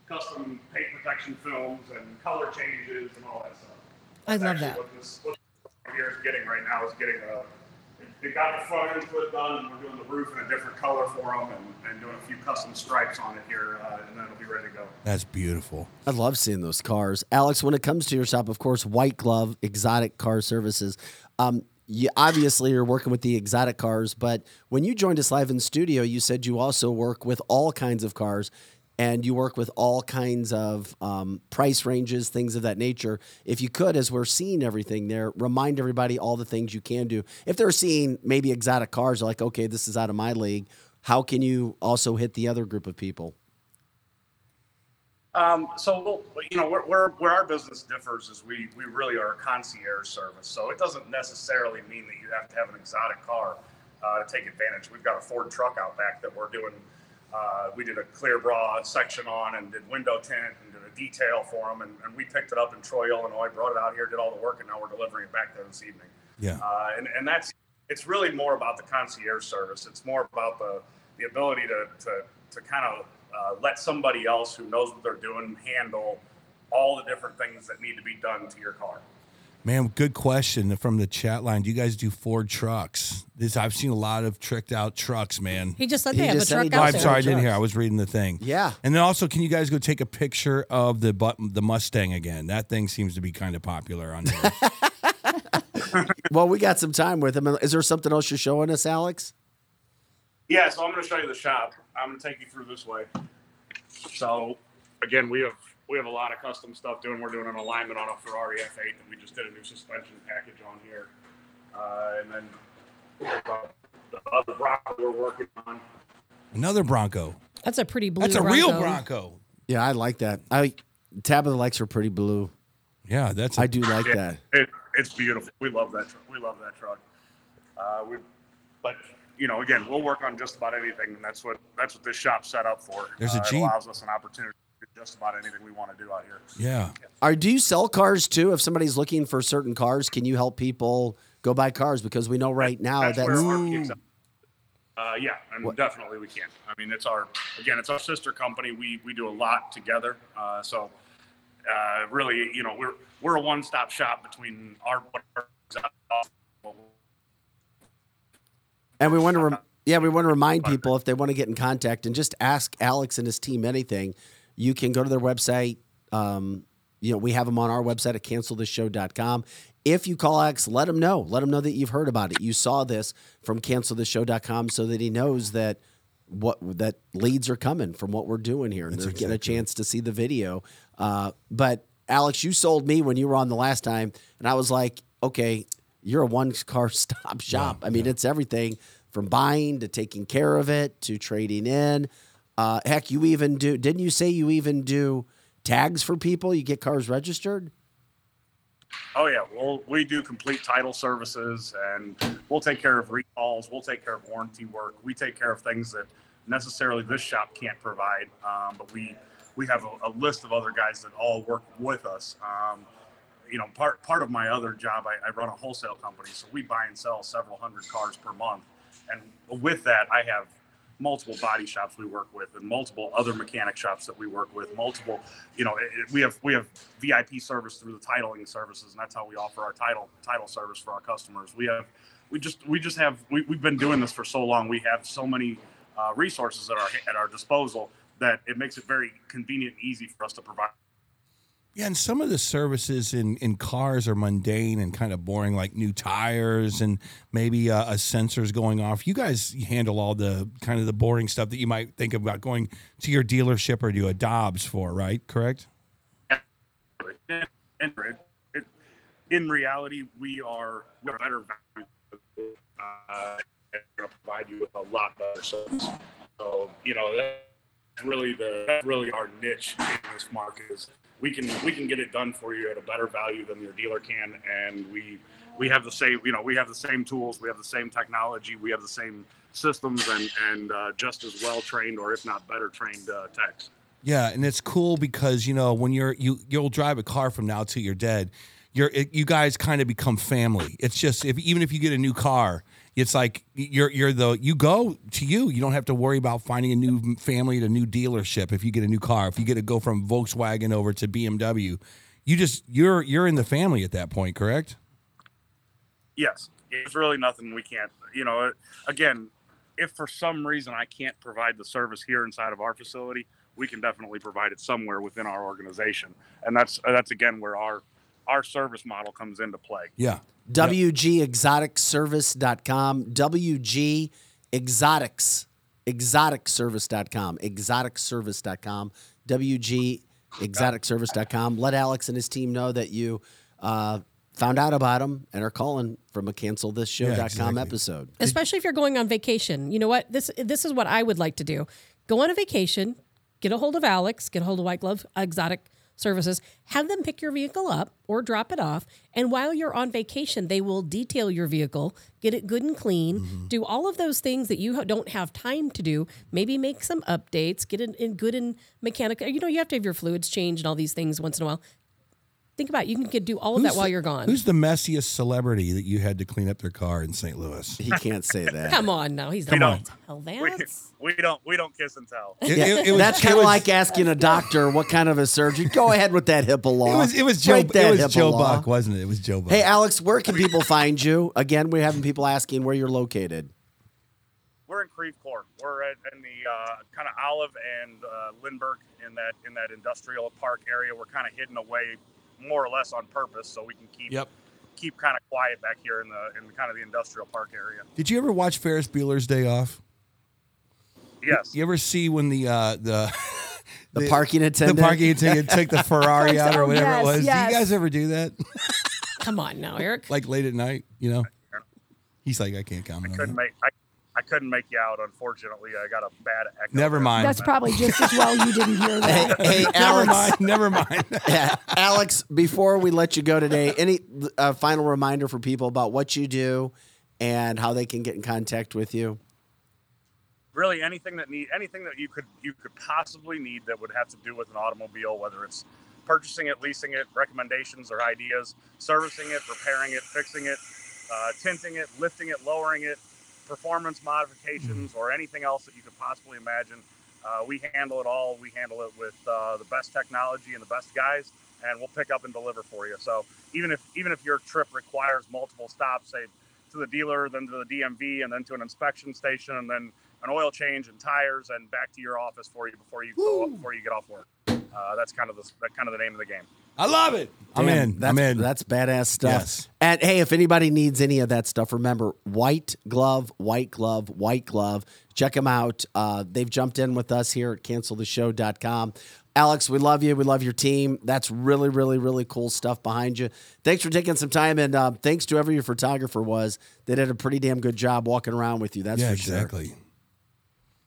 custom paint protection films and color changes and all that stuff. I love actually that. What this what here is getting right now is getting a. They got the front end put done. and We're doing the roof in a different color for them and, and doing a few custom stripes on it here, uh, and then it'll be ready to go. That's beautiful. I love seeing those cars. Alex, when it comes to your shop, of course, White Glove Exotic Car Services. Um, you obviously you're working with the exotic cars, but when you joined us live in studio, you said you also work with all kinds of cars and you work with all kinds of um, price ranges, things of that nature. If you could, as we're seeing everything there, remind everybody all the things you can do. If they're seeing maybe exotic cars, like, okay, this is out of my league. How can you also hit the other group of people? Um, so we'll, you know, where, where, where our business differs is we, we really are a concierge service. So it doesn't necessarily mean that you have to have an exotic car uh, to take advantage. We've got a Ford truck out back that we're doing. Uh, we did a clear bra section on and did window tint and did a detail for them. And, and we picked it up in Troy, Illinois, brought it out here, did all the work, and now we're delivering it back there this evening. Yeah. Uh, and, and that's it's really more about the concierge service. It's more about the the ability to to, to kind of uh, let somebody else who knows what they're doing handle all the different things that need to be done to your car. Man, good question from the chat line. Do you guys do Ford trucks? This I've seen a lot of tricked out trucks, man. He just said He they have a just said he truck Oh, out does. I'm sorry, I didn't hear. I was reading the thing. Yeah. And then also, can you guys go take a picture of the but the Mustang again? That thing seems to be kind of popular on there. Well, we got some time with him. Is there something else you're showing us, Alex? Yeah, so I'm going to show you the shop. I'm going to take you through this way. So again, we have we have a lot of custom stuff doing. We're doing an alignment on a Ferrari F8 that we just did a new suspension package on here, uh, and then the other Bronco we're working on. Another Bronco. That's a pretty blue That's a Bronco. real Bronco. Yeah, I like that. I Tabitha likes her pretty blue. Yeah, that's. a- I do like Yeah, that. It, it's beautiful. We love that. Truck. We love that truck. Uh, we, but you know, again, we'll work on just about anything, and that's what that's what this shop's set up for. There's a uh, Jeep. It allows us an opportunity to do just about anything we want to do out here. Yeah. Are do you sell cars too? If somebody's looking for certain cars, can you help people go buy cars? Because we know right now That's that's where our. Uh, yeah, and definitely we can. I mean, it's our again, it's our sister company. We we do a lot together. Uh, so uh, really, you know, we're we're a one stop shop between our. And we want to, rem- yeah, we want to remind people if they want to get in contact and just ask Alex and his team anything, you can go to their website. Um, you know, we have them on our website at cancelthisshow.com. If you call Alex, let him know. Let him know that you've heard about it. You saw this from cancelthisshow.com so that he knows that what that leads are coming from what we're doing here and they're getting a chance to see the video. Uh, but Alex, you sold me when you were on the last time, and I was like, okay, you're a one car stop shop. I mean, it's everything from buying to taking care of it to trading in. Uh, heck, you even do. Didn't you say you even do tags for people? You get cars registered. Oh yeah, well we do complete title services, and we'll take care of recalls. We'll take care of warranty work. We take care of things that necessarily this shop can't provide, um, but we we have a, a list of other guys that all work with us. Um, you know, part part of my other job, I, I run a wholesale company, so we buy and sell several hundred cars per month, and with that, I have multiple body shops we work with and multiple other mechanic shops that we work with multiple you know it, we have we have vip service through the titling services and that's how we offer our title title service for our customers. We have we just we just have we, we've been doing this for so long. We have so many uh, resources at our at our disposal that it makes it very convenient and easy for us to provide Yeah, and some of the services in, in cars are mundane and kind of boring, like new tires and maybe uh, a sensor's going off. You guys handle all the kind of the boring stuff that you might think about going to your dealership or to a Dobbs for, right? Correct? in reality, we are we're better value. Uh, provide you with a lot better service. So you know, that, really the that's really our niche in this market is we can we can get it done for you at a better value than your dealer can, and we we have the same you know we have the same tools, we have the same technology, we have the same systems, and and uh, just as well trained or if not better trained uh, techs. Yeah, and it's cool because you know when you're you you'll drive a car from now till you're dead. You're it, you guys kind of become family. It's just if even if you get a new car, it's like you're you're the you go to you. You don't have to worry about finding a new family at a new dealership if you get a new car. If you get to go from Volkswagen over to BMW, you just you're you're in the family at that point, correct? Yes, it's really nothing we can't. You know, again, if for some reason I can't provide the service here inside of our facility, we can definitely provide it somewhere within our organization, and that's that's again where our our service model comes into play. Yeah. WGExoticservice.com. WG Exotics. Exoticservice.com. Exoticservice.com. WG Exoticservice.com. Let Alex and his team know that you uh, found out about them and are calling from a cancelthisshow.com Yeah, exactly. episode. especially if you're going on vacation. You know what? This this is what I would like to do. Go on a vacation, get a hold of Alex, get a hold of White Glove Exotic Services, have them pick your vehicle up or drop it off, and while you're on vacation, they will detail your vehicle, get it good and clean, mm-hmm. do all of those things that you don't have time to do. Maybe make some updates, get it in good and mechanical. You know, you have to have your fluids changed and all these things once in a while. Think about it. you can get, do all of that while the- you're gone. Who's the messiest celebrity that you had to clean up their car in St. Louis? He can't say that. Come on now, he's We not don't. tell We, we don't we don't kiss and tell. It, Yeah, it- it was- that's kind of like asking a doctor what kind of a surgery. Go ahead with that HIPAA law. It was it was Joe Break it was Joe law. Buck, wasn't it? It was Joe Buck. Hey, Alex, where can people find you? Again, we're having people asking where you're located. We're in Creve Coeur. We're at, in the uh, kind of Olive and uh, Lindbergh in that in that industrial park area. We're kind of hidden away, more or less on purpose, so we can keep Yep. keep kind of quiet back here in the in kind of the industrial park area. Did you ever watch Ferris Bueller's Day Off? Yes. You ever see when the uh, the The parking attendant? the parking attendant took the Ferrari out or whatever yes, it was? yes. Do you guys ever do that? Come on now, Eric. like late at night, you know? He's like, I can't I couldn't On make I, I couldn't make you out. Unfortunately, I got a bad echo. Never mind. That's probably just as well you didn't hear that. Hey, Never Alex. mind. Never mind. Yeah, Alex, before we let you go today, any uh, final reminder for people about what you do and how they can get in contact with you? really anything that need anything that you could you could possibly need that would have to do with an automobile, whether it's purchasing it, leasing it, recommendations or ideas, servicing it, repairing it, fixing it, uh, tinting it, lifting it, lowering it, performance modifications, or anything else that you could possibly imagine. Uh, we handle it all. We handle it with uh, the best technology and the best guys, and we'll pick up and deliver for you. So even if even if your trip requires multiple stops, say to the dealer, then to the DMV, and then to an inspection station, and then an oil change and tires, and back to your office for you before you go, before you get off work. Uh, that's kind of the that kind of the name of the game. I love it. I'm in. That's, I'm in. That's badass stuff. Yes. And hey, if anybody needs any of that stuff, remember White Glove, White Glove, White Glove. Check them out. Uh, they've jumped in with us here at canceltheshow.com. Alex, we love you. We love your team. That's really, really, really cool stuff behind you. Thanks for taking some time, and uh, thanks to whoever your photographer was. They did a pretty damn good job walking around with you. That's yeah, for sure. exactly.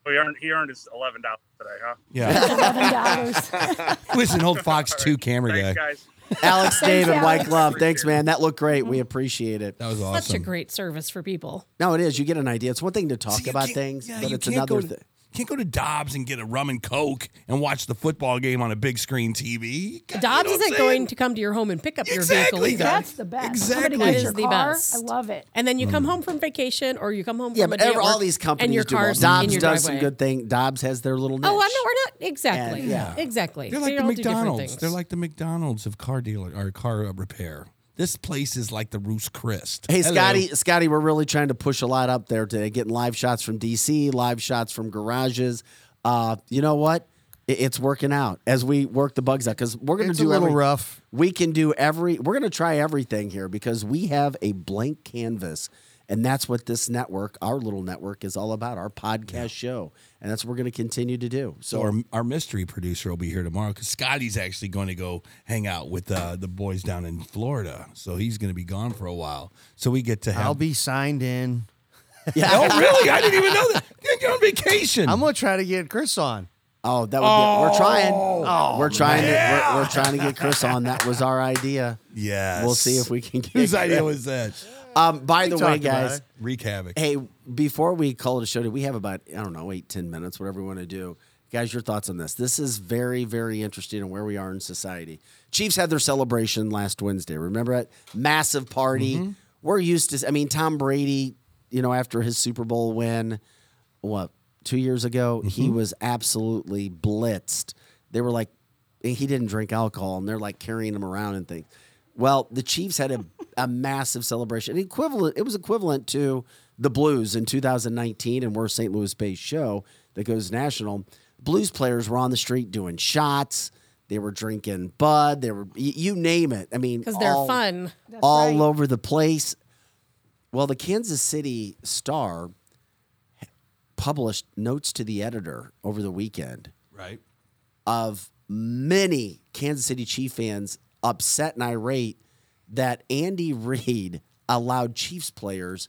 So he earned he earned his eleven dollars today, huh? Yeah. Eleven dollars. Listen, old Fox 2 camera Thanks, guy. guys. Alex, David, Alex. White Glove. Thanks, man. That looked great. We mm-hmm. appreciate it. That was awesome. Such a great service for people. No, it is. You get an idea. It's one thing to talk See, about things, yeah, but it's another thing. Can't go to Dobbs and get a rum and coke and watch the football game on a big screen TV. You Dobbs know isn't going to come to your home and pick up your Exactly. vehicle either. That's the best. Exactly. Somebody That gets is the car. best. I love it. And then you come mm. home from vacation or you come home Yeah, from but a day every, at all these companies and your do well. Dobbs in your does some good thing. Dobbs has their little oh, niche. Oh, I'm not. We're not exactly. And, yeah. exactly. They're like They the all do different McDonald's. They're like the McDonald's of car dealer or car repair. This place is like the Roost Christ. Hey, Hello. Scotty, Scotty, we're really trying to push a lot up there today, getting live shots from DC, live shots from garages. Uh, you know what? It- It's working out as we work the bugs out because we're going to do a little every, rough. We can do every. We're going to try everything here because we have a blank canvas, and that's what this network, our little network, is all about. Our podcast show, and that's what we're going to continue to do. So our, our mystery producer will be here tomorrow because Scotty's actually going to go hang out with uh, the boys down in Florida. So he's going to be gone for a while. So we get to have. I'll be signed in. yeah, oh, really? I didn't even know that. You're on vacation. I'm gonna try to get Chris on. Oh, that would be. We're trying. we're trying to. We're, we're trying to get Chris on. That was our idea. Yes. We'll see if we can get. Whose idea was that? Um, by the way, guys. Wreak havoc. hey, before we call it a show, we have about I don't know eight, ten minutes, whatever we want to do. Guys, your thoughts on this? This is very, very interesting on where we are in society. Chiefs had their celebration last Wednesday. Remember it? Massive party. We're used to. I mean, Tom Brady. You know, after his Super Bowl win, what two years ago, he was absolutely blitzed. They were like, he didn't drink alcohol, and they're like carrying him around and things. Well, the Chiefs had a, a massive celebration. Equivalent, it was equivalent to the Blues in 2019, and we're a St. Louis based show that goes national. Blues players were on the street doing shots. They were drinking Bud. They were, y- you name it. I mean, because they're all- fun. all right. over the place. Well, the Kansas City Star published notes to the editor over the weekend Right. of many Kansas City Chief fans upset and irate that Andy Reid allowed Chiefs players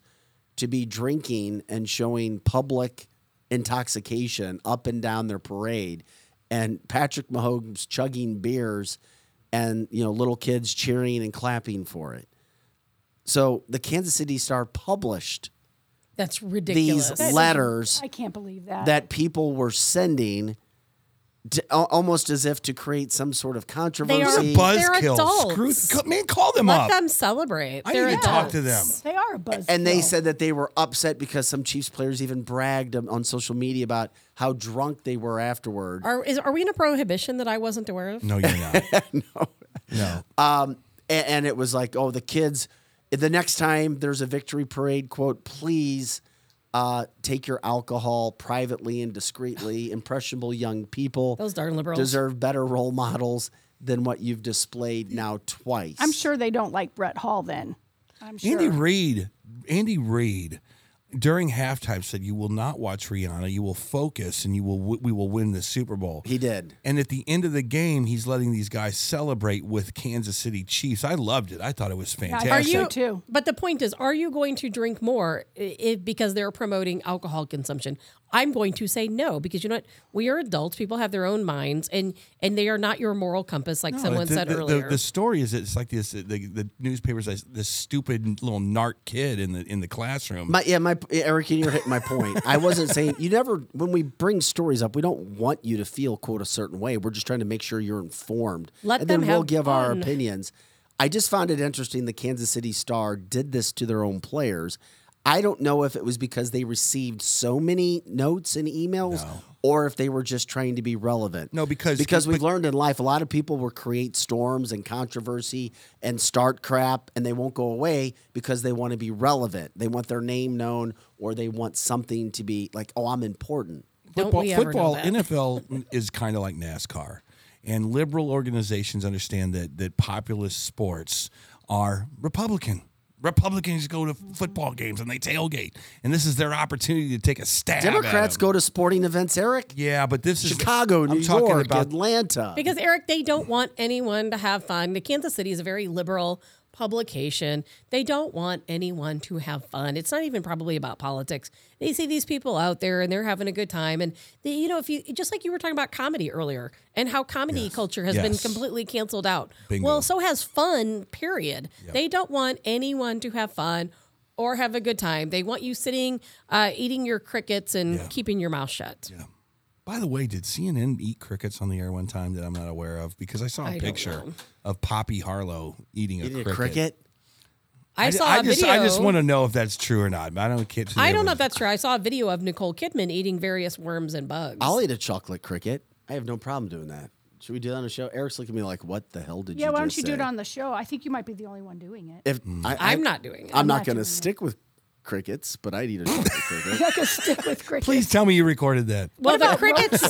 to be drinking and showing public intoxication up and down their parade and Patrick Mahomes chugging beers and you know little kids cheering and clapping for it. So the Kansas City Star published That's ridiculous. these letters I can't believe that. that people were sending to, almost as if to create some sort of controversy. are They're Buzzkill. adults. Screw, co- man, call them Let up. them celebrate. I They're need to talk to them. they are a buzz. and they said that they were upset because some Chiefs players even bragged on- on social media about how drunk they were afterward. Are is are we in a prohibition that I wasn't aware of? no, you're not. no. No. Um, a- and, it was like, oh, the kids. The next time there's a victory parade, quote, please uh, take your alcohol privately and discreetly. Impressionable young people Those darn liberals. deserve better role models than what you've displayed now twice. I'm sure they don't like Brett Hull. Then I'm sure. Andy Reid, Andy Reid, during halftime said, "You will not watch Rihanna. You will focus, and you will. w- We will win the Super Bowl." He did. And at the end of the game, he's letting these guys celebrate with Kansas City Chiefs. I loved it. I thought it was fantastic. Are you too. But the point is, are you going to drink more if, because they're promoting alcohol consumption? I'm going to say no because you know what? We are adults. People have their own minds, and and they are not your moral compass, like No, someone the, said the, earlier. The, the story is it's like this. The, the newspapers, this, this stupid little narc kid in the in the classroom. My yeah, my Eric, you're hitting my point. I wasn't saying you never. When we bring stories up, we don't want you to feel quote a certain way. We're just trying to make sure you're informed, Let and them then we'll have give our opinions. I just found it interesting. The Kansas City Star did this to their own players. I don't know if it was because they received so many notes and emails, or if they were just trying to be relevant. No, because- because we've but- learned in life a lot of people will create storms and controversy and start crap, and they won't go away because they want to be relevant. They want their name known, or they want something to be like, oh, I'm important. Don't football, we ever football know that? NFL is kind of like NASCAR, and liberal organizations understand that that populist sports are Republican. Republicans go to football games and they tailgate, and this is their opportunity to take a stab. Democrats at 'em. go to sporting events, Eric. Yeah, but this is Chicago, New I'm talking York, about Atlanta. Because Eric, they don't want anyone to have fun. The Kansas City is a very liberal publication. They don't want anyone to have fun. It's not even probably about politics. They see these people out there and they're having a good time. And they, you know, if you just like you were talking about comedy earlier and how comedy culture has been completely canceled out. Bingo. Well, so has fun. Period. They don't want anyone to have fun. Or have a good time. They want you sitting, uh, eating your crickets and keeping your mouth shut. By the way, did CNN eat crickets on the air one time that I'm not aware of? Because I saw a I don't picture know. of Poppy Harlow eating a Eating a cricket. cricket. I, saw I a just, video. I just want to know if that's true or not. I don't care. I don't know if that's true. I saw a video of Nicole Kidman eating various worms and bugs. I'll eat a chocolate cricket. I have no problem doing that. Should we do that on the show? Eric's looking at me like, "What the hell did you?" Yeah, you?" why don't just you do it say?" on the show? I think you might be the only one doing it. If mm. I, I'm not doing it. I'm, I'm not not going to doing it. stick with crickets, but I'd eat a chocolate cricket. I can stick with cricket. Please tell me you recorded that. well, the crickets,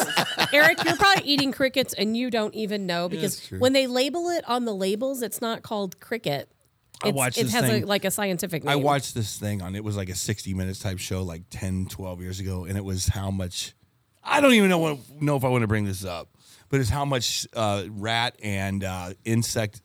Eric, you're probably eating crickets and you don't even know because true. when they label it on the labels, it's not called cricket. I It's, watched it this has thing- a, like a scientific name. I watched this thing on it was like a 60 minutes type show like 10, 12 years ago, and it was how much I don't even know what, know if I want to bring this up, but it's how much uh, rat and uh, insect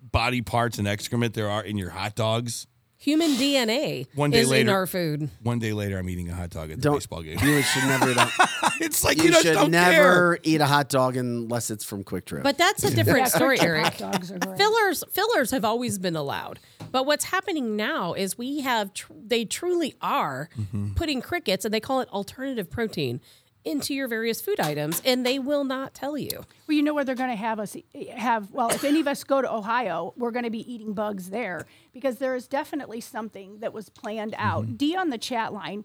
body parts and excrement there are in your hot dogs. Human DNA One day is in later- our food. One day later, I'm eating a hot dog at the Don't baseball game. you should never. eat a- it's like you, you, just should don't care. never eat a hot dog unless it's from QuikTrip. But that's a different story, Quick Eric. hot dogs are great. Fillers fillers have always been allowed. But what's happening now is we have tr- they truly are Mm-hmm. putting crickets and they call it alternative protein into your various food items and they will not tell you. Well, you know where they're going to have us have. Well, if any of us go to Ohio, we're going to be eating bugs there because there is definitely something that was planned out. Mm-hmm. D on the chat line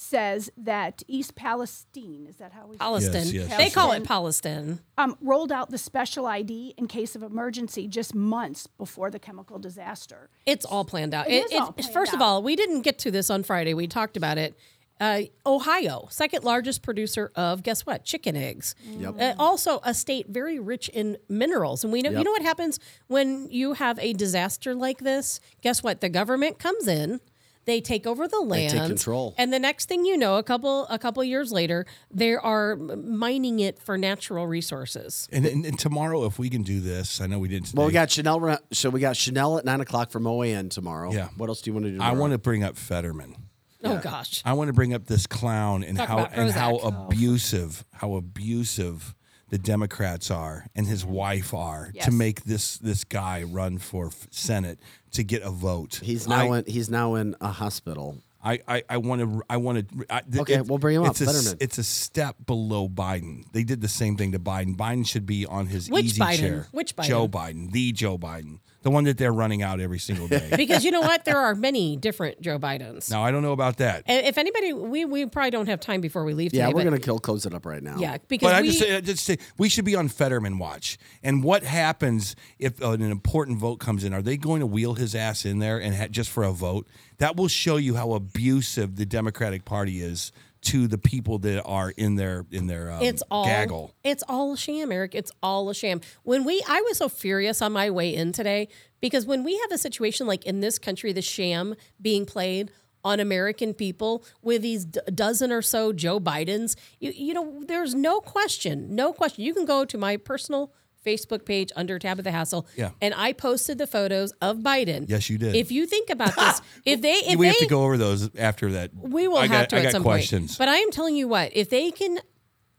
says that East Palestine is that how we say it? Palestine. yes, They call it Palestine. um, rolled out the special ID in case of emergency just months before the chemical disaster. It's all planned out. It is all planned first of all, we didn't get to this on Friday. We talked about it. Uh, Ohio, second largest producer of guess what? Chicken eggs. Yep. Uh, also, a state very rich in minerals, and we know you know what happens when you have a disaster like this. Guess what? The government comes in. They take over the They land, take control. and the next thing you know, a couple a couple years later, they are mining it for natural resources. And, and, and tomorrow, if we can do this, I know we didn't. Today, well, we got Chanel. So we got Chanel at nine o'clock from OAN tomorrow. Yeah. What else do you want to do? I want to bring up Fetterman. Oh gosh, I want to bring up this clown and Talk how and how abusive how abusive the Democrats are and his wife are Yes. to make this this guy run for Senate to get a vote. He's now I, in. He's now in a hospital. I I I want to I want to. Okay, it- we'll bring him up, it's a, s- Fetterman. it's a step below Biden. They did the same thing to Biden. Biden should be on his Which easy Biden? chair. Which Biden? Joe Biden, the Joe Biden, the one that they're running out every single day. because you know what? There are many different Joe Bidens. now I don't know about that. And if anybody, we, we probably don't have time before we leave today. Yeah, we're but- gonna kill close it up right now. Yeah, because But I we, just, say, I just say we should be on Fetterman watch. And what happens if an important vote comes in? Are they going to wheel his ass in there and ha- just for a vote? That will show you how abusive the Democratic Party is to the people that are in their in their um, it's all gaggle. it's all a sham, Eric. It's all a sham. When we, I was so furious on my way in today because when we have a situation like in this country, the sham being played on American people with these d- dozen or so Joe Bidens, you, you know, there's no question, no question. You can go to my personal Facebook page under Tabitha Hassel, Yeah. and I posted the photos of Biden. Yes, you did. If you think about this, if they, if we they, have to go over those after that. We will I have got, to I at got some questions. point. But I am telling you what, if they can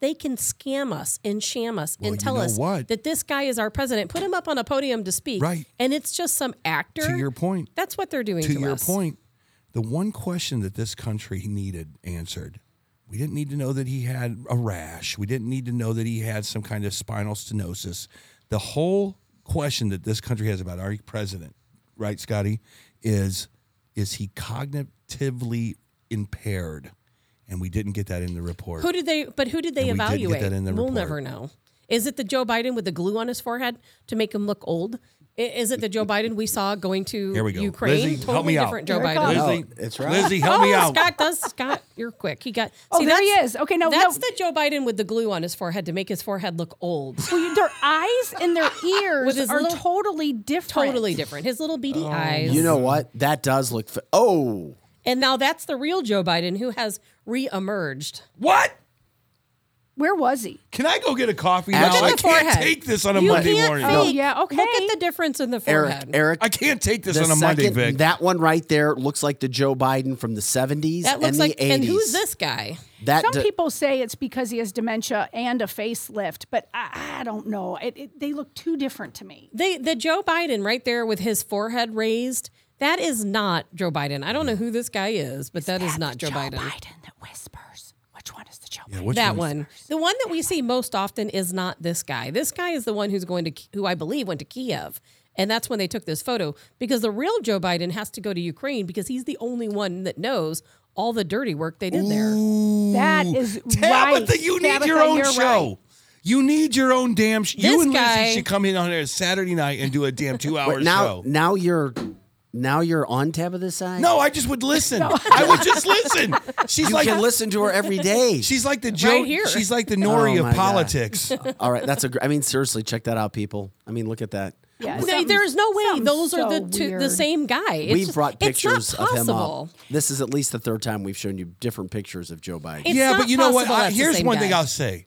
they can scam us and sham us Well, and tell us what? that this guy is our president, put him up on a podium to speak. Right. And it's just some actor. to your point, That's what they're doing to, to your us. point, the one question that this country needed answered. We didn't need to know that he had a rash. We didn't need to know that he had some kind of spinal stenosis. The whole question that this country has about our president, right, Scotty, is is he cognitively impaired? And we didn't get that in the report. Who did they but who did they And we didn't get evaluate? that in the we'll report. never know. Is it the Joe Biden with the glue on his forehead to make him look old? I- Is it the Joe Biden we saw going to Here we go. Ukraine? Lizzie, totally help me out. different Joe Here it Biden. comes. Lizzie, No, it's right. Lizzie, help me oh, out. Scott does. Scott, you're quick. He got. Oh, there he that's- is. Okay, no, that's no. the Joe Biden with the glue on his forehead to make his forehead look old. Well, you- their eyes and their ears With his are little- totally different. Totally different. His little beady Oh. eyes. You know what? That does look. Fa- oh, and now that's the real Joe Biden who has re-emerged. what? Where was he? Can I go get a coffee Look now? at I can't forehead. take this on a You Monday can't morning. fake. Oh, yeah, okay. Look at the difference in the Eric, forehead. Eric. Eric I can't take this on a Monday, Vic. that one right there looks like the Joe Biden from the seventies that and looks the like. eighties. And who's this guy? That Some d- people say it's because he has dementia and a facelift, but I, I don't know. It, it, they look too different to me. They, the Joe Biden right there with his forehead raised. That is not Joe Biden. I don't know who this guy is, but that is not Joe, Biden. that whispers. Which one is the Joe Yeah, Biden? which that one? one. The one that we see most often is not this guy. This guy is the one who's going to, who I believe went to Kiev. And that's when they took this photo because the real Joe Biden has to go to Ukraine because he's the only one that knows all the dirty work they did there. That is Tabitha, right. you need Tabitha, your own show. right. You need your own damn. Sh- you and guy- Lizzie should come in on a Saturday night and do a damn two-hour Wait, now, show. now you're, now you're on tab of this side. No, I just would listen. I would just listen. She's you like can listen to her every day. she's like the Joe. here. She's like the Noory Oh, of my God. politics. All right, that's a. gr- I mean, seriously, check that out, people. I mean, look at that. Yeah, No, there's no way something's those are the two, the same guy. It's we've just- brought it's not pictures of him possible. up. This is at least the third time we've shown you different pictures of Joe Biden. It's yeah, but you know what? I- here's same one thing. I'll say.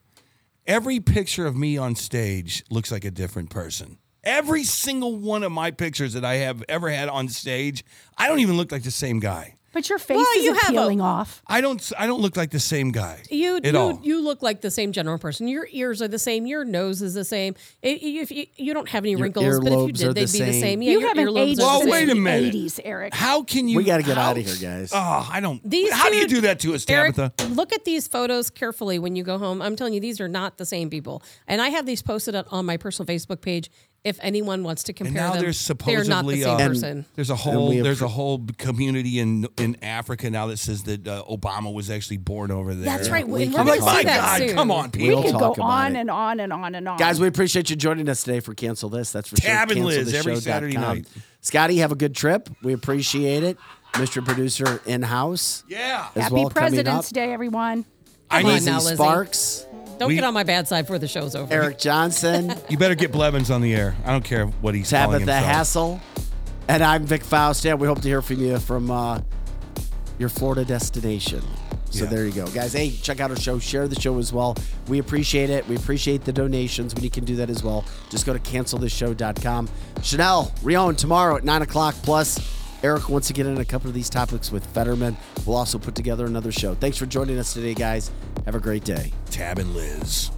Every picture of me on stage looks like a different person. Every single one of my pictures that I have ever had on stage, I don't even look like the same guy. But your face Well, you isn't have a- peeling off. I don't. I don't look like the same guy. You at you, all. you look like the same general person. Your ears are the same. Your nose is the same. It, if you, you don't have any Your wrinkles, but if you did, they'd the be the same. same. Yeah, you your haven't earlobes aged Well, the wait a minute. 80s, Eric. How can you? We got to get how- out of here, guys. Oh, I don't. These how do you do that to us, Eric, Tabitha? look at these photos carefully when you go home. I'm telling you, these are not the same people. And I have these posted on my personal Facebook page. If anyone wants to compare And compare now them, there's they're not the same uh, person. there's a whole we there's a whole community in in Africa now that says that uh, Obama was actually born over there. That's right. we and can we're I'm like, to see my that God, soon. come on, we people. We'll could talk go on it. and on and on and on. Guys, we appreciate you joining us today for Cancel This. That's for Tab sure. and Liz every CancelThisShow.com. Saturday night. Scotty, have a good trip. We appreciate it. Mr. Producer in house. Yeah. Happy well President's. Day, everyone. I Come on need now, Lizzie Lizzie. Sparks, Don't We- get on my bad side before the show's over. Eric Johnson, You better get Blevins on the air. I don't care what he's calling Tabitha himself. Hassel, and I'm Vic Faust. Yeah, we hope to hear from you from uh, your Florida destination. So Yeah. there you go, guys. Hey, check out our show. Share the show as well. We appreciate it. We appreciate the donations when you can do that as well. Just go to cancelthisshow.com. Chanel, Rion, tomorrow at 9 o'clock. Plus, Eric wants to get in a couple of these topics with Fetterman. We'll also put together another show. Thanks for joining us today, guys. Have a great day. Tab and Liz.